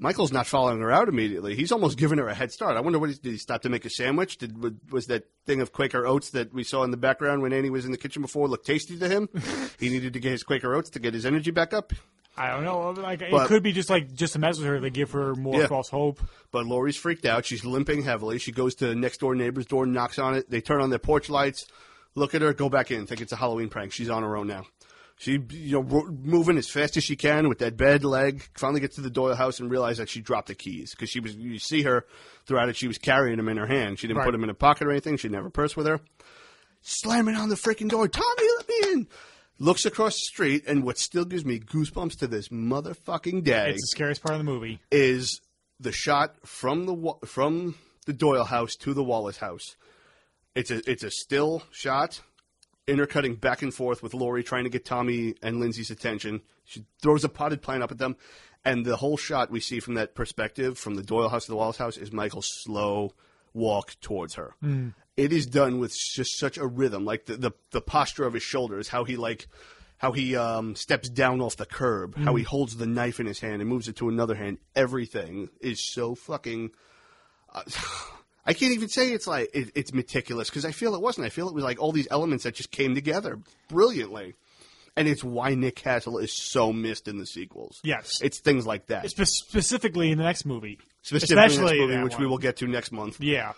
Michael's not following her out immediately. He's almost giving her a head start. I wonder what he, did he stop to make a sandwich? Did was that thing of Quaker oats that we saw in the background when Annie was in the kitchen before look tasty to him? *laughs* he needed to get his Quaker oats to get his energy back up. I don't know. Like it could be just like just to mess with her. They give her more Yeah. false hope. But Laurie's freaked out. She's limping heavily. She goes to the next door neighbor's door, knocks on it. They turn on their porch lights, look at her, go back in, think it's a Halloween prank. She's on her own now. She, you know, moving as fast as she can with that bad leg. Finally gets to the Doyle house and realizes that she dropped the keys because she was. You see her throughout it. She was carrying them in her hand. She didn't Right. put them in a pocket or anything. She didn't have a purse with her. Slamming on the freaking door. Tommy, let me in. Looks across the street, and what still gives me goosebumps to this motherfucking day It's the scariest part of the movie. is the shot from the from the Doyle house to the Wallace house. It's a it's a still shot, intercutting back and forth with Laurie trying to get Tommy and Lindsay's attention. She throws a potted plant up at them, and the whole shot we see from that perspective, from the Doyle house to the Wallace house, is Michael's slow walk towards her. Hmm. it is done with just such a rhythm, like the the, the posture of his shoulders, how he like. How he um, steps down off the curb, how he hmm. holds the knife in his hand and moves it to another hand. Everything is so fucking uh, I can't even say it's like it, it's meticulous because I feel it wasn't. I feel it was like all these elements that just came together brilliantly, and it's why Nick Castle is so missed in the sequels. Yes. it's things like that, Spe- specifically in the next movie. specifically in this especially movie, that which one. we will get to next month. Yeah.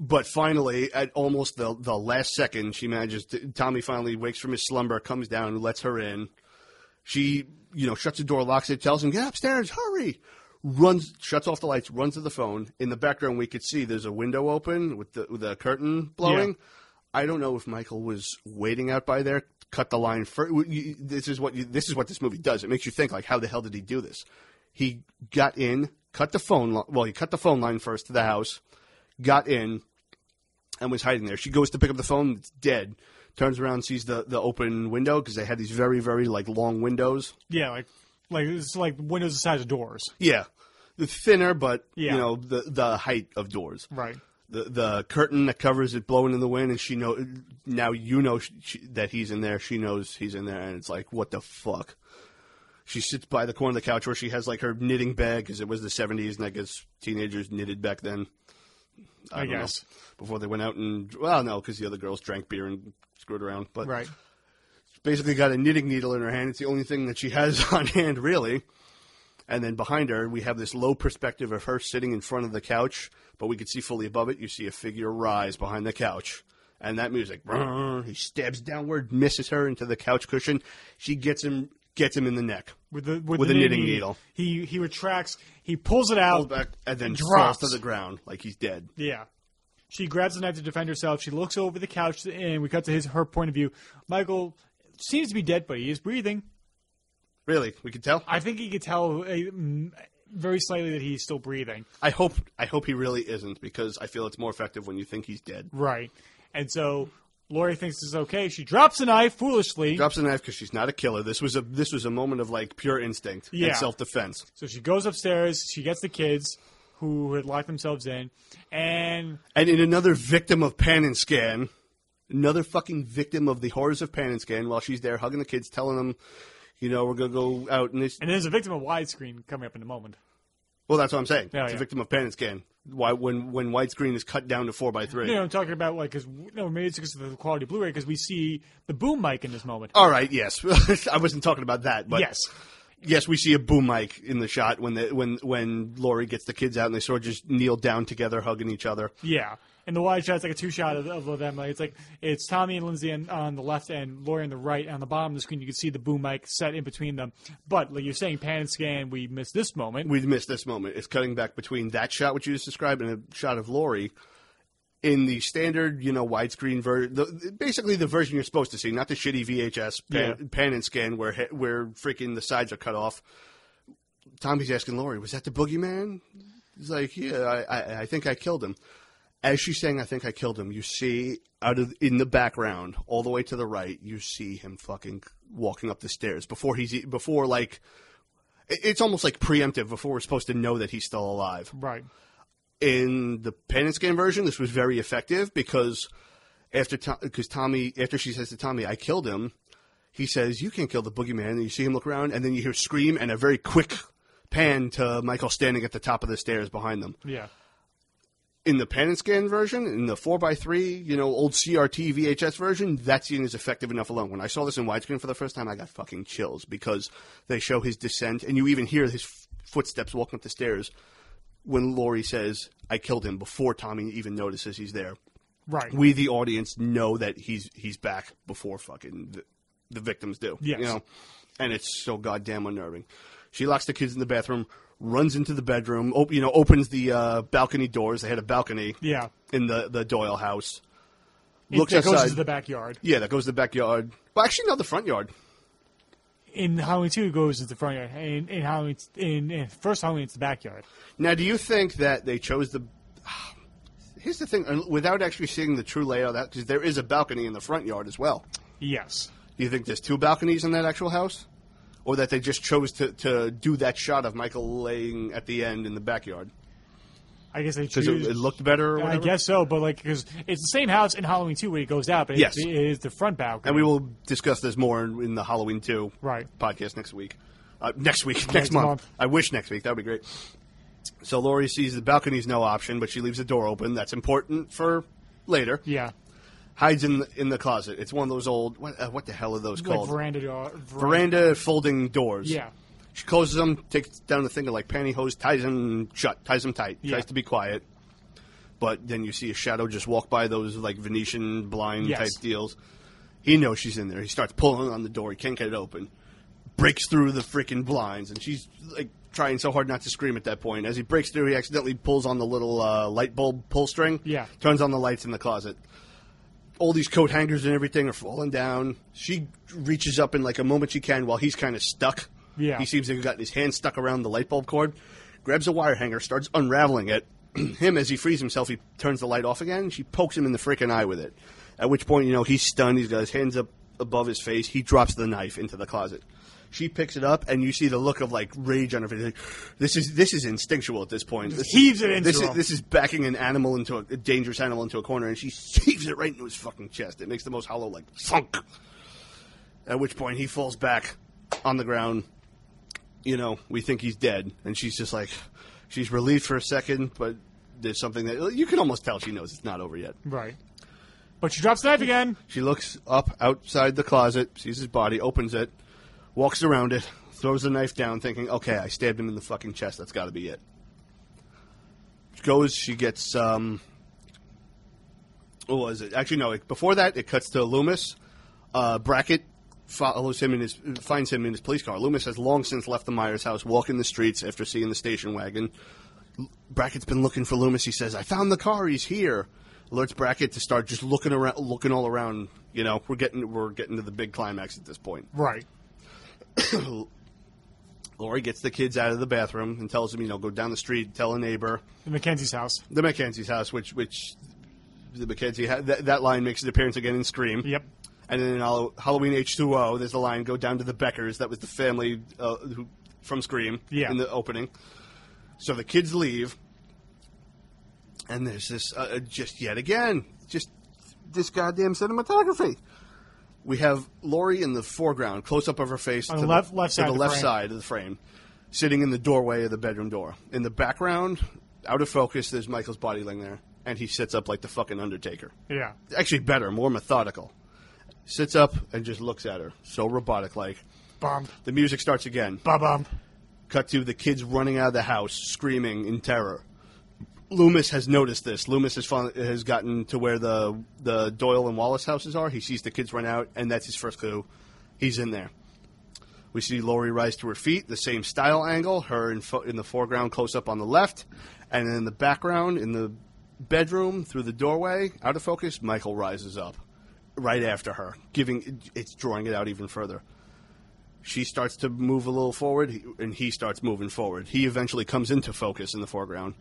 But finally, at almost the the last second, she manages. To, Tommy finally wakes from his slumber, comes down, lets her in. She, you know, shuts the door, locks it, tells him, "Get upstairs, hurry!" Runs, shuts off the lights, runs to the phone. In the background, we could see there's a window open with the with the curtain blowing. Yeah. I don't know if Michael was waiting out by there, cut the line first. This is what you, this is what this movie does. It makes you think like, how the hell did he do this? He got in, cut the phone. li- Well, he cut the phone line first to the house, got in, and was hiding there. She goes to pick up the phone, it's dead. Turns around, sees the the open window because they had these very very like long windows. Yeah, like like it's like windows the size of doors. Yeah, the thinner, but Yeah. you know the the height of doors. Right. The the curtain that covers it blowing in the wind, and she know now you know she, that he's in there. She knows he's in there, and it's like what the fuck. She sits by the corner of the couch where she has like her knitting bag because it was the seventies, and I guess teenagers knitted back then. I, don't know. guess. before they went out and well, no, because the other girls drank beer and screwed around. But Right. Basically got a knitting needle in her hand. It's the only thing that she has *laughs* on hand, really. And then behind her, we have this low perspective of her sitting in front of the couch, but we could see fully above it. You see a figure rise behind the couch. And that music, he stabs downward, misses her into the couch cushion. She gets him, gets him in the neck. With the with, With the a knitting needle. He he retracts. He pulls it Pulls out. back and then drops. falls to the ground like he's dead. Yeah. She grabs the knife to defend herself. She looks over the couch, and we cut to his her point of view. Michael seems to be dead, but he is breathing. Really, we could tell. I think he could tell uh, very slightly that he's still breathing. I hope, I hope he really isn't because I feel it's more effective when you think he's dead. Right. And so Laurie thinks it's okay. She drops the knife foolishly. drops a knife because she's not a killer. This was a this was a moment of like pure instinct Yeah. and self defense. So she goes upstairs. She gets the kids who had locked themselves in, and And in another victim of pan and scan, another fucking victim of the horrors of pan and scan, while she's there hugging the kids, telling them, you know, we're gonna go out and this. and there's a victim of widescreen coming up in a moment. Well, that's what I'm saying. Oh, yeah, it's yeah. a victim of pan and scan. Why when when widescreen is cut down to four by three? You know, I'm talking about like because no, maybe it's because of the quality of Blu-ray because we see the boom mic in this moment. All right, yes. *laughs* I wasn't talking about that, but yes, yes, we see a boom mic in the shot when the when when Laurie gets the kids out and they sort of just kneel down together, hugging each other. yeah. And the wide shot, shot's like a two shot of, of them. Like it's like it's Tommy and Lindsay on, on the left and Laurie on the right. On the bottom of the screen, you can see the boom mic set in between them. But like you're saying, pan and scan, we missed this moment. we missed this moment. It's cutting back between that shot, which you just described, and a shot of Laurie. In the standard, you know, widescreen version, basically the version you're supposed to see, not the shitty VHS pan, Yeah. pan and scan where where freaking the sides are cut off. Tommy's asking Laurie, "Was that the boogeyman?" He's like, "Yeah, I, I, I think I killed him." As she's saying, "I think I killed him," you see out of in the background, all the way to the right, you see him fucking walking up the stairs before he's before like it's almost like preemptive before we're supposed to know that he's still alive. Right. In the pan and scan version, this was very effective because after because Tommy after she says to Tommy, "I killed him," he says, "You can't kill the boogeyman." And you see him look around, and then you hear a scream and a very quick pan to Michael standing at the top of the stairs behind them. Yeah. In the pan and scan version, in the four x three, you know, old CRT VHS version, that scene is effective enough alone. When I saw this in widescreen for the first time, I got fucking chills because they show his descent, and you even hear his f- footsteps walking up the stairs when Laurie says, "I killed him," before Tommy even notices he's there. Right. We, the audience, know that he's he's back before fucking the, the victims do. Yes. You know, and it's so goddamn unnerving. She locks the kids in the bathroom, runs into the bedroom, op- you know, opens the uh, balcony doors. They had a balcony yeah. in the the Doyle house. It- Looks that goes outside. into the backyard. yeah, that goes to the backyard. Well, actually, no, the front yard. In Halloween two, it goes into the front yard. In, in Halloween, in, in first Halloween, it's the backyard. Now, do you think that they chose the? *sighs* Here's the thing: without actually seeing the true layout, of that because there is a balcony in the front yard as well. Yes. Do you think there's two balconies in that actual house? Or that they just chose to, to do that shot of Michael laying at the end in the backyard? I guess they choose. it, it looked better. Or I guess so, but like because it's the same house in Halloween 2 where he goes out, but Yes. it, it is the front balcony. And we will discuss this more in, in the Halloween 2 Right. podcast next week. Uh, next week, *laughs* next, Next month. month. I wish next week. That would be great. So Laurie sees the balcony's no option, but she leaves the door open. That's important for later. Yeah, Hides in the, in the closet. It's one of those old what, uh, what the hell are those like called? veranda door. Veranda folding doors. Yeah, She closes them, takes down the thing of like pantyhose, ties them shut, ties them tight, Yeah. tries to be quiet. But then you see a shadow just walk by those like Venetian blind Yes. type deals. He knows she's in there. He starts pulling on the door. He can't get it open. Breaks through the freaking blinds, and she's like trying so hard not to scream at that point. As he breaks through, he accidentally pulls on the little uh, light bulb pull string. Yeah. Turns on the lights in the closet. All these coat hangers and everything are falling down. She reaches up in like a moment she can while he's kind of stuck. Yeah. He seems to have gotten his hand stuck around the light bulb cord. Grabs a wire hanger, starts unraveling it. *clears throat* him, as he frees himself, he turns the light off again. She pokes him in the freaking eye with it. At which point, you know, he's stunned. He's got his hands up above his face. He drops the knife into the closet. She picks it up, and you see the look of like rage on her face. Like, this is this is instinctual at this point. This heaves it into this is this is backing an animal into a, a dangerous animal into a corner, and she heaves it right into his fucking chest. It makes the most hollow like thunk. At which point he falls back on the ground. You know, we think he's dead, and she's just like, she's relieved for a second, but there's something that you can almost tell she knows it's not over yet. right. But she drops the knife again. She looks up outside the closet, sees his body, opens it, walks around it, throws the knife down, thinking, okay, I stabbed him in the fucking chest. That's got to be it. She goes, she gets, um, what was it? Actually, no, it, before that, it cuts to Loomis. Uh, Brackett follows him in his, finds him in his police car. Loomis has long since left the Myers house, walking the streets after seeing the station wagon. Brackett's been looking for Loomis. He says, "I found the car. He's here." Alerts Brackett to start just looking around, looking all around. You know, we're getting we're getting to the big climax at this point. Right. *coughs* Laurie gets the kids out of the bathroom and tells them, you know, go down the street, tell a neighbor. The Mackenzie's house. The Mackenzie's house, which which the Mackenzie ha- that, that line makes its appearance again in Scream. Yep. And then in Hallow- Halloween H2O, there's the line go down to the Beckers. That was the family uh, who, from Scream Yeah. in the opening. So the kids leave, and there's this uh, uh, just yet again, just this goddamn cinematography. We have Laurie in the foreground, close up of her face On to the left- left to side the of the left frame. side of the frame, sitting in the doorway of the bedroom door. In the background, out of focus, there's Michael's body laying there, and he sits up like the fucking Undertaker Yeah. actually better, more methodical. Sits up and just looks at her, so robotic like. Bump. The music starts again. Ba bump. Cut to the kids running out of the house, screaming in terror. Loomis has noticed this. Loomis has has gotten to where the the Doyle and Wallace houses are. He sees the kids run out, and that's his first clue. He's in there. We see Laurie rise to her feet, the same style angle, her in, fo- in the foreground, close up on the left, and in the background, in the bedroom, through the doorway, out of focus, Michael rises up right after her, giving it's drawing it out even further. She starts to move a little forward, and he starts moving forward. He eventually comes into focus in the foreground.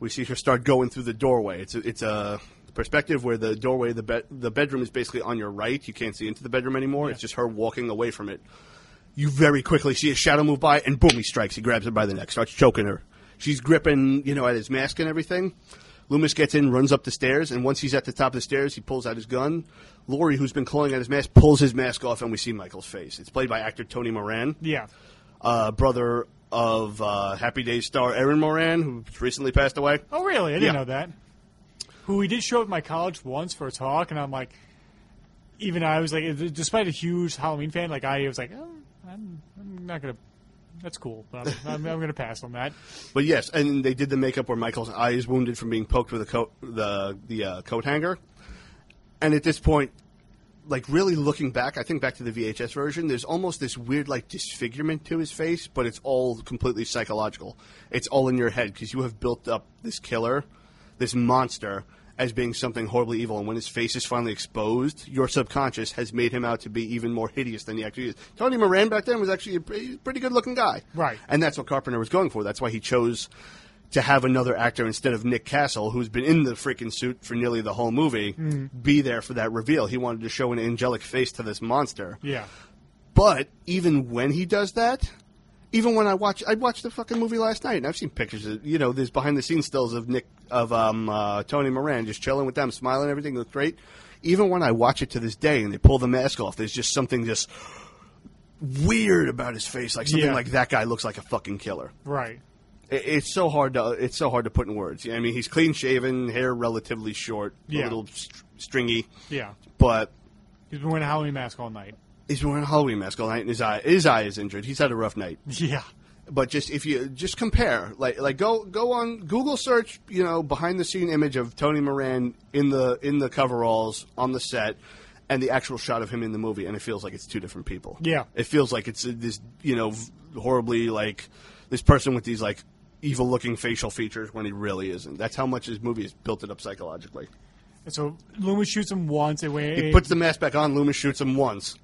We see her start going through the doorway. It's a, it's a perspective where the doorway, the bed, the bedroom is basically on your right. You can't see into the bedroom anymore. It's just her walking away from it. You very quickly see a shadow move by, and boom, he strikes. He grabs her by the neck, starts choking her. She's gripping, you know, at his mask and everything. Loomis gets in, runs up the stairs, and once he's at the top of the stairs, he pulls out his gun. Laurie, who's been clawing at his mask, pulls his mask off, and we see Michael's face. It's played by actor Tony Moran, Yeah. uh, brother of uh, Happy Days star Erin Moran, who recently passed away. Oh, really? I didn't Yeah. know that. Who we did show at my college once for a talk, and I'm like, even I was like, despite a huge Halloween fan, like I was like, oh, I'm, I'm not gonna. That's cool, but I'm, I'm, I'm gonna pass on that. But yes, and they did the makeup where Michael's eye is wounded from being poked with a coat, the the uh, coat hanger. And at this point, like really looking back, I think back to the VHS version. There's almost this weird like disfigurement to his face, but it's all completely psychological. It's all in your head because you have built up this killer, this monster, as being something horribly evil. And when his face is finally exposed, your subconscious has made him out to be even more hideous than he actually is. Tony Moran back then was actually a pretty, good looking guy, Right. And that's what Carpenter was going for. That's why he chose to have another actor instead of Nick Castle, who's been in the freaking suit for nearly the whole movie, be there for that reveal. He wanted to show an angelic face to this monster. Yeah. But even when he does that, even when I watch, I watched the fucking movie last night, and I've seen pictures of, you know, there's behind the scenes stills of Nick, of um, uh, Tony Moran just chilling with them, smiling, everything looks great. Even when I watch it to this day and they pull the mask off, there's just something just weird about his face, like something Yeah. like that guy looks like a fucking killer. Right. It- It's so hard to it's so hard to put in words. I mean, he's clean shaven, hair relatively short, Yeah. a little str- stringy, Yeah. but He's been wearing a Halloween mask all night. He's been wearing a Halloween mask all night, and his eye his eye is injured. He's had a rough night. Yeah. But just if you just compare, like like go go on Google search, you know, behind the scene image of Tony Moran in the in the coveralls on the set, and the actual shot of him in the movie, and it feels like it's two different people. Yeah. it feels like it's uh, this you know v- horribly like this person with these like evil looking facial features when he really isn't. That's how much his movie has built it up psychologically. And so Loomis shoots him once, He puts the mask back on. Loomis shoots him once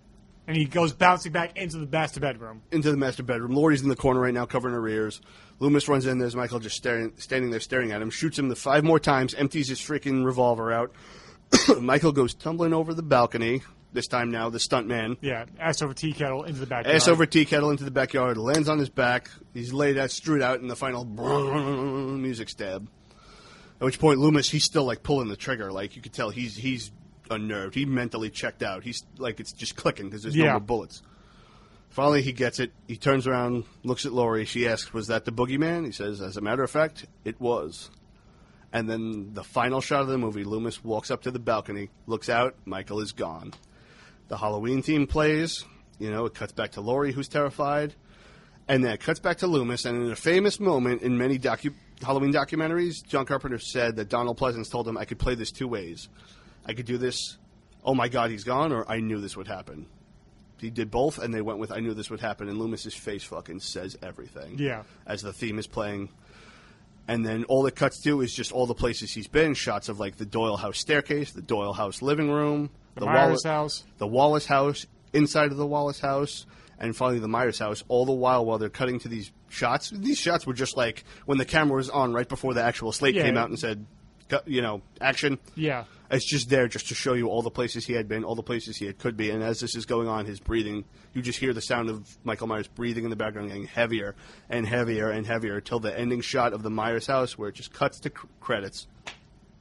and he goes bouncing back into the master bedroom. into the master bedroom. Laurie's in the corner right now, covering her ears. Loomis runs in. There's Michael just staring, standing there, staring at him. Shoots him the five more times. Empties his freaking revolver out. *coughs* Michael goes tumbling over the balcony. This time now, the stuntman. Yeah, ass over tea kettle into the backyard. Ass over tea kettle into the backyard. Lands on his back. He's laid out, strewed out in the final *laughs* music stab. At which point, Loomis, he's still like pulling the trigger. Like you could tell, he's he's unnerved. He mentally checked out. He's like it's just clicking because there's no more bullets. Finally, he gets it. He turns around, looks at Laurie. She asks, "Was that the boogeyman?" He says, "As a matter of fact, it was." And then the final shot of the movie, Loomis walks up to the balcony, looks out. Michael is gone. The Halloween theme plays. You know, it cuts back to Laurie, who's terrified, and then it cuts back to Loomis. And in a famous moment in many docu- Halloween documentaries, John Carpenter said that Donald Pleasence told him, "I could play this two ways. I could do this. Oh my God, he's gone," or "I knew this would happen." He did both, and they went with "I knew this would happen." And Loomis's face fucking says everything. Yeah. As the theme is playing, and then all it cuts to is just all the places he's been. Shots of like the Doyle House staircase, the Doyle House living room, The Myers Wallace house. the Wallace house, inside of the Wallace house, and finally the Myers house. All the while, while they're cutting to these shots, these shots were just like when the camera was on right before the actual slate Yeah. came out and said, cut- you know, action. Yeah. It's just there just to show you all the places he had been, all the places he had could be. And as this is going on, his breathing, you just hear the sound of Michael Myers breathing in the background, getting heavier and heavier and heavier till the ending shot of the Myers house, where it just cuts to cr- credits.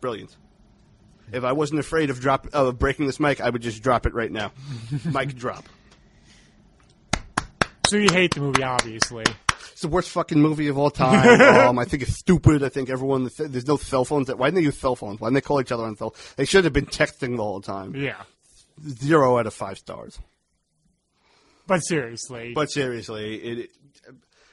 Brilliant. If I wasn't afraid of drop of breaking this mic, I would just drop it right now. *laughs* mic drop. So you hate the movie, obviously. It's the worst fucking movie of all time. *laughs* um, I think it's stupid. I think everyone there's no cell phones. Why didn't they use cell phones? Why didn't they call each other on cell? They should have been texting the whole time. Yeah. Zero out of five stars. But seriously. But seriously, it,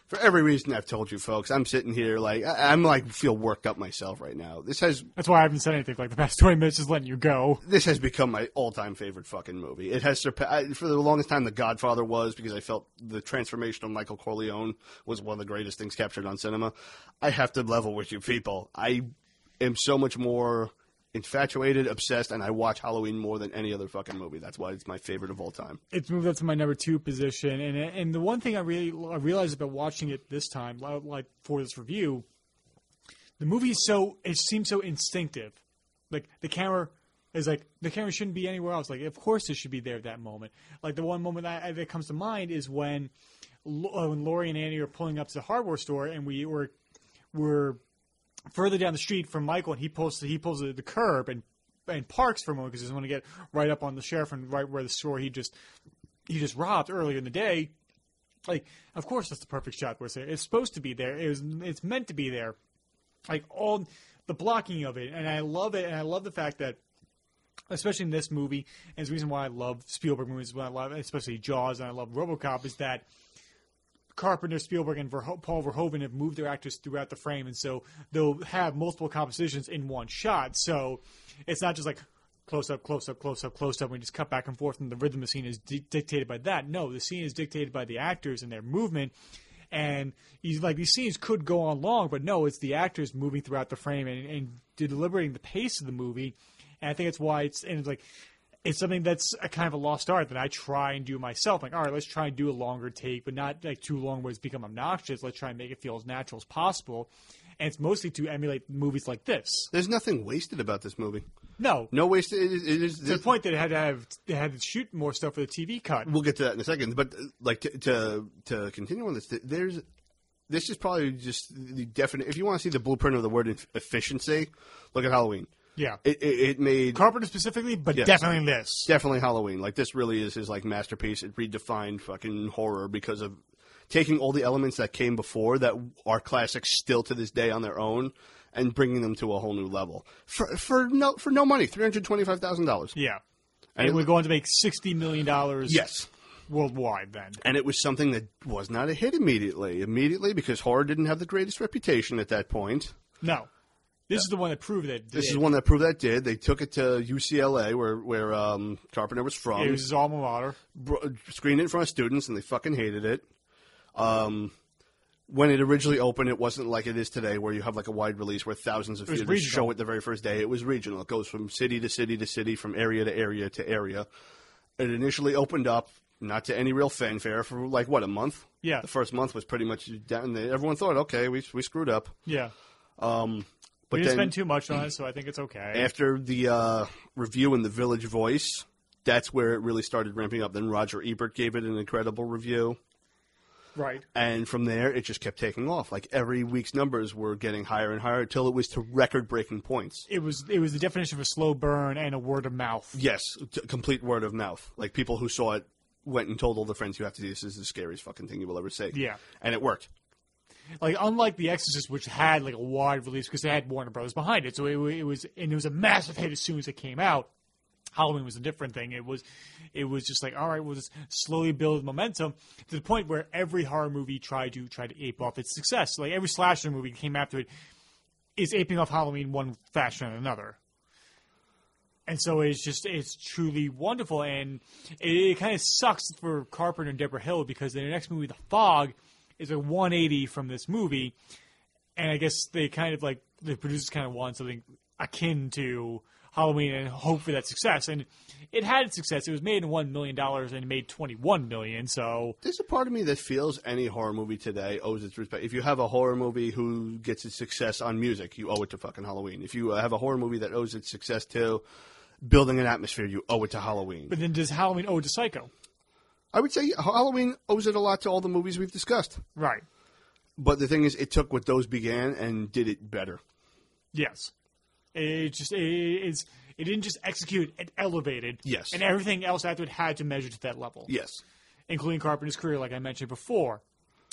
for every reason I've told you folks, I'm sitting here like I, I'm like feel worked up myself right now. This has that's why I haven't said anything like the past *laughs* 20 minutes, just letting you go. this has become my all-time favorite fucking movie. It has surpassed for the longest time. The Godfather was because I felt the transformation of Michael Corleone was one of the greatest things captured on cinema. I have to level with you people. I am so much more infatuated, obsessed, and I watch Halloween more than any other fucking movie. That's why it's my favorite of all time. It's moved up to my number two position. And and the one thing I really I realized about watching it this time, like for this review, the movie is so, it seems so instinctive. Like the camera is like, the camera shouldn't be anywhere else. Like, of course it should be there at that moment. Like the one moment that, that comes to mind is when, uh, when Laurie and Annie are pulling up to the hardware store and we were, were further down the street from Michael, and he pulls he pulls the, the curb and and parks for a moment because he doesn't want to get right up on the sheriff and right where the store he just he just robbed earlier in the day. Like, of course, that's the perfect shot. Where it's, it's supposed to be there. It was it's meant to be there. Like all the blocking of it, and I love it, and I love the fact that. Especially in this movie, and the reason why I love Spielberg movies, why I love, especially Jaws, and I love RoboCop, is that Carpenter, Spielberg, and Verho- Paul Verhoeven have moved their actors throughout the frame, and so they'll have multiple compositions in one shot. So it's not just like close up, close up, close up, close up, we just cut back and forth, and the rhythm of the scene is di- dictated by that. No, the scene is dictated by the actors and their movement. And you, like these scenes could go on long, but no, it's the actors moving throughout the frame and, and deliberating the pace of the movie. And I think it's why it's and it's like it's something that's a kind of a lost art that I try and do myself. Like, all right, let's try and do a longer take, but not like too long where it's become obnoxious. Let's try and make it feel as natural as possible. And it's mostly to emulate movies like this. There's nothing wasted about this movie. No, No waste. It is, it is to the point that it had to have they had to shoot more stuff for the TV cut. we'll get to that in a second. But like to to, to continue on this, there's this is probably just the definite. If you want to see the blueprint of the word efficiency, look at Halloween. Yeah, It it, it made Carpenter specifically, but Yes. definitely this. definitely Halloween. Like this really is his like masterpiece. It redefined fucking horror because of taking all the elements that came before that are classics still to this day on their own and bringing them to a whole new level for for no for no money, three hundred twenty five thousand dollars. Yeah, And and we're going to make sixty million dollars. Yes. worldwide. Then And it was something that was not a hit immediately. Immediately because horror didn't have the greatest reputation at that point. no, this is the one that proved that Did. This is one that proved that did. They took it to UCLA, where where um, Carpenter was from. it was his alma mater. bro- screened it in front of students, and they fucking hated it. Um, when it originally opened, it wasn't like it is today, where you have like a wide release where thousands of theaters regional. show it the very first day. It was regional. It goes from city to city to city, from area to area to area. It initially opened up not to any real fanfare for like what a month. Yeah. the first month was pretty much down. There. Everyone thought, okay, we we screwed up. Yeah, Um, but we didn't spend too much on it, so I think it's okay. after the uh, review in the Village Voice, that's where it really started ramping up. Then Roger Ebert gave it an incredible review. right. And from there, it just kept taking off. Like every week's numbers were getting higher and higher until it was to record breaking points. It was it was the definition of a slow burn and a word of mouth. Yes, t- complete word of mouth. Like people who saw it went and told all their friends, you have to do this. This is the scariest fucking thing you will ever see. Yeah. And it worked. Like unlike The Exorcist, which had like a wide release because they had Warner Brothers behind it, so it, it was and it was a massive hit as soon as it came out. Halloween was a different thing. It was, it was just like, all right, we'll just slowly build momentum to the point where every horror movie tried to try to ape off its success. Like every slasher movie came after it is aping off Halloween one fashion or another. And so it's just it's truly wonderful, and it, it kind of sucks for Carpenter and Debra Hill because their next movie, The Fog, is a 180 from this movie, and I guess they kind of like the producers kind of want something akin to Halloween and hope for that success, and it had success. It was made in one million dollars and it made 21 million. So There's a part of me that feels any horror movie today owes its respect. If you have a horror movie who gets its success on music, you owe it to fucking Halloween. If you have a horror movie that owes its success to building an atmosphere, you owe it to Halloween. but then does Halloween owe it to Psycho? I would say Halloween owes it a lot to all the movies we've discussed. Right. But the thing is, it took what those began and did it better. Yes. It just it, it's it didn't just execute; it elevated. Yes. And everything else after it had to measure to that level. Yes. including Carpenter's career, like I mentioned before.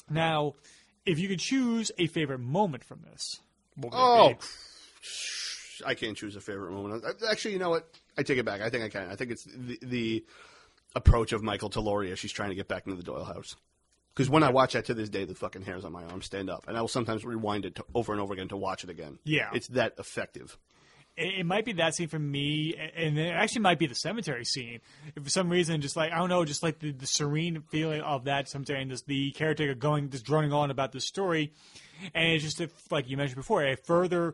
Now, if you could choose a favorite moment from this, Oh. I can't choose a favorite moment. Actually, you know what? I take it back. I think I can. I think it's the, the approach of Michael to as she's trying to get back into the Doyle house. Because when I watch that to this day, the fucking hairs on my arm stand up, and I will sometimes rewind it to, over and over again to watch it again. Yeah. it's that effective. it, it might be that scene for me, and it actually might be the cemetery scene. If for some reason, just like I don't know, just like the, the serene feeling of that cemetery and just the caretaker going, just droning on about the story, and it's just if, like you mentioned before, it further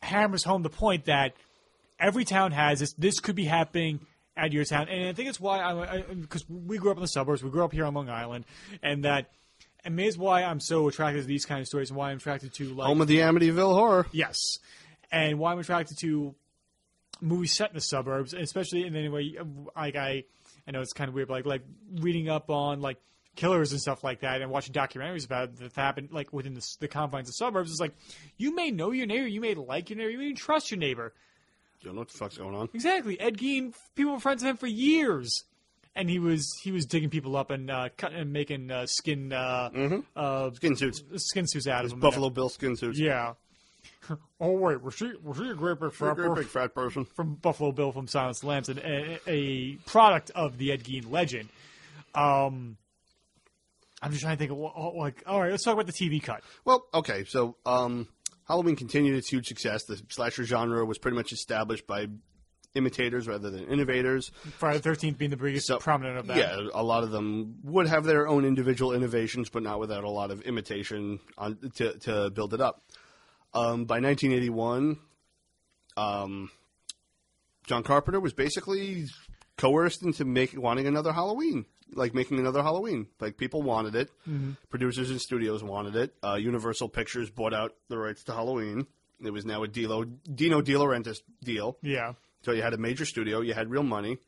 hammers home the point that every town has this. This could be happening at your town, and I think it's why I because we grew up in the suburbs, we grew up here on Long Island, and that. And maybe it's why I'm so attracted to these kind of stories, and why I'm attracted to like Home of the Amityville Horror. Yes, and why I'm attracted to movies set in the suburbs, and especially in any way, like I, I know it's kind of weird, but like like reading up on like killers and stuff like that, and watching documentaries about it that happened like within the, the confines of suburbs. It's like you may know your neighbor, you may like your neighbor, you may even trust your neighbor. You don't know what the fuck's going on. Exactly, Ed Gein, people were friends with him for years. And he was he was digging people up and uh, cutting and making uh, skin uh, uh, Skin suits. skin suits out of them. Buffalo Bill skin suits. Yeah. *laughs* oh wait, was she was she a great big fat Great person? big fat person. from Buffalo Bill from Silence of the Lambs, and a, a product of the Ed Gein legend. Um, I'm just trying to think of like. All right, let's talk about the TV cut. Well, okay, so um, Halloween continued its huge success. The slasher genre was pretty much established by imitators rather than innovators. Friday the Thirteenth being the biggest So- prominent of that. Yeah, a lot of them would have their own individual innovations, but not without a lot of imitation on to to build it up. Um, by 1981, um, John Carpenter was basically coerced into making wanting another Halloween, like making another Halloween. Like people wanted it, producers and studios wanted it. Uh, Universal Pictures bought out the rights to Halloween. It was now a Dilo, Dino De Laurentiis deal. Yeah. So you had a major studio, you had real money,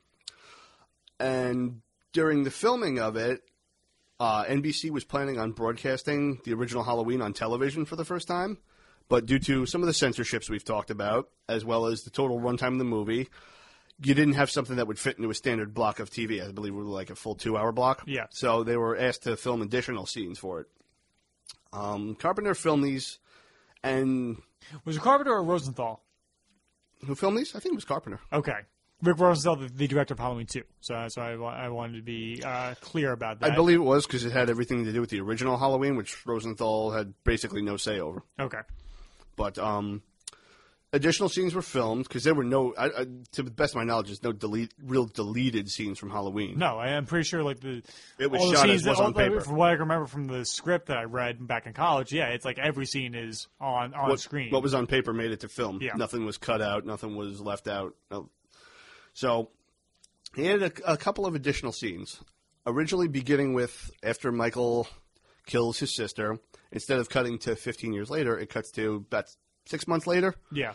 and during the filming of it, uh, NBC was planning on broadcasting the original Halloween on television for the first time, but due to some of the censorships we've talked about, as well as the total runtime of the movie, you didn't have something that would fit into a standard block of TV. I believe it was like a full two-hour block. Yeah. So they were asked to film additional scenes for it. Um, Carpenter filmed these, and Was it Carpenter or Rosenthal? who filmed these? I think it was Carpenter. Okay. Rick Rosenthal, the, the director of Halloween 2. So that's why I, wa- I wanted to be uh, clear about that. I believe it was because it had everything to do with the original Halloween, which Rosenthal had basically no say over. Okay. But um, additional scenes were filmed because there were no, I, I, to the best of my knowledge, there's no delete, real deleted scenes from Halloween. No, I am pretty sure like the It was all the shot scenes as was that, on all- paper. From what I can remember from the script that I read back in college, yeah, it's like every scene is on on what, screen. what was on paper made it to film. Yeah. Nothing was cut out. Nothing was left out. So he had a, a couple of additional scenes. Originally, beginning with after Michael kills his sister, instead of cutting to 15 years later, it cuts to about six months later. yeah,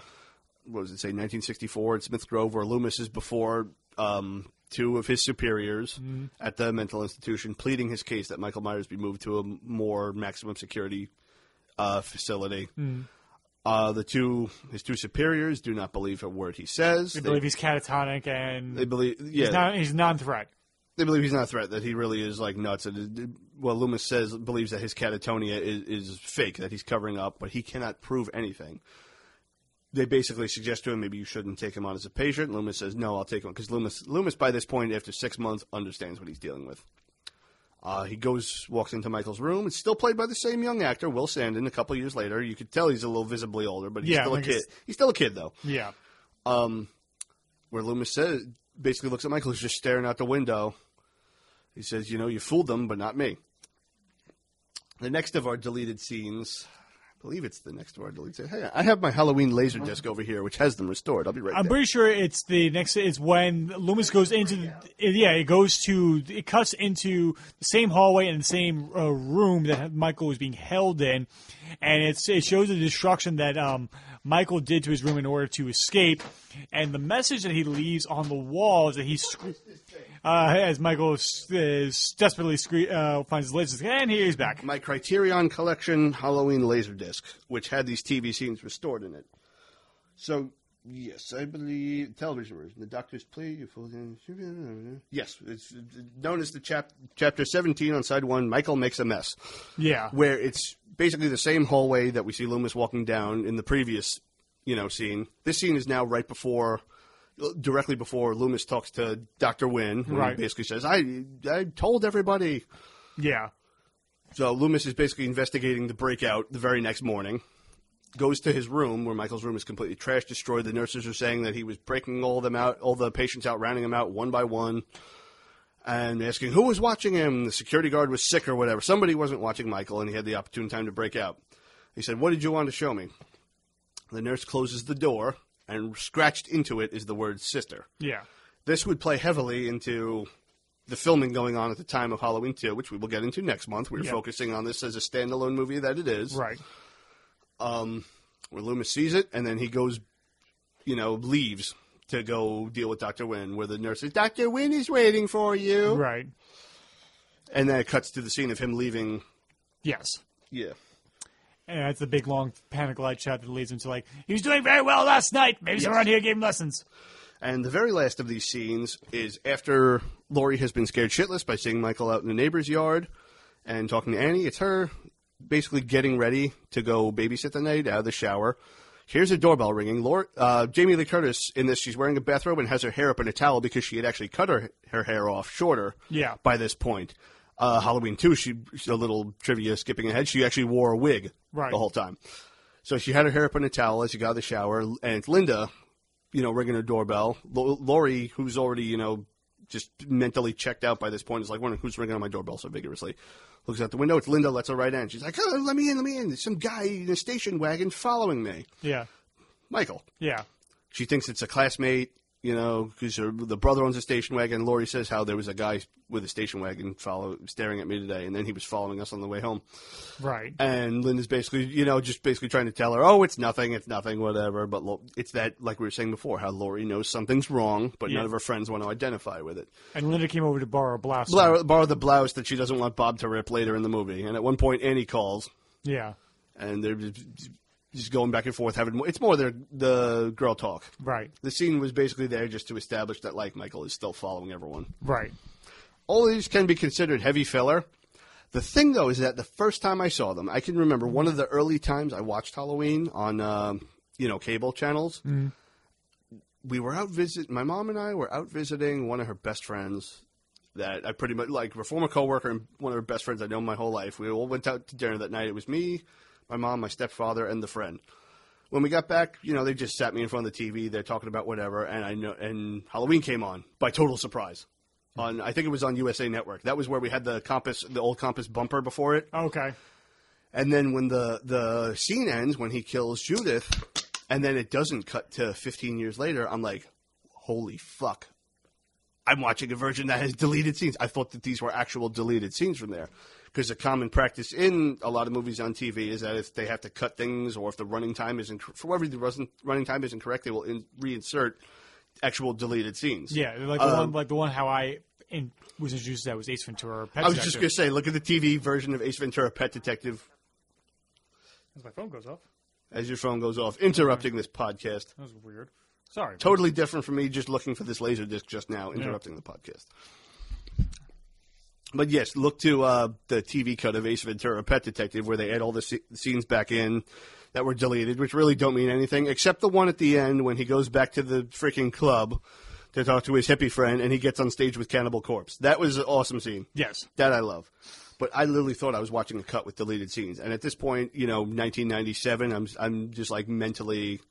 what was it say 1964 at Smith Grove, where Loomis is before um, two of his superiors at the mental institution, pleading his case that Michael Myers be moved to a more maximum security uh, facility. Uh, the two his two superiors do not believe a word he says. I They, believe he's catatonic and they believe, yeah, he's he's non-threat. They believe he's not a threat. That he really is like nuts. And well, Loomis says believes that his catatonia is, is fake, that he's covering up, but he cannot prove anything. They basically suggest to him maybe you shouldn't take him on as a patient. Loomis says no, I'll take him because Loomis Loomis by this point after six months understands what he's dealing with. Uh, he goes, walks into Michael's room. It's still played by the same young actor, Will Sandin. A couple years later, you could tell he's a little visibly older, but he's Yeah, still a kid. He's still a kid though Yeah, where Loomis says basically looks at Michael who's just staring out the window. He says, "You know, you fooled them, but not me." The next of our deleted scenes, I believe it's the next of our deleted scenes. Hey, I have my Halloween laser disc over here, which has them restored. I'll be right I'm pretty sure it's the next. It's when Loomis goes into. The, yeah, it goes to. It cuts into the same hallway and the same uh, room that Michael was being held in, and it's it shows the destruction that um, Michael did to his room in order to escape, and the message that he leaves on the wall is that he, sc- Uh, as Michael is, desperately scre- uh, finds his laser, and here he's back. my Criterion Collection Halloween laser disc, which had these TV scenes restored in it. So, yes, I believe television version. The Doctor's Plea. You Yes, it's known as the chap- chapter 17 on side one. Michael makes a mess. Yeah, where it's basically the same hallway that we see Loomis walking down in the previous, you know, scene. This scene is now right before, directly before Loomis talks to Doctor Wynn, Right. basically says, "I, I told everybody." yeah, So Loomis is basically investigating the breakout the very next morning. Goes to his room where Michael's room is completely trash destroyed. The nurses are saying that he was breaking all them out, all the patients out, rounding them out one by one, and asking who was watching him. The security guard was sick or whatever. Somebody wasn't watching Michael, and he had the opportune time to break out. He said, "What did you want to show me?" The nurse closes the door, and scratched into it is the word "sister." yeah. This would play heavily into the filming going on at the time of Halloween 2, which we will get into next month. We're Yeah. focusing on this as a standalone movie that it is. Right. Um, where Loomis sees it, and then he goes, you know, leaves to go deal with Dr. Wynn, where the nurse says, Dr. Wynn is waiting for you. Right. And then it cuts to the scene of him leaving. Yes. Yeah. And that's the big long panic light shot that leads him to like he was doing very well last night. Maybe someone around here gave him lessons. And the very last of these scenes is after Laurie has been scared shitless by seeing Michael out in the neighbor's yard and talking to Annie. It's her basically getting ready to go babysit the night out of the shower. Here's a doorbell ringing. Laura, uh, Jamie Lee Curtis in this, she's wearing a bathrobe and has her hair up in a towel because she had actually cut her her hair off shorter. Yeah. By this point, uh, Halloween two, she a little trivia skipping ahead. She actually wore a wig Right. the whole time. So she had her hair up in a towel as she got out of the shower, and Linda, you know, ringing her doorbell. L- Laurie, who's already, you know, just mentally checked out by this point, is like wondering who's ringing on my doorbell so vigorously. Looks out the window. It's Linda. Lets her right in. She's like, oh, "Let me in. Let me in." There's some guy in a station wagon following me. Yeah. Michael. Yeah. She thinks it's a classmate. You know, because the brother owns a station wagon. Laurie says how there was a guy with a station wagon follow staring at me today, and then he was following us on the way home. Right. And Linda's basically, you know, just basically trying to tell her, oh, it's nothing, it's nothing, whatever. But it's that, like we were saying before, how Laurie knows something's wrong, but Yeah. none of her friends want to identify with it. And Linda came over to borrow a blouse. Borrow, borrow the blouse that she doesn't want Bob to rip later in the movie. And at one point, Annie calls, Yeah. and they're just, going back and forth, having more, it's more their the girl talk. Right. The scene was basically there just to establish that like Michael is still following everyone. Right. All these can be considered heavy filler. The thing though is that the first time I saw them, I can remember one of the early times I watched Halloween on um, you know cable channels. We were out visit. My mom and I were out visiting one of her best friends that I pretty much like a former coworker and one of her best friends I know my whole life. We all went out to dinner that night. It was me, my mom, my stepfather, and the friend. When we got back, you know, they just sat me in front of the TV. They're talking about whatever, and I know. And Halloween came on by total surprise. Hmm. On I think it was on USA Network. That was where we had the compass, the old compass bumper before it. Okay. And then when the the scene ends, when he kills Judith, and then it doesn't cut to 15 years later, I'm like, holy fuck. I'm watching a version that has deleted scenes. I thought that these were actual deleted scenes from there. Because a common practice in a lot of movies on TV is that if they have to cut things or if the running time isn't, for whatever the reason- running time isn't correct, they will in, reinsert actual deleted scenes. Yeah, like the Um, one, like the one how I in, was introduced that was Ace Ventura. Pet Detective. I was just going to say, look at the TV version of Ace Ventura Pet Detective As my phone goes off. as your phone goes off, interrupting this podcast. That was weird. Sorry. Totally different from me just looking for this laser disc just now, interrupting the podcast. But yes, look to uh, the TV cut of Ace Ventura: Pet Detective, where they add all the sce- scenes back in that were deleted, which really don't mean anything, except the one at the end when he goes back to the freaking club to talk to his hippie friend, and he gets on stage with Cannibal Corpse. That was an awesome scene. Yes. That I love. But I literally thought I was watching a cut with deleted scenes, and at this point, you know, 1997, I'm I'm just like mentally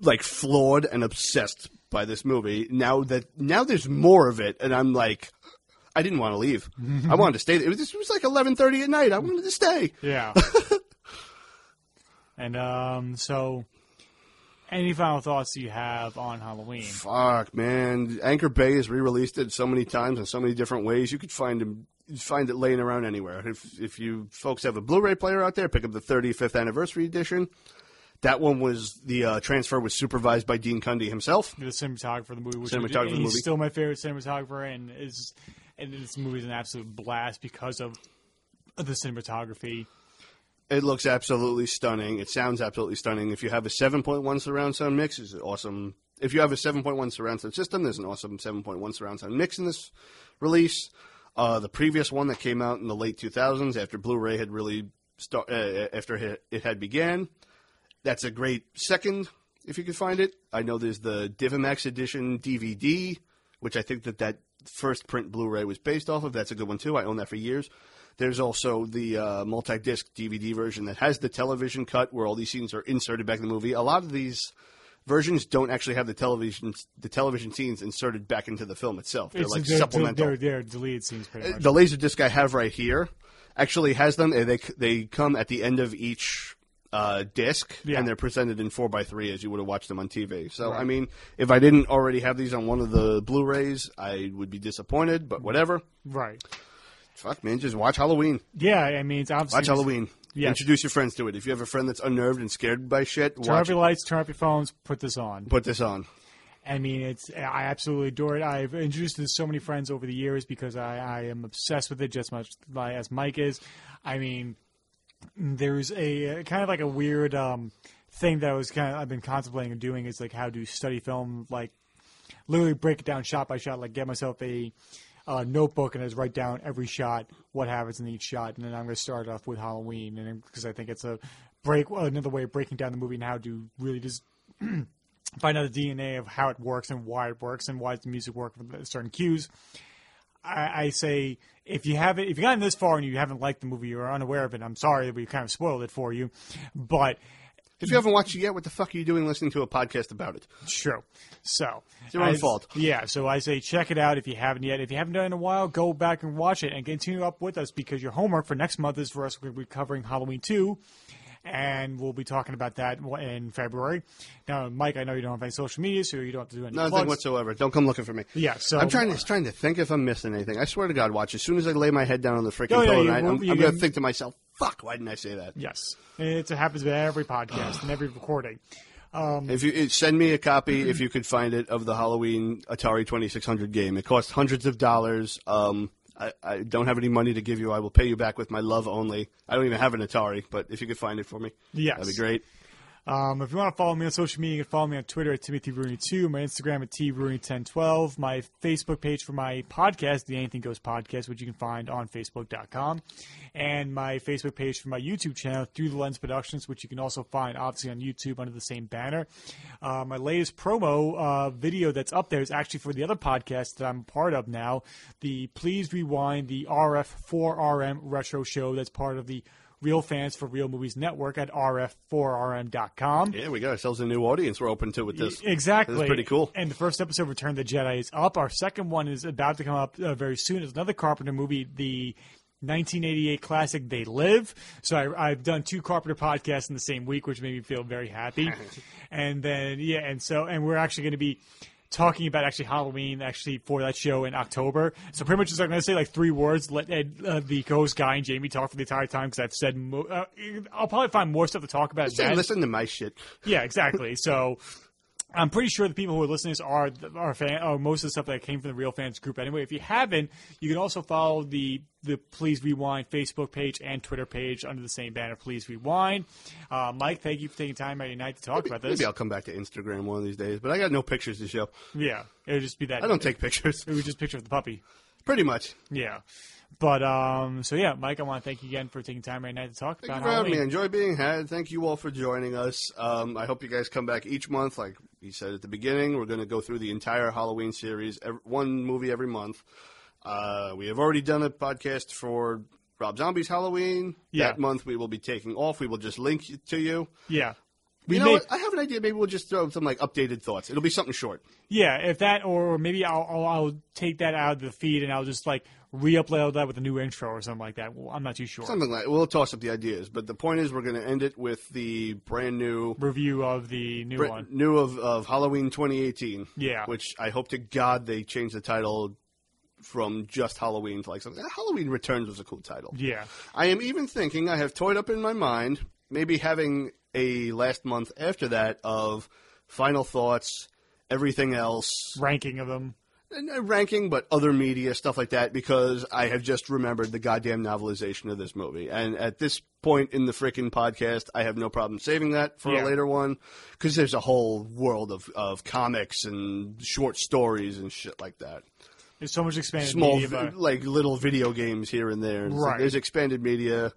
like flawed and obsessed by this movie. Now that now there's more of it, and I'm like, I didn't want to leave. I wanted to stay. It was, it was like 11:30 at night. I wanted to stay. Yeah. *laughs* and um, so, any final thoughts you have on Halloween? Fuck, man. Anchor Bay has re-released it so many times in so many different ways. You could find them, find it laying around anywhere. If if you folks have a Blu-ray player out there, pick up the 35th anniversary edition. That one was the uh, transfer was supervised by Dean Cundey himself. The cinematographer of the movie, which Cinematographer of the he's movie. still my favorite cinematographer, and is and this movie is an absolute blast because of the cinematography. It looks absolutely stunning. It sounds absolutely stunning. If you have a 7.1 surround sound mix, is awesome. If you have a 7.1 surround sound system, there's an awesome 7.1 surround sound mix in this release. Uh, the previous one that came out in the late 2000s, after Blu-ray had really start, uh, after it- it had began, that's a great second if you can find it. I know there's the Divimax edition DVD, which I think that that first print Blu-ray was based off of. That's a good one too. I own that for years. There's also the uh, multi-disc DVD version that has the television cut where all these scenes are inserted back in the movie. A lot of these versions don't actually have the television the television scenes inserted back into the film itself. They're It's like they're, supplemental. They're, they're deleted scenes, pretty much. The laser disc I have right here actually has them. They they come at the end of each uh, disc, Yeah. and they're presented in four x three as you would have watched them on TV. So I mean, if I didn't already have these on one of the Blu-rays, I would be disappointed. But whatever. right. Fuck man, just watch Halloween. Yeah, I mean, it's obviously Watch Halloween. Yes. Introduce your friends to it. If you have a friend that's unnerved and scared by shit, Turn watch up your lights, turn up your phones, put this on. put this on. I mean, it's I absolutely adore it. I've introduced it to so many friends over the years because I, I am obsessed with it just much as Mike is. I mean, there's a kind of like a weird um, thing that I was kind of I've been contemplating doing is like how to study film, like literally break it down shot by shot, like get myself a uh, notebook and just write down every shot, what happens in each shot, and then I'm going to start off with Halloween, and because I think it's a break another way of breaking down the movie and how to really just *clears throat* find out the DNA of how it works and why it works and why does the music work with certain cues. I, I say if you haven't, if you've gotten this far and you haven't liked the movie, you're unaware of it. I'm sorry that we kind of spoiled it for you, but If you haven't watched it yet, what the fuck are you doing listening to a podcast about it? true. So It's your own fault. Yeah. So I say check it out if you haven't yet. If you haven't done it in a while, go back and watch it and continue up with us because your homework for next month is for us. We're going to be covering Halloween two. And we'll be talking about that in February. Now, Mike, I know you don't have any social media, so you don't have to do any Nothing plugs. whatsoever. Don't come looking for me. Yeah, so I'm trying to trying to think if I'm missing anything. I swear to God, watch. As soon as I lay my head down on the freaking Oh, yeah, pillow, you- I'm, you I'm going to think to myself, "Fuck, why didn't I say that?" Yes, it happens with every podcast and every recording. If you send me a copy, if you could find it, of the Halloween Atari 2600 game, it costs hundreds of dollars. Um, I, I don't have any money to give you. I will pay you back with my love only. I don't even have an Atari, but if you could find it for me, Yes. that'd be great. Um, if you want to follow me on social media, you can follow me on Twitter at Timothy Rooney2, my Instagram at TRooney1012, my Facebook page for my podcast, the Anything Goes Podcast, which you can find on Facebook.com, and my Facebook page for my YouTube channel, Through the Lens Productions, which you can also find obviously on YouTube under the same banner. Uh, my latest promo uh, video that's up there is actually for the other podcast that I'm part of now, the Please Rewind, the RF4RM Retro Show that's part of the Real Fans for Real Movies Network at rf4rm.com. Yeah, we got ourselves a new audience. We're open to with this. Exactly. This is pretty cool. And the first episode, Return of the Jedi, is up. Our second one is about to come up uh, very soon. It's another Carpenter movie, the 1988 classic They Live. So I, I've done two Carpenter podcasts in the same week, which made me feel very happy. *laughs* and then, yeah, and so, and we're actually going to be talking about actually Halloween actually for that show in October. So pretty much just I'm going to say like three words. Let Ed, uh, the co-host guy and Jamie talk for the entire time because I've said mo- uh, I'll probably find more stuff to talk about. Then. listen to my shit. Yeah, exactly. So I'm pretty sure the people who are listening to this are are fan, or most of the stuff that came from the Real Fans group. Anyway, if you haven't, you can also follow the the Please Rewind Facebook page and Twitter page under the same banner. Please Rewind. Uh, Mike, thank you for taking time out of your night to talk about this. Maybe I'll come back to Instagram one of these days, but I got no pictures to show. Yeah, it would just be that. I don't take pictures. It would just picture of the puppy. Pretty much. Yeah. But um, so yeah, Mike, I want to thank you again for taking time right now to talk Thank about you for having me. Enjoy being had. Thank you all for joining us. Um, I hope you guys come back each month. Like we said at the beginning, we're going to go through the entire Halloween series, ev one movie every month. Uh, we have already done a podcast for Rob Zombie's Halloween. Yeah. That month we will be taking off. We will just link it to you. Yeah. We You know may- what? I have an idea. Maybe we'll just throw some like updated thoughts. It'll be something short. Yeah, if that, or maybe I'll, I'll, I'll take that out of the feed and I'll just like re-upload that with a new intro or something like that. Well, I'm not too sure. Something like we'll toss up the ideas. But the point is, we're going to end it with the brand new Review of the new Br- one. new of, of Halloween 2018. Yeah. Which I hope to God they change the title from just Halloween to like something. Ah, Halloween Returns was a cool title. Yeah, I am even thinking, I have toyed up in my mind, maybe having a last month after that of final thoughts, everything else, ranking of them. Uh, ranking, but other media, stuff like that, because I have just remembered the goddamn novelization of this movie. And at this point in the frickin' podcast, I have no problem saving that for Yeah. a later one, because there's a whole world of, of comics and short stories and shit like that. There's so much expanded Small, media. Like little video games here and there. Right. there's expanded media.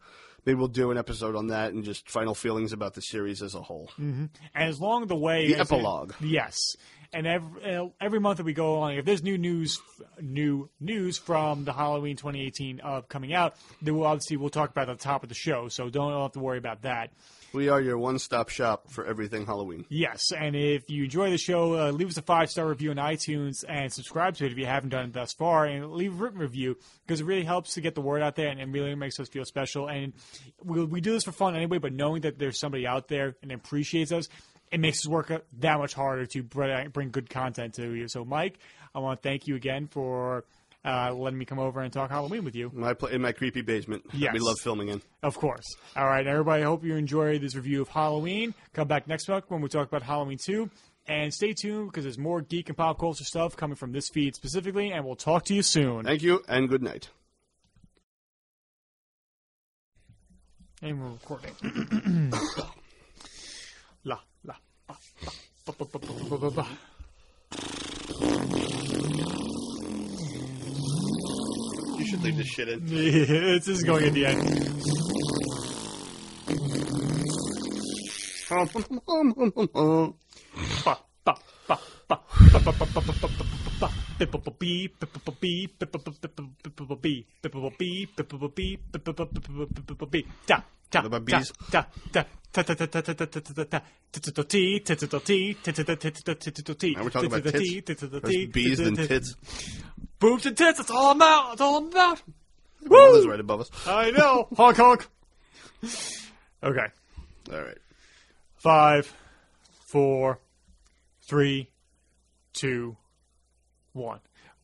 Maybe we'll do an episode on that and just final feelings about the series as a whole. and as long the way The as it- epilogue. yes. And every uh, every month that we go along, if there's new news, new news from the Halloween 2018 of coming out, then we'll obviously we'll talk about it at the top of the show. So don't have to worry about that. We are your one-stop shop for everything Halloween. Yes, and if you enjoy the show, uh, leave us a five star review on iTunes and subscribe to it if you haven't done it thus far, and leave a written review because it really helps to get the word out there and, and really makes us feel special. And we, we do this for fun anyway, but knowing that there's somebody out there and appreciates us, it makes us work that much harder to br- bring good content to you. So, Mike, I want to thank you again for uh, letting me come over and talk Halloween with you. My pla in my creepy basement Yes. we love filming in. Of course. All right, everybody. I hope you enjoy this review of Halloween. Come back next week when we talk about Halloween 2. And stay tuned because there's more geek and pop culture stuff coming from this feed specifically, and we'll talk to you soon. Thank you and good night. And we're recording. *coughs* *coughs* *coughs* You should leave this shit in. *laughs* this is going at the end. *laughs* Det var bis. Now we're talking about bees and tits. Boobs and tits. That's all I'm out. That's all I'm about. Woo! is right above us. I know. Honk honk. Okay. All right. Five, four, three, two, one.